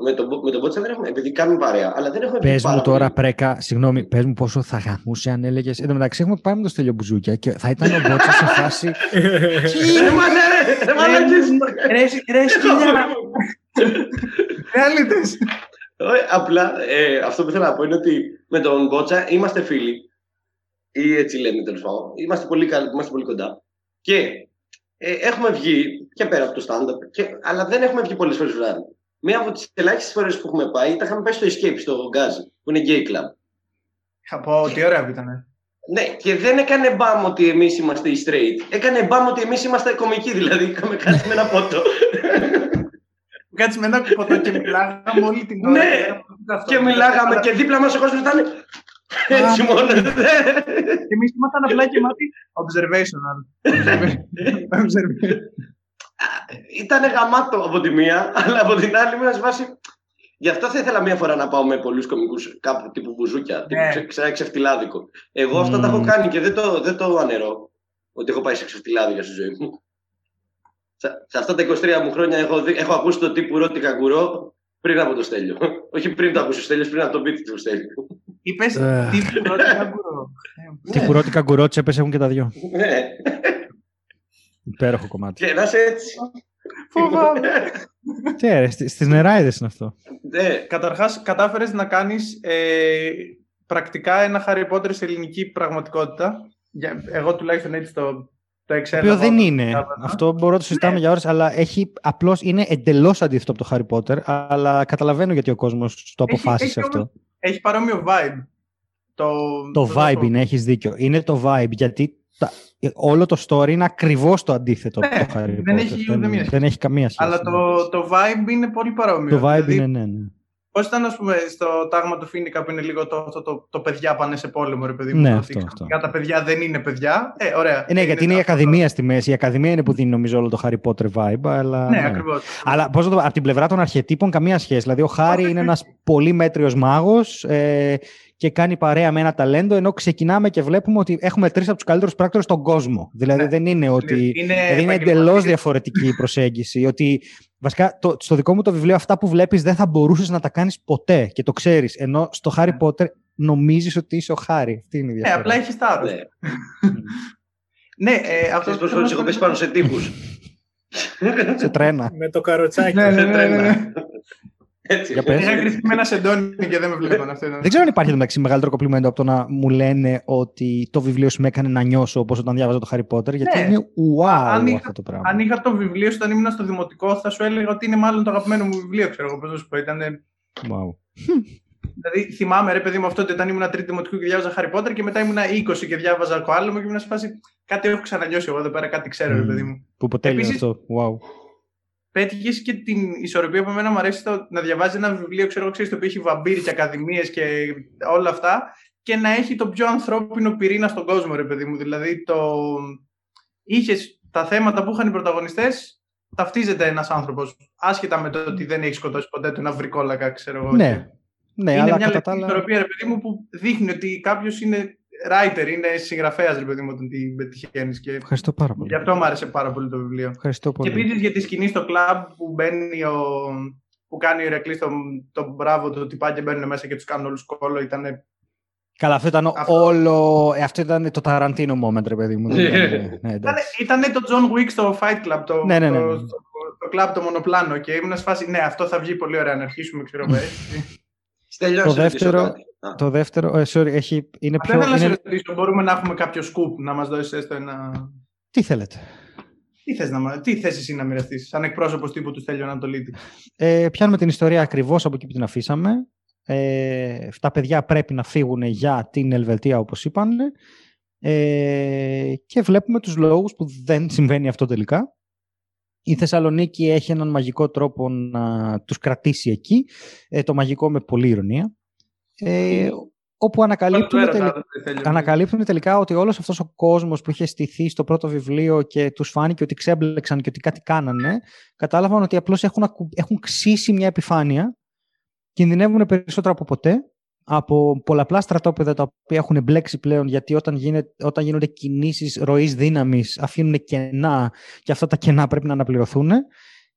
[SPEAKER 3] με τον, με τον Μπότσα, δεν έχουμε, επειδή κάνουμε παρέα. Αλλά δεν έχουμε
[SPEAKER 1] πες μου τώρα, Πρέκα, συγγνώμη, πες μου πόσο θα γαμούσε αν έλεγε. Εν τω μεταξύ, έχουμε πάει με το στέλιο Μπουζούκια και θα ήταν ο Μπότσα σε φάση. *laughs*
[SPEAKER 3] Είναι
[SPEAKER 4] Ρεαλίτε.
[SPEAKER 3] Απλά ε, αυτό που θέλω να πω είναι ότι με τον Μπότσα είμαστε φίλοι. Ή έτσι λέμε τέλος πάντων. Είμαστε πολύ, είμαστε πολύ κοντά. Και ε, έχουμε βγει και πέρα από το stand-up, και, αλλά δεν έχουμε βγει πολλές φορές βράδυ. Μία από τις ελάχιστες φορές που έχουμε πάει, τα είχαμε πάει στο Escape, στο Γκάζι, που είναι gay club.
[SPEAKER 4] Είχα πω, τι ωραία που ήταν.
[SPEAKER 3] Ναι, και δεν έκανε μπαμ ότι εμείς είμαστε οι straight. Έκανε μπαμ ότι εμείς είμαστε κομικοί, δηλαδή είχαμε κάτσει με ένα ποτό.
[SPEAKER 4] Κάτσει με ένα ποτό και μιλάγαμε όλη την ώρα.
[SPEAKER 3] Ναι, και μιλάγαμε και δίπλα μας ο κόσμος ήταν. Έτσι μόνο.
[SPEAKER 4] Και εμείς ήμασταν απλά και μάτι observational.
[SPEAKER 3] Ήταν γαμάτο από τη μία, αλλά από την άλλη μιας βάση. Γι' αυτό θα ήθελα μία φορά να πάω με πολλούς κομικούς κάπου τύπου μπουζούκια, τύπου ναι. ξε, ξεφτιλάδικο. Εγώ αυτά τα έχω κάνει και δεν το, δεν το ανερώ. Ότι έχω πάει σε ξεφτιλάδικο στη ζωή μου. Σε, αυτά τα 23 μου χρόνια έχω, έχω ακούσει το τύπου ρώτη καγκουρό πριν από το στέλιο. Όχι πριν το ακούσει ο στέλιος, πριν από το πίτι του στέλιο.
[SPEAKER 4] Είπες τι πουρώτη καγκουρό.
[SPEAKER 1] Τι πουρώτη καγκουρό, τσέπε έχουν και τα δυο.
[SPEAKER 3] Ναι.
[SPEAKER 1] Υπέροχο κομμάτι.
[SPEAKER 3] Και να είσαι έτσι.
[SPEAKER 4] Φοβάμαι.
[SPEAKER 1] Τι έρε, στις νεράιδες είναι αυτό.
[SPEAKER 3] Ναι.
[SPEAKER 4] Καταρχάς, κατάφερες να κάνεις ε, πρακτικά ένα Harry Potter σε ελληνική πραγματικότητα. Εγώ τουλάχιστον έτσι το, το εξέλαβα.
[SPEAKER 1] Το δεν είναι. Αυτό μπορώ να το συζητάμε ναι. για ώρες, αλλά έχει, απλώς είναι εντελώς αντίθετο από το Harry Potter, αλλά καταλαβαίνω γιατί ο κόσμος το αποφάσισε
[SPEAKER 4] έχει,
[SPEAKER 1] αυτό.
[SPEAKER 4] Έχει παρόμοιο vibe. Το,
[SPEAKER 1] Το vibe είναι, έχεις δίκιο. Είναι το vibe, γιατί τα- όλο το story είναι ακριβώς το αντίθετο
[SPEAKER 4] Ναι,
[SPEAKER 1] από το Harry
[SPEAKER 4] δεν
[SPEAKER 1] Potter.
[SPEAKER 4] έχει
[SPEAKER 1] δεν,
[SPEAKER 4] ούτε μία
[SPEAKER 1] δεν έχει καμία σχέση.
[SPEAKER 4] Αλλά το, το vibe είναι πολύ παρόμοιο.
[SPEAKER 1] το vibe
[SPEAKER 4] Δηλαδή,
[SPEAKER 1] είναι, ναι, ναι.
[SPEAKER 4] Πώς ήταν, ας πούμε, στο τάγμα του Φίνικα που είναι λίγο το, το, το, το παιδιά πάνε σε πόλεμο, ρε παιδί μου.
[SPEAKER 1] Ναι,
[SPEAKER 4] το
[SPEAKER 1] αυτό,
[SPEAKER 4] ότι
[SPEAKER 1] αυτό.
[SPEAKER 4] ξαφνικά Τα παιδιά δεν είναι παιδιά. Ε, ωραία.
[SPEAKER 1] Ε, ναι, γιατί είναι η
[SPEAKER 4] αυτό.
[SPEAKER 1] Ακαδημία στη μέση. Η Ακαδημία είναι που δίνει νομίζω όλο το Harry Potter vibe. Αλλά,
[SPEAKER 4] Ναι, ακριβώς.
[SPEAKER 1] Αλλά πώς να το πω, από την πλευρά των αρχετύπων καμία σχέση. Δηλαδή, ο Χάρη
[SPEAKER 4] Όχι,
[SPEAKER 1] είναι
[SPEAKER 4] όχι.
[SPEAKER 1] ένας πολύ μέτριος μάγος ε, και κάνει παρέα με ένα ταλέντο, ενώ ξεκινάμε και βλέπουμε ότι έχουμε τρεις από τους καλύτερους πράκτορες στον κόσμο. Δηλαδή,
[SPEAKER 4] Ναι.
[SPEAKER 1] δεν είναι ότι...
[SPEAKER 4] Είναι,
[SPEAKER 1] Δηλαδή είναι εντελώς
[SPEAKER 4] επαγγελματίες.
[SPEAKER 1] διαφορετική η προσέγγιση. Ότι βασικά το, στο δικό μου το βιβλίο, αυτά που βλέπεις δεν θα μπορούσες να τα κάνεις ποτέ και το ξέρεις. Ενώ στο Harry
[SPEAKER 4] Ναι.
[SPEAKER 1] Potter νομίζεις ότι είσαι ο Χάρη. Αυτή είναι η
[SPEAKER 4] Ναι,
[SPEAKER 1] διαφορά.
[SPEAKER 4] απλά έχεις θάρρο.
[SPEAKER 3] Ναι. *laughs*
[SPEAKER 4] Ναι, ε, αυτό
[SPEAKER 3] Ξέρεις πόσες φορές έχω πέσει πάνω σε τύπους.
[SPEAKER 1] Σε τρένα.
[SPEAKER 2] Με το καροτσάκι.
[SPEAKER 4] Ναι, ναι,
[SPEAKER 3] Σε
[SPEAKER 4] ναι, ναι, ναι.
[SPEAKER 3] τρένα. Έτσι.
[SPEAKER 1] Για πες.
[SPEAKER 4] Είχα κρυφτεί με ένα σεντόνι και δεν με βλέπαν αυτό. ήταν.
[SPEAKER 1] Δεν ξέρω αν υπάρχει μεταξύ μεγαλύτερο κομπλιμέντο από το να μου λένε ότι το βιβλίο σου με έκανε να νιώσω όπως όταν διάβαζα το Harry Potter. Γιατί
[SPEAKER 4] Ναι.
[SPEAKER 1] είναι wow
[SPEAKER 4] Αν είχα-
[SPEAKER 1] αυτό το πράγμα.
[SPEAKER 4] Αν είχα το βιβλίο σου όταν ήμουν στο δημοτικό, θα σου έλεγα ότι είναι μάλλον το αγαπημένο μου βιβλίο, ξέρω εγώ πώς να σου πω. Ήταν,
[SPEAKER 1] Wow.
[SPEAKER 4] δηλαδή, θυμάμαι, ρε παιδί μου, αυτό ότι όταν ήμουν τρίτη δημοτικού και διάβαζα Harry Potter και μετά ήμουν 20 και διάβαζα το άλλο μου και ήμουν σε φάση. Κάτι έχω ξανανιώσει εγώ εδώ πέρα, κάτι ξέρω, ρε
[SPEAKER 1] Μμμ.
[SPEAKER 4] παιδί μου.
[SPEAKER 1] Που ποτέ είναι
[SPEAKER 4] Επίσης-
[SPEAKER 1] αυτό. Wow.
[SPEAKER 4] Πέτυχες και την ισορροπία που εμένα μου αρέσει το, να διαβάζει ένα βιβλίο, ξέρω εγώ, ξέρεις, το οποίο έχει βαμπύρι και ακαδημίες και όλα αυτά και να έχει το πιο ανθρώπινο πυρήνα στον κόσμο, ρε παιδί μου. Δηλαδή, το... είχες τα θέματα που είχαν οι πρωταγωνιστές, ταυτίζεται ένας άνθρωπος. Άσχετα με το ότι δεν έχει σκοτώσει ποτέ τον αυρικόλακα, ξέρω εγώ.
[SPEAKER 1] Ναι. Ναι,
[SPEAKER 4] είναι
[SPEAKER 1] αλλά
[SPEAKER 4] μια
[SPEAKER 1] κατά τα
[SPEAKER 4] λεπτή
[SPEAKER 1] άλλα.
[SPEAKER 4] ισορροπία, ρε παιδί μου, που δείχνει ότι κάποιος είναι writer, είναι συγγραφέας, ρε παιδί μου, όταν την πετυχαίνεις. Και
[SPEAKER 1] Ευχαριστώ πάρα πολύ.
[SPEAKER 4] γι' αυτό μου άρεσε πάρα πολύ το βιβλίο.
[SPEAKER 1] Ευχαριστώ
[SPEAKER 4] Και
[SPEAKER 1] πολύ.
[SPEAKER 4] επίσης για τη σκηνή στο κλαμπ που μπαίνει ο. που κάνει ο Ηρακλής τον, τον μπράβο του ότι πάνε και μπαίνουν μέσα και τους κάνουν όλους κόλλο. Ήταν.
[SPEAKER 1] Καλά, αυτό ήταν
[SPEAKER 4] Αυτό-
[SPEAKER 1] όλο. ε, Αυτό ήταν το Ταραντίνο moment, ρε παιδί μου. Δεν *laughs* ήταν- ναι, εντάξει.
[SPEAKER 4] Ήτανε το John Wick στο Fight Club, το,
[SPEAKER 1] Ναι, ναι, ναι,
[SPEAKER 4] το,
[SPEAKER 1] ναι.
[SPEAKER 4] το, το κλαμπ το μονοπλάνο. Και ήμουν σε φάση, ναι, αυτό θα βγει πολύ ωραία να αρχίσουμε, ξέρω εγώ. έτσι.
[SPEAKER 3] Στέλιο, να
[SPEAKER 1] Το
[SPEAKER 3] σε ρωτήσω
[SPEAKER 1] δεύτερο-
[SPEAKER 3] κάτι. Α,
[SPEAKER 1] Το δεύτερο. ε, sorry, έχει, είναι
[SPEAKER 4] Αυτό
[SPEAKER 1] πιο.
[SPEAKER 4] ήθελα να σε
[SPEAKER 1] Είναι...
[SPEAKER 4] ρωτήσω, μπορούμε να έχουμε κάποιο σκουπ να μας δώσεις έστω ένα.
[SPEAKER 1] Τι θέλετε.
[SPEAKER 4] Τι θες, να, μα- τι θες εσύ να μοιραστείς, σαν εκπρόσωπος τύπου του Στέλιου Ανατολίτη;
[SPEAKER 1] Ε, πιάνουμε την ιστορία ακριβώς από εκεί που την αφήσαμε. Ε, τα παιδιά πρέπει να φύγουν για την Ελβετία, όπως είπαν. Ε, και βλέπουμε τους λόγους που δεν συμβαίνει αυτό τελικά. Η Θεσσαλονίκη έχει έναν μαγικό τρόπο να τους κρατήσει εκεί. Ε, το μαγικό με πολλή ηρωνία. Ε, όπου ανακαλύπτουν,
[SPEAKER 4] Τώρα το
[SPEAKER 1] τελικά-
[SPEAKER 4] έρωτα, Στέλιο.
[SPEAKER 1] ανακαλύπτουν τελικά ότι όλος αυτός ο κόσμος που είχε στηθεί στο πρώτο βιβλίο και τους φάνηκε ότι ξέμπλεξαν και ότι κάτι κάνανε, κατάλαβαν ότι απλώς έχουν, ακου- έχουν ξύσει μια επιφάνεια, κινδυνεύουν περισσότερο από ποτέ, από πολλαπλά στρατόπεδα τα οποία έχουν μπλέξει πλέον γιατί όταν, γίνεται, όταν γίνονται κινήσεις ροής δύναμης αφήνουν κενά και αυτά τα κενά πρέπει να αναπληρωθούν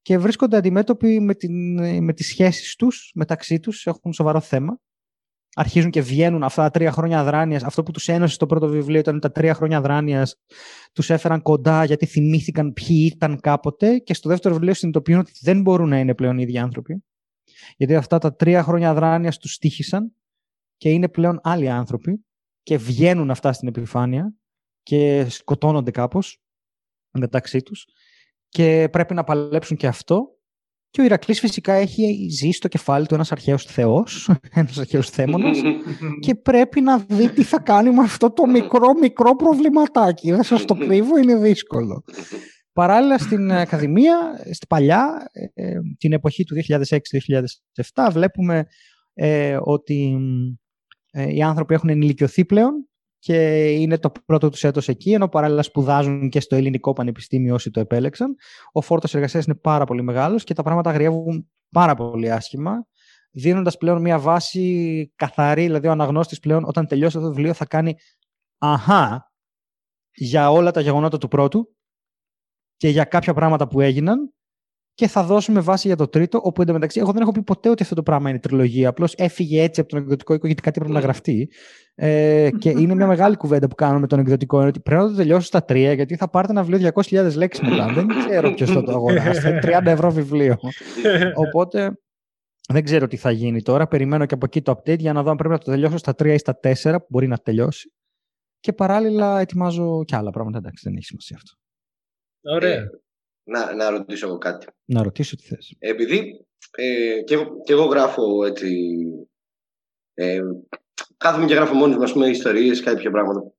[SPEAKER 1] και βρίσκονται αντιμέτωποι με, την, με τις σχέσεις τους μεταξύ τους, έχουν σοβαρό θέμα αρχίζουν και βγαίνουν αυτά τα τρία χρόνια αδράνειας. Αυτό που τους ένωσε στο πρώτο βιβλίο ήταν τα τρία χρόνια αδράνειας. Τους έφεραν κοντά γιατί θυμήθηκαν ποιοι ήταν κάποτε και στο δεύτερο βιβλίο συνειδητοποιούν ότι δεν μπορούν να είναι πλέον οι ίδιοι άνθρωποι. Γιατί αυτά τα τρία χρόνια αδράνειας τους στήχησαν και είναι πλέον άλλοι άνθρωποι και βγαίνουν αυτά στην επιφάνεια και σκοτώνονται κάπως μεταξύ τους και πρέπει να παλέψουν και αυτό και ο Ηρακλής φυσικά έχει ζήσει στο κεφάλι του ένας αρχαίος θεός, *laughs* ένας αρχαίος θέμονας *laughs* και πρέπει να δει τι θα κάνει με αυτό το μικρό μικρό προβληματάκι. Δεν σας το κρύβω, είναι δύσκολο. Παράλληλα στην Ακαδημία, στην παλιά, ε, την εποχή του 2006-2007, βλέπουμε ε, ότι ε, οι άνθρωποι έχουν ενηλικιωθεί πλέον και είναι το πρώτο τους έτος εκεί, ενώ παράλληλα σπουδάζουν και στο ελληνικό πανεπιστήμιο όσοι το επέλεξαν. Ο φόρτος εργασίας είναι πάρα πολύ μεγάλος και τα πράγματα αγριεύουν πάρα πολύ άσχημα, δίνοντας πλέον μια βάση καθαρή, δηλαδή ο αναγνώστης πλέον όταν τελειώσει αυτό το βιβλίο θα κάνει αχά για όλα τα γεγονότα του πρώτου και για κάποια πράγματα που έγιναν και θα δώσουμε βάση για το τρίτο, όπου εντωμεταξύ εγώ δεν έχω πει ποτέ ότι αυτό το πράγμα είναι τριλογία. Απλώς έφυγε έτσι από τον εκδοτικό οίκο γιατί κάτι πρέπει να γραφτεί. Ε, και είναι μια μεγάλη κουβέντα που κάνουμε με τον εκδοτικό είναι ότι πρέπει να το τελειώσω στα τρία, γιατί θα πάρετε ένα βιβλίο 200.000 λέξεις μετά. δεν ξέρω ποιος θα το αγοράσει. Θα είναι 30 ευρώ βιβλίο. Οπότε δεν ξέρω τι θα γίνει τώρα. Περιμένω και από εκεί το update για να δω αν πρέπει να το τελειώσω στα 3 ή στα 4 που μπορεί να τελειώσει. Και παράλληλα ετοιμάζω και άλλα πράγματα. Εντάξει, δεν έχει σημασία αυτό.
[SPEAKER 2] Ωραία.
[SPEAKER 3] Να, να ρωτήσω εγώ κάτι.
[SPEAKER 1] Να ρωτήσω τι θες.
[SPEAKER 3] Επειδή ε, και, εγώ, και εγώ γράφω έτσι, ε, κάθομαι και γράφω μόνος μου ιστορίες, κάποια πράγματα.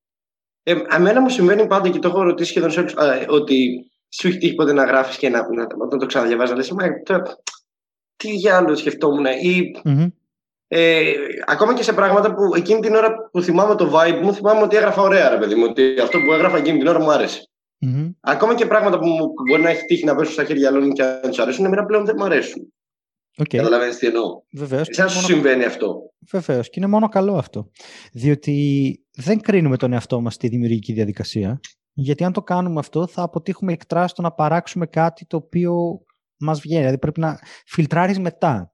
[SPEAKER 3] Ε, εμένα μου συμβαίνει πάντα και το έχω ρωτήσει σχεδόν σε όλους ότι σου έχει τύχει ποτέ να γράφεις και να, να, να, το ξαναδιαβάζεις, να λες, τι διάλογο σκεφτόμουν. Ή, mm-hmm. ε, ακόμα και σε πράγματα που εκείνη την ώρα που θυμάμαι το vibe μου, θυμάμαι ότι έγραφα ωραία, ρε παιδί μου. Ότι αυτό που έγραφα εκείνη την ώρα μου άρεσε. Mm-hmm. Ακόμα και πράγματα που μπορεί να έχει τύχει να πέσουν στα χέρια άλλων και αν του αρέσουν, εμένα πλέον δεν μου αρέσουν. Okay. Καταλαβαίνεις τι εννοώ.
[SPEAKER 1] Βεβαίως.
[SPEAKER 3] Εσάς σου μόνο... συμβαίνει αυτό.
[SPEAKER 1] Βεβαίως. Και είναι μόνο καλό αυτό. Διότι δεν κρίνουμε τον εαυτό μας στη δημιουργική διαδικασία. Γιατί αν το κάνουμε αυτό θα αποτύχουμε εκτρά στο να παράξουμε κάτι το οποίο μας βγαίνει. Δηλαδή πρέπει να φιλτράρεις μετά.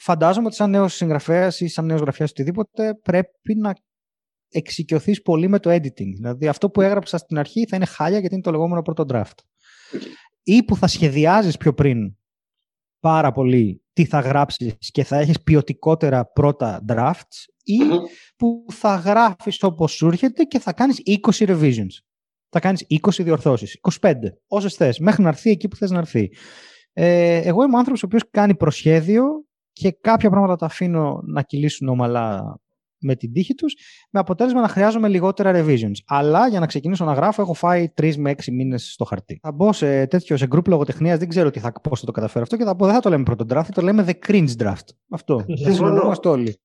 [SPEAKER 1] Φαντάζομαι ότι σαν νέος συγγραφέας ή σαν νέος γραφέας οτιδήποτε πρέπει να εξοικειωθείς πολύ με το editing. Δηλαδή αυτό που έγραψα στην αρχή θα είναι χάλια γιατί είναι το λεγόμενο πρώτο draft. Ή που θα σχεδιάζεις πιο πριν πάρα πολύ τι θα γράψεις και θα έχεις ποιοτικότερα πρώτα drafts ή που θα γράφεις όπως σου έρχεται και θα κάνεις 20 revisions. Θα κάνεις 20 διορθώσεις, 25, όσες θες, μέχρι να έρθει εκεί που θες να έρθει. Ε, εγώ είμαι άνθρωπος ο οποίος κάνει προσχέδιο και κάποια πράγματα τα αφήνω να κυλήσουν ομαλά με την τύχη τους, με αποτέλεσμα να χρειάζομαι λιγότερα revisions. Αλλά για να ξεκινήσω να γράφω έχω φάει 3 με 6 μήνες στο χαρτί. Θα μπω σε τέτοιο, σε group λογοτεχνίας, δεν ξέρω τι θα, πώς θα το καταφέρω αυτό και θα πω δεν θα το λέμε πρώτο draft, το λέμε the cringe draft. Αυτό. Συμφωνούμαστε όλοι.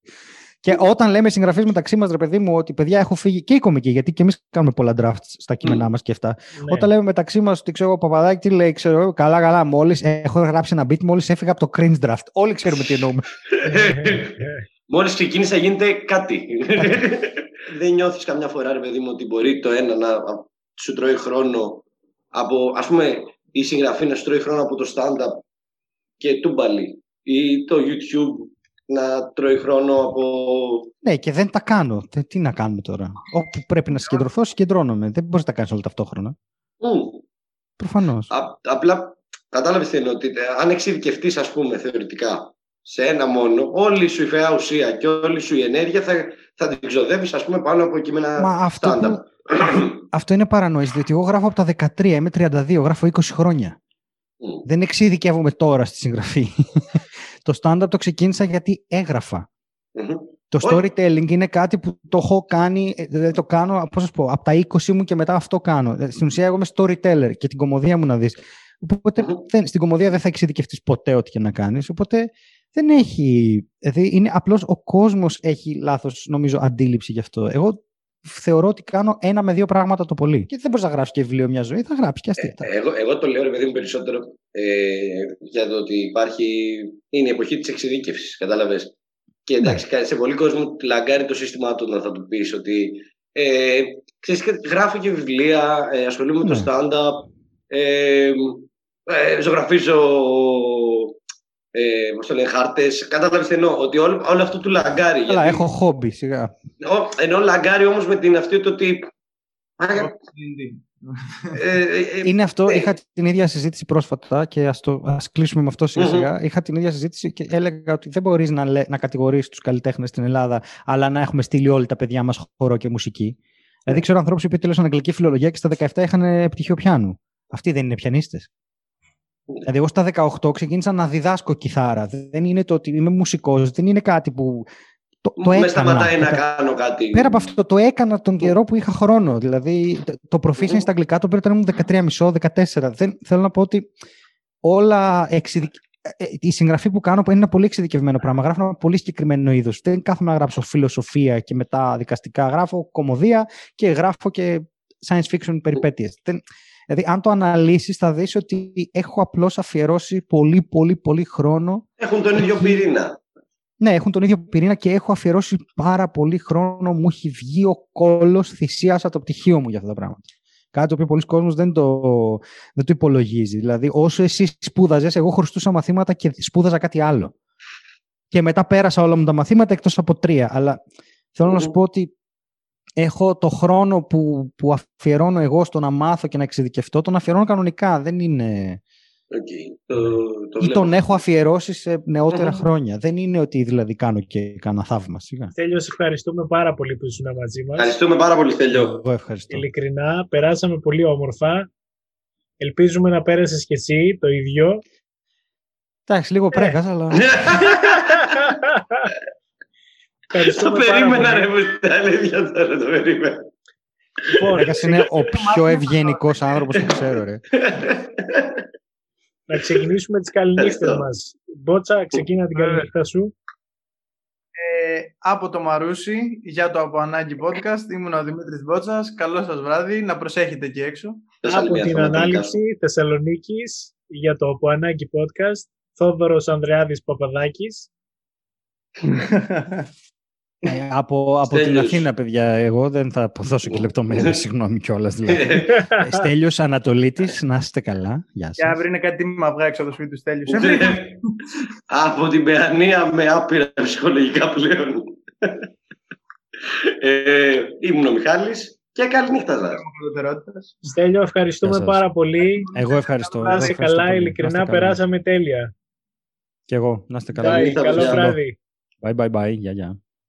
[SPEAKER 1] Και όταν λέμε συγγραφείς μεταξύ μας, ρε παιδί μου, ότι παιδιά έχω φύγει και η κομική, γιατί και εμείς κάνουμε πολλά drafts στα κείμενά μας και αυτά. Ναι. Όταν λέμε μεταξύ μας ότι ξέρω, ο Παπαδάκη τι λέει, ξέρω, καλά, καλά, μόλις έχω γράψει ένα beat, μόλις έφυγα από το cringe draft. Όλοι ξέρουμε τι εννοούμε. *laughs*
[SPEAKER 3] Μόλις ξεκίνησε, γίνεται κάτι. *laughs* Δεν νιώθεις καμιά φορά, ρε παιδί μου, ότι μπορεί το ένα να σου τρώει χρόνο από, ας πούμε, η συγγραφή να σου τρώει χρόνο από το stand-up και τούμπαλι ή το YouTube να τρώει χρόνο από.
[SPEAKER 1] Ναι, και δεν τα κάνω. Τι να κάνουμε τώρα; Όπου πρέπει να συγκεντρωθώ, συγκεντρώνομαι. Δεν μπορείς να τα κάνεις όλα ταυτόχρονα. Mm. Προφανώς.
[SPEAKER 3] Απλά κατάλαβες τι εννοώ. Ότι ε, αν εξειδικευτείς, ας πούμε, θεωρητικά σε ένα μόνο, όλη σου η φαιά ουσία και όλη σου η ενέργεια θα, θα την ξοδεύεις, ας πούμε, πάνω από κείμενα Μα αυτό, που...
[SPEAKER 1] αυτό είναι παρανόηση, διότι εγώ γράφω από τα 13, είμαι 32, γράφω 20 χρόνια. Mm. Δεν εξειδικεύομαι τώρα στη συγγραφή. το stand-up το ξεκίνησα γιατί Το storytelling είναι κάτι που το έχω κάνει, ε, δεν το κάνω, πώς πω, από τα 20 μου και μετά αυτό κάνω. Ε, στην ουσία εγώ είμαι storyteller και την κομμωδία μου να δεις. Οπότε δεν, στην κομμωδία δεν θα εξειδικευτείς ποτέ ό,τι και να κάνεις. Οπότε δεν έχει. Δηλαδή είναι απλώς ο κόσμος έχει λάθος, νομίζω, αντίληψη γι' αυτό. Εγώ θεωρώ ότι κάνω ένα με δύο πράγματα το πολύ. Και δεν μπορείς να γράψεις και βιβλίο μια ζωή, θα γράψεις και αστεία.
[SPEAKER 3] Ε, εγώ, εγώ το λέω, ρε παιδί μου, περισσότερο ε, για το ότι υπάρχει. είναι η εποχή της εξειδίκευσης, κατάλαβες. Και εντάξει, ναι. σε πολλοί κόσμο λαγκάρει το σύστημά του να θα του πεις ότι. Ε, ξέρεις, γράφω και βιβλία, ε, ασχολούμαι με το ναι. stand-up, ε, ε, ζωγραφίζω ε, πώς το λένε, χάρτες. Κατάλαβες τι εννοώ, ότι όλο, όλο αυτό του λαγκάρει.
[SPEAKER 1] Αλλά γιατί... έχω χόμπι, σιγά.
[SPEAKER 3] Ενώ λαγκάρει όμως με την αυτή το ότι...
[SPEAKER 1] Ε, ε, ε, είναι αυτό, είχα την ίδια συζήτηση πρόσφατα και ας, το, ας κλείσουμε με αυτό σιγά σιγά. Είχα την ίδια συζήτηση και έλεγα ότι δεν μπορείς να, να κατηγορήσεις τους καλλιτέχνες στην Ελλάδα αλλά να έχουμε στείλει όλοι τα παιδιά μας χορό και μουσική. Δηλαδή ξέρω ανθρώπους που τέλος αγγλική φιλολογία και στα 17 είχαν πτυχίο πιάνου. Αυτοί δεν είναι πιανίστες. Δηλαδή, εγώ στα 18 ξεκίνησα να διδάσκω κιθάρα. Δεν είναι το ότι είμαι μουσικός, δεν είναι κάτι που. Το, το
[SPEAKER 3] έκανα. σταματάει να κάνω κάτι.
[SPEAKER 1] Πέρα από αυτό, το έκανα τον καιρό που είχα χρόνο. Δηλαδή, το proficiency στα αγγλικά το πήρα όταν ήμουν 13,5-14. Δεν, θέλω να πω ότι όλα εξειδικ... Ε, ε, η συγγραφή που κάνω είναι ένα πολύ εξειδικευμένο πράγμα. Γράφω ένα πολύ συγκεκριμένο είδος. Δεν κάθομαι να γράψω φιλοσοφία και μετά δικαστικά. Γράφω κομμωδία και γράφω και science fiction περιπέτειες. Δηλαδή, αν το αναλύσεις, θα δεις ότι έχω απλώς αφιερώσει πολύ, πολύ, πολύ χρόνο.
[SPEAKER 3] Έχουν τον ίδιο πυρήνα.
[SPEAKER 1] Ναι, έχουν τον ίδιο πυρήνα και έχω αφιερώσει πάρα πολύ χρόνο. Μου έχει βγει ο κόλος θυσία από το πτυχίο μου για αυτά τα πράγματα. Κάτι το οποίο πολλοί κόσμοι δεν το, δεν το υπολογίζει. Δηλαδή, όσο εσύ σπούδαζες, εγώ χρωστούσα μαθήματα και σπούδαζα κάτι άλλο. Και μετά πέρασα όλα μου τα μαθήματα εκτός από τρία. Αλλά θέλω να σου πω ότι έχω το χρόνο που, που αφιερώνω εγώ στο να μάθω και να εξειδικευτώ, τον αφιερώνω κανονικά. Δεν είναι.
[SPEAKER 3] Okay. Το, το
[SPEAKER 1] ή τον έχω αφιερώσει σε νεοτερα χρόνια. Δεν είναι ότι δηλαδή κάνω και κάνα θαύμα. Σιγά.
[SPEAKER 2] Στέλιο, ευχαριστούμε πάρα πολύ που ήσουν μαζί μας.
[SPEAKER 3] Ευχαριστούμε πάρα πολύ, Στέλιο.
[SPEAKER 1] Εγώ ευχαριστώ.
[SPEAKER 2] Ειλικρινά, περάσαμε πολύ όμορφα. Ελπίζουμε να πέρασες και εσύ το ίδιο.
[SPEAKER 1] Εντάξει, λίγο ε. πρέκα, αλλά. *laughs*
[SPEAKER 3] Το περίμενα ρε που τα αλήθεια τώρα, το περίμενα.
[SPEAKER 1] Λοιπόν, είναι ο πιο ευγενικός άνθρωπος που ξέρω, ρε.
[SPEAKER 2] Να ξεκινήσουμε τις καληνύχτες μας. Μπότσα, ξεκίνα την καληνύχτα σου.
[SPEAKER 4] Ε, από το Μαρούσι, για το Από Ανάγκη Podcast, ήμουν ο Δημήτρης Μπότσας. Καλό σας βράδυ, να προσέχετε εκεί έξω.
[SPEAKER 2] Από την Ανάλυση Θεσσαλονίκης, για το Από Ανάγκη Podcast, Θόδωρος Ανδρεάδης Παπαδάκης. *laughs*
[SPEAKER 1] Ε, από, από την Αθήνα, παιδιά, εγώ δεν θα δώσω και λεπτομέρειες, *laughs* συγγνώμη κιόλας. Δηλαδή. Ε, Στέλιος Ανατολίτης, να είστε καλά. Γεια σας.
[SPEAKER 4] Και αύριο είναι κάτι μαυγά έξω από το σπίτι του Στέλιου.
[SPEAKER 3] από την Παιανία με άπειρα ψυχολογικά πλέον. ε, ήμουν ο Μιχάλης και καλή νύχτα σας.
[SPEAKER 2] Στέλιο, ευχαριστούμε πάρα πολύ.
[SPEAKER 1] Εγώ ευχαριστώ.
[SPEAKER 2] Να είστε καλά, ειλικρινά περάσαμε τέλεια.
[SPEAKER 1] Και εγώ, να είστε καλά.
[SPEAKER 2] Bye, καλό βράδυ.
[SPEAKER 1] Bye, bye, bye. Γεια, γεια.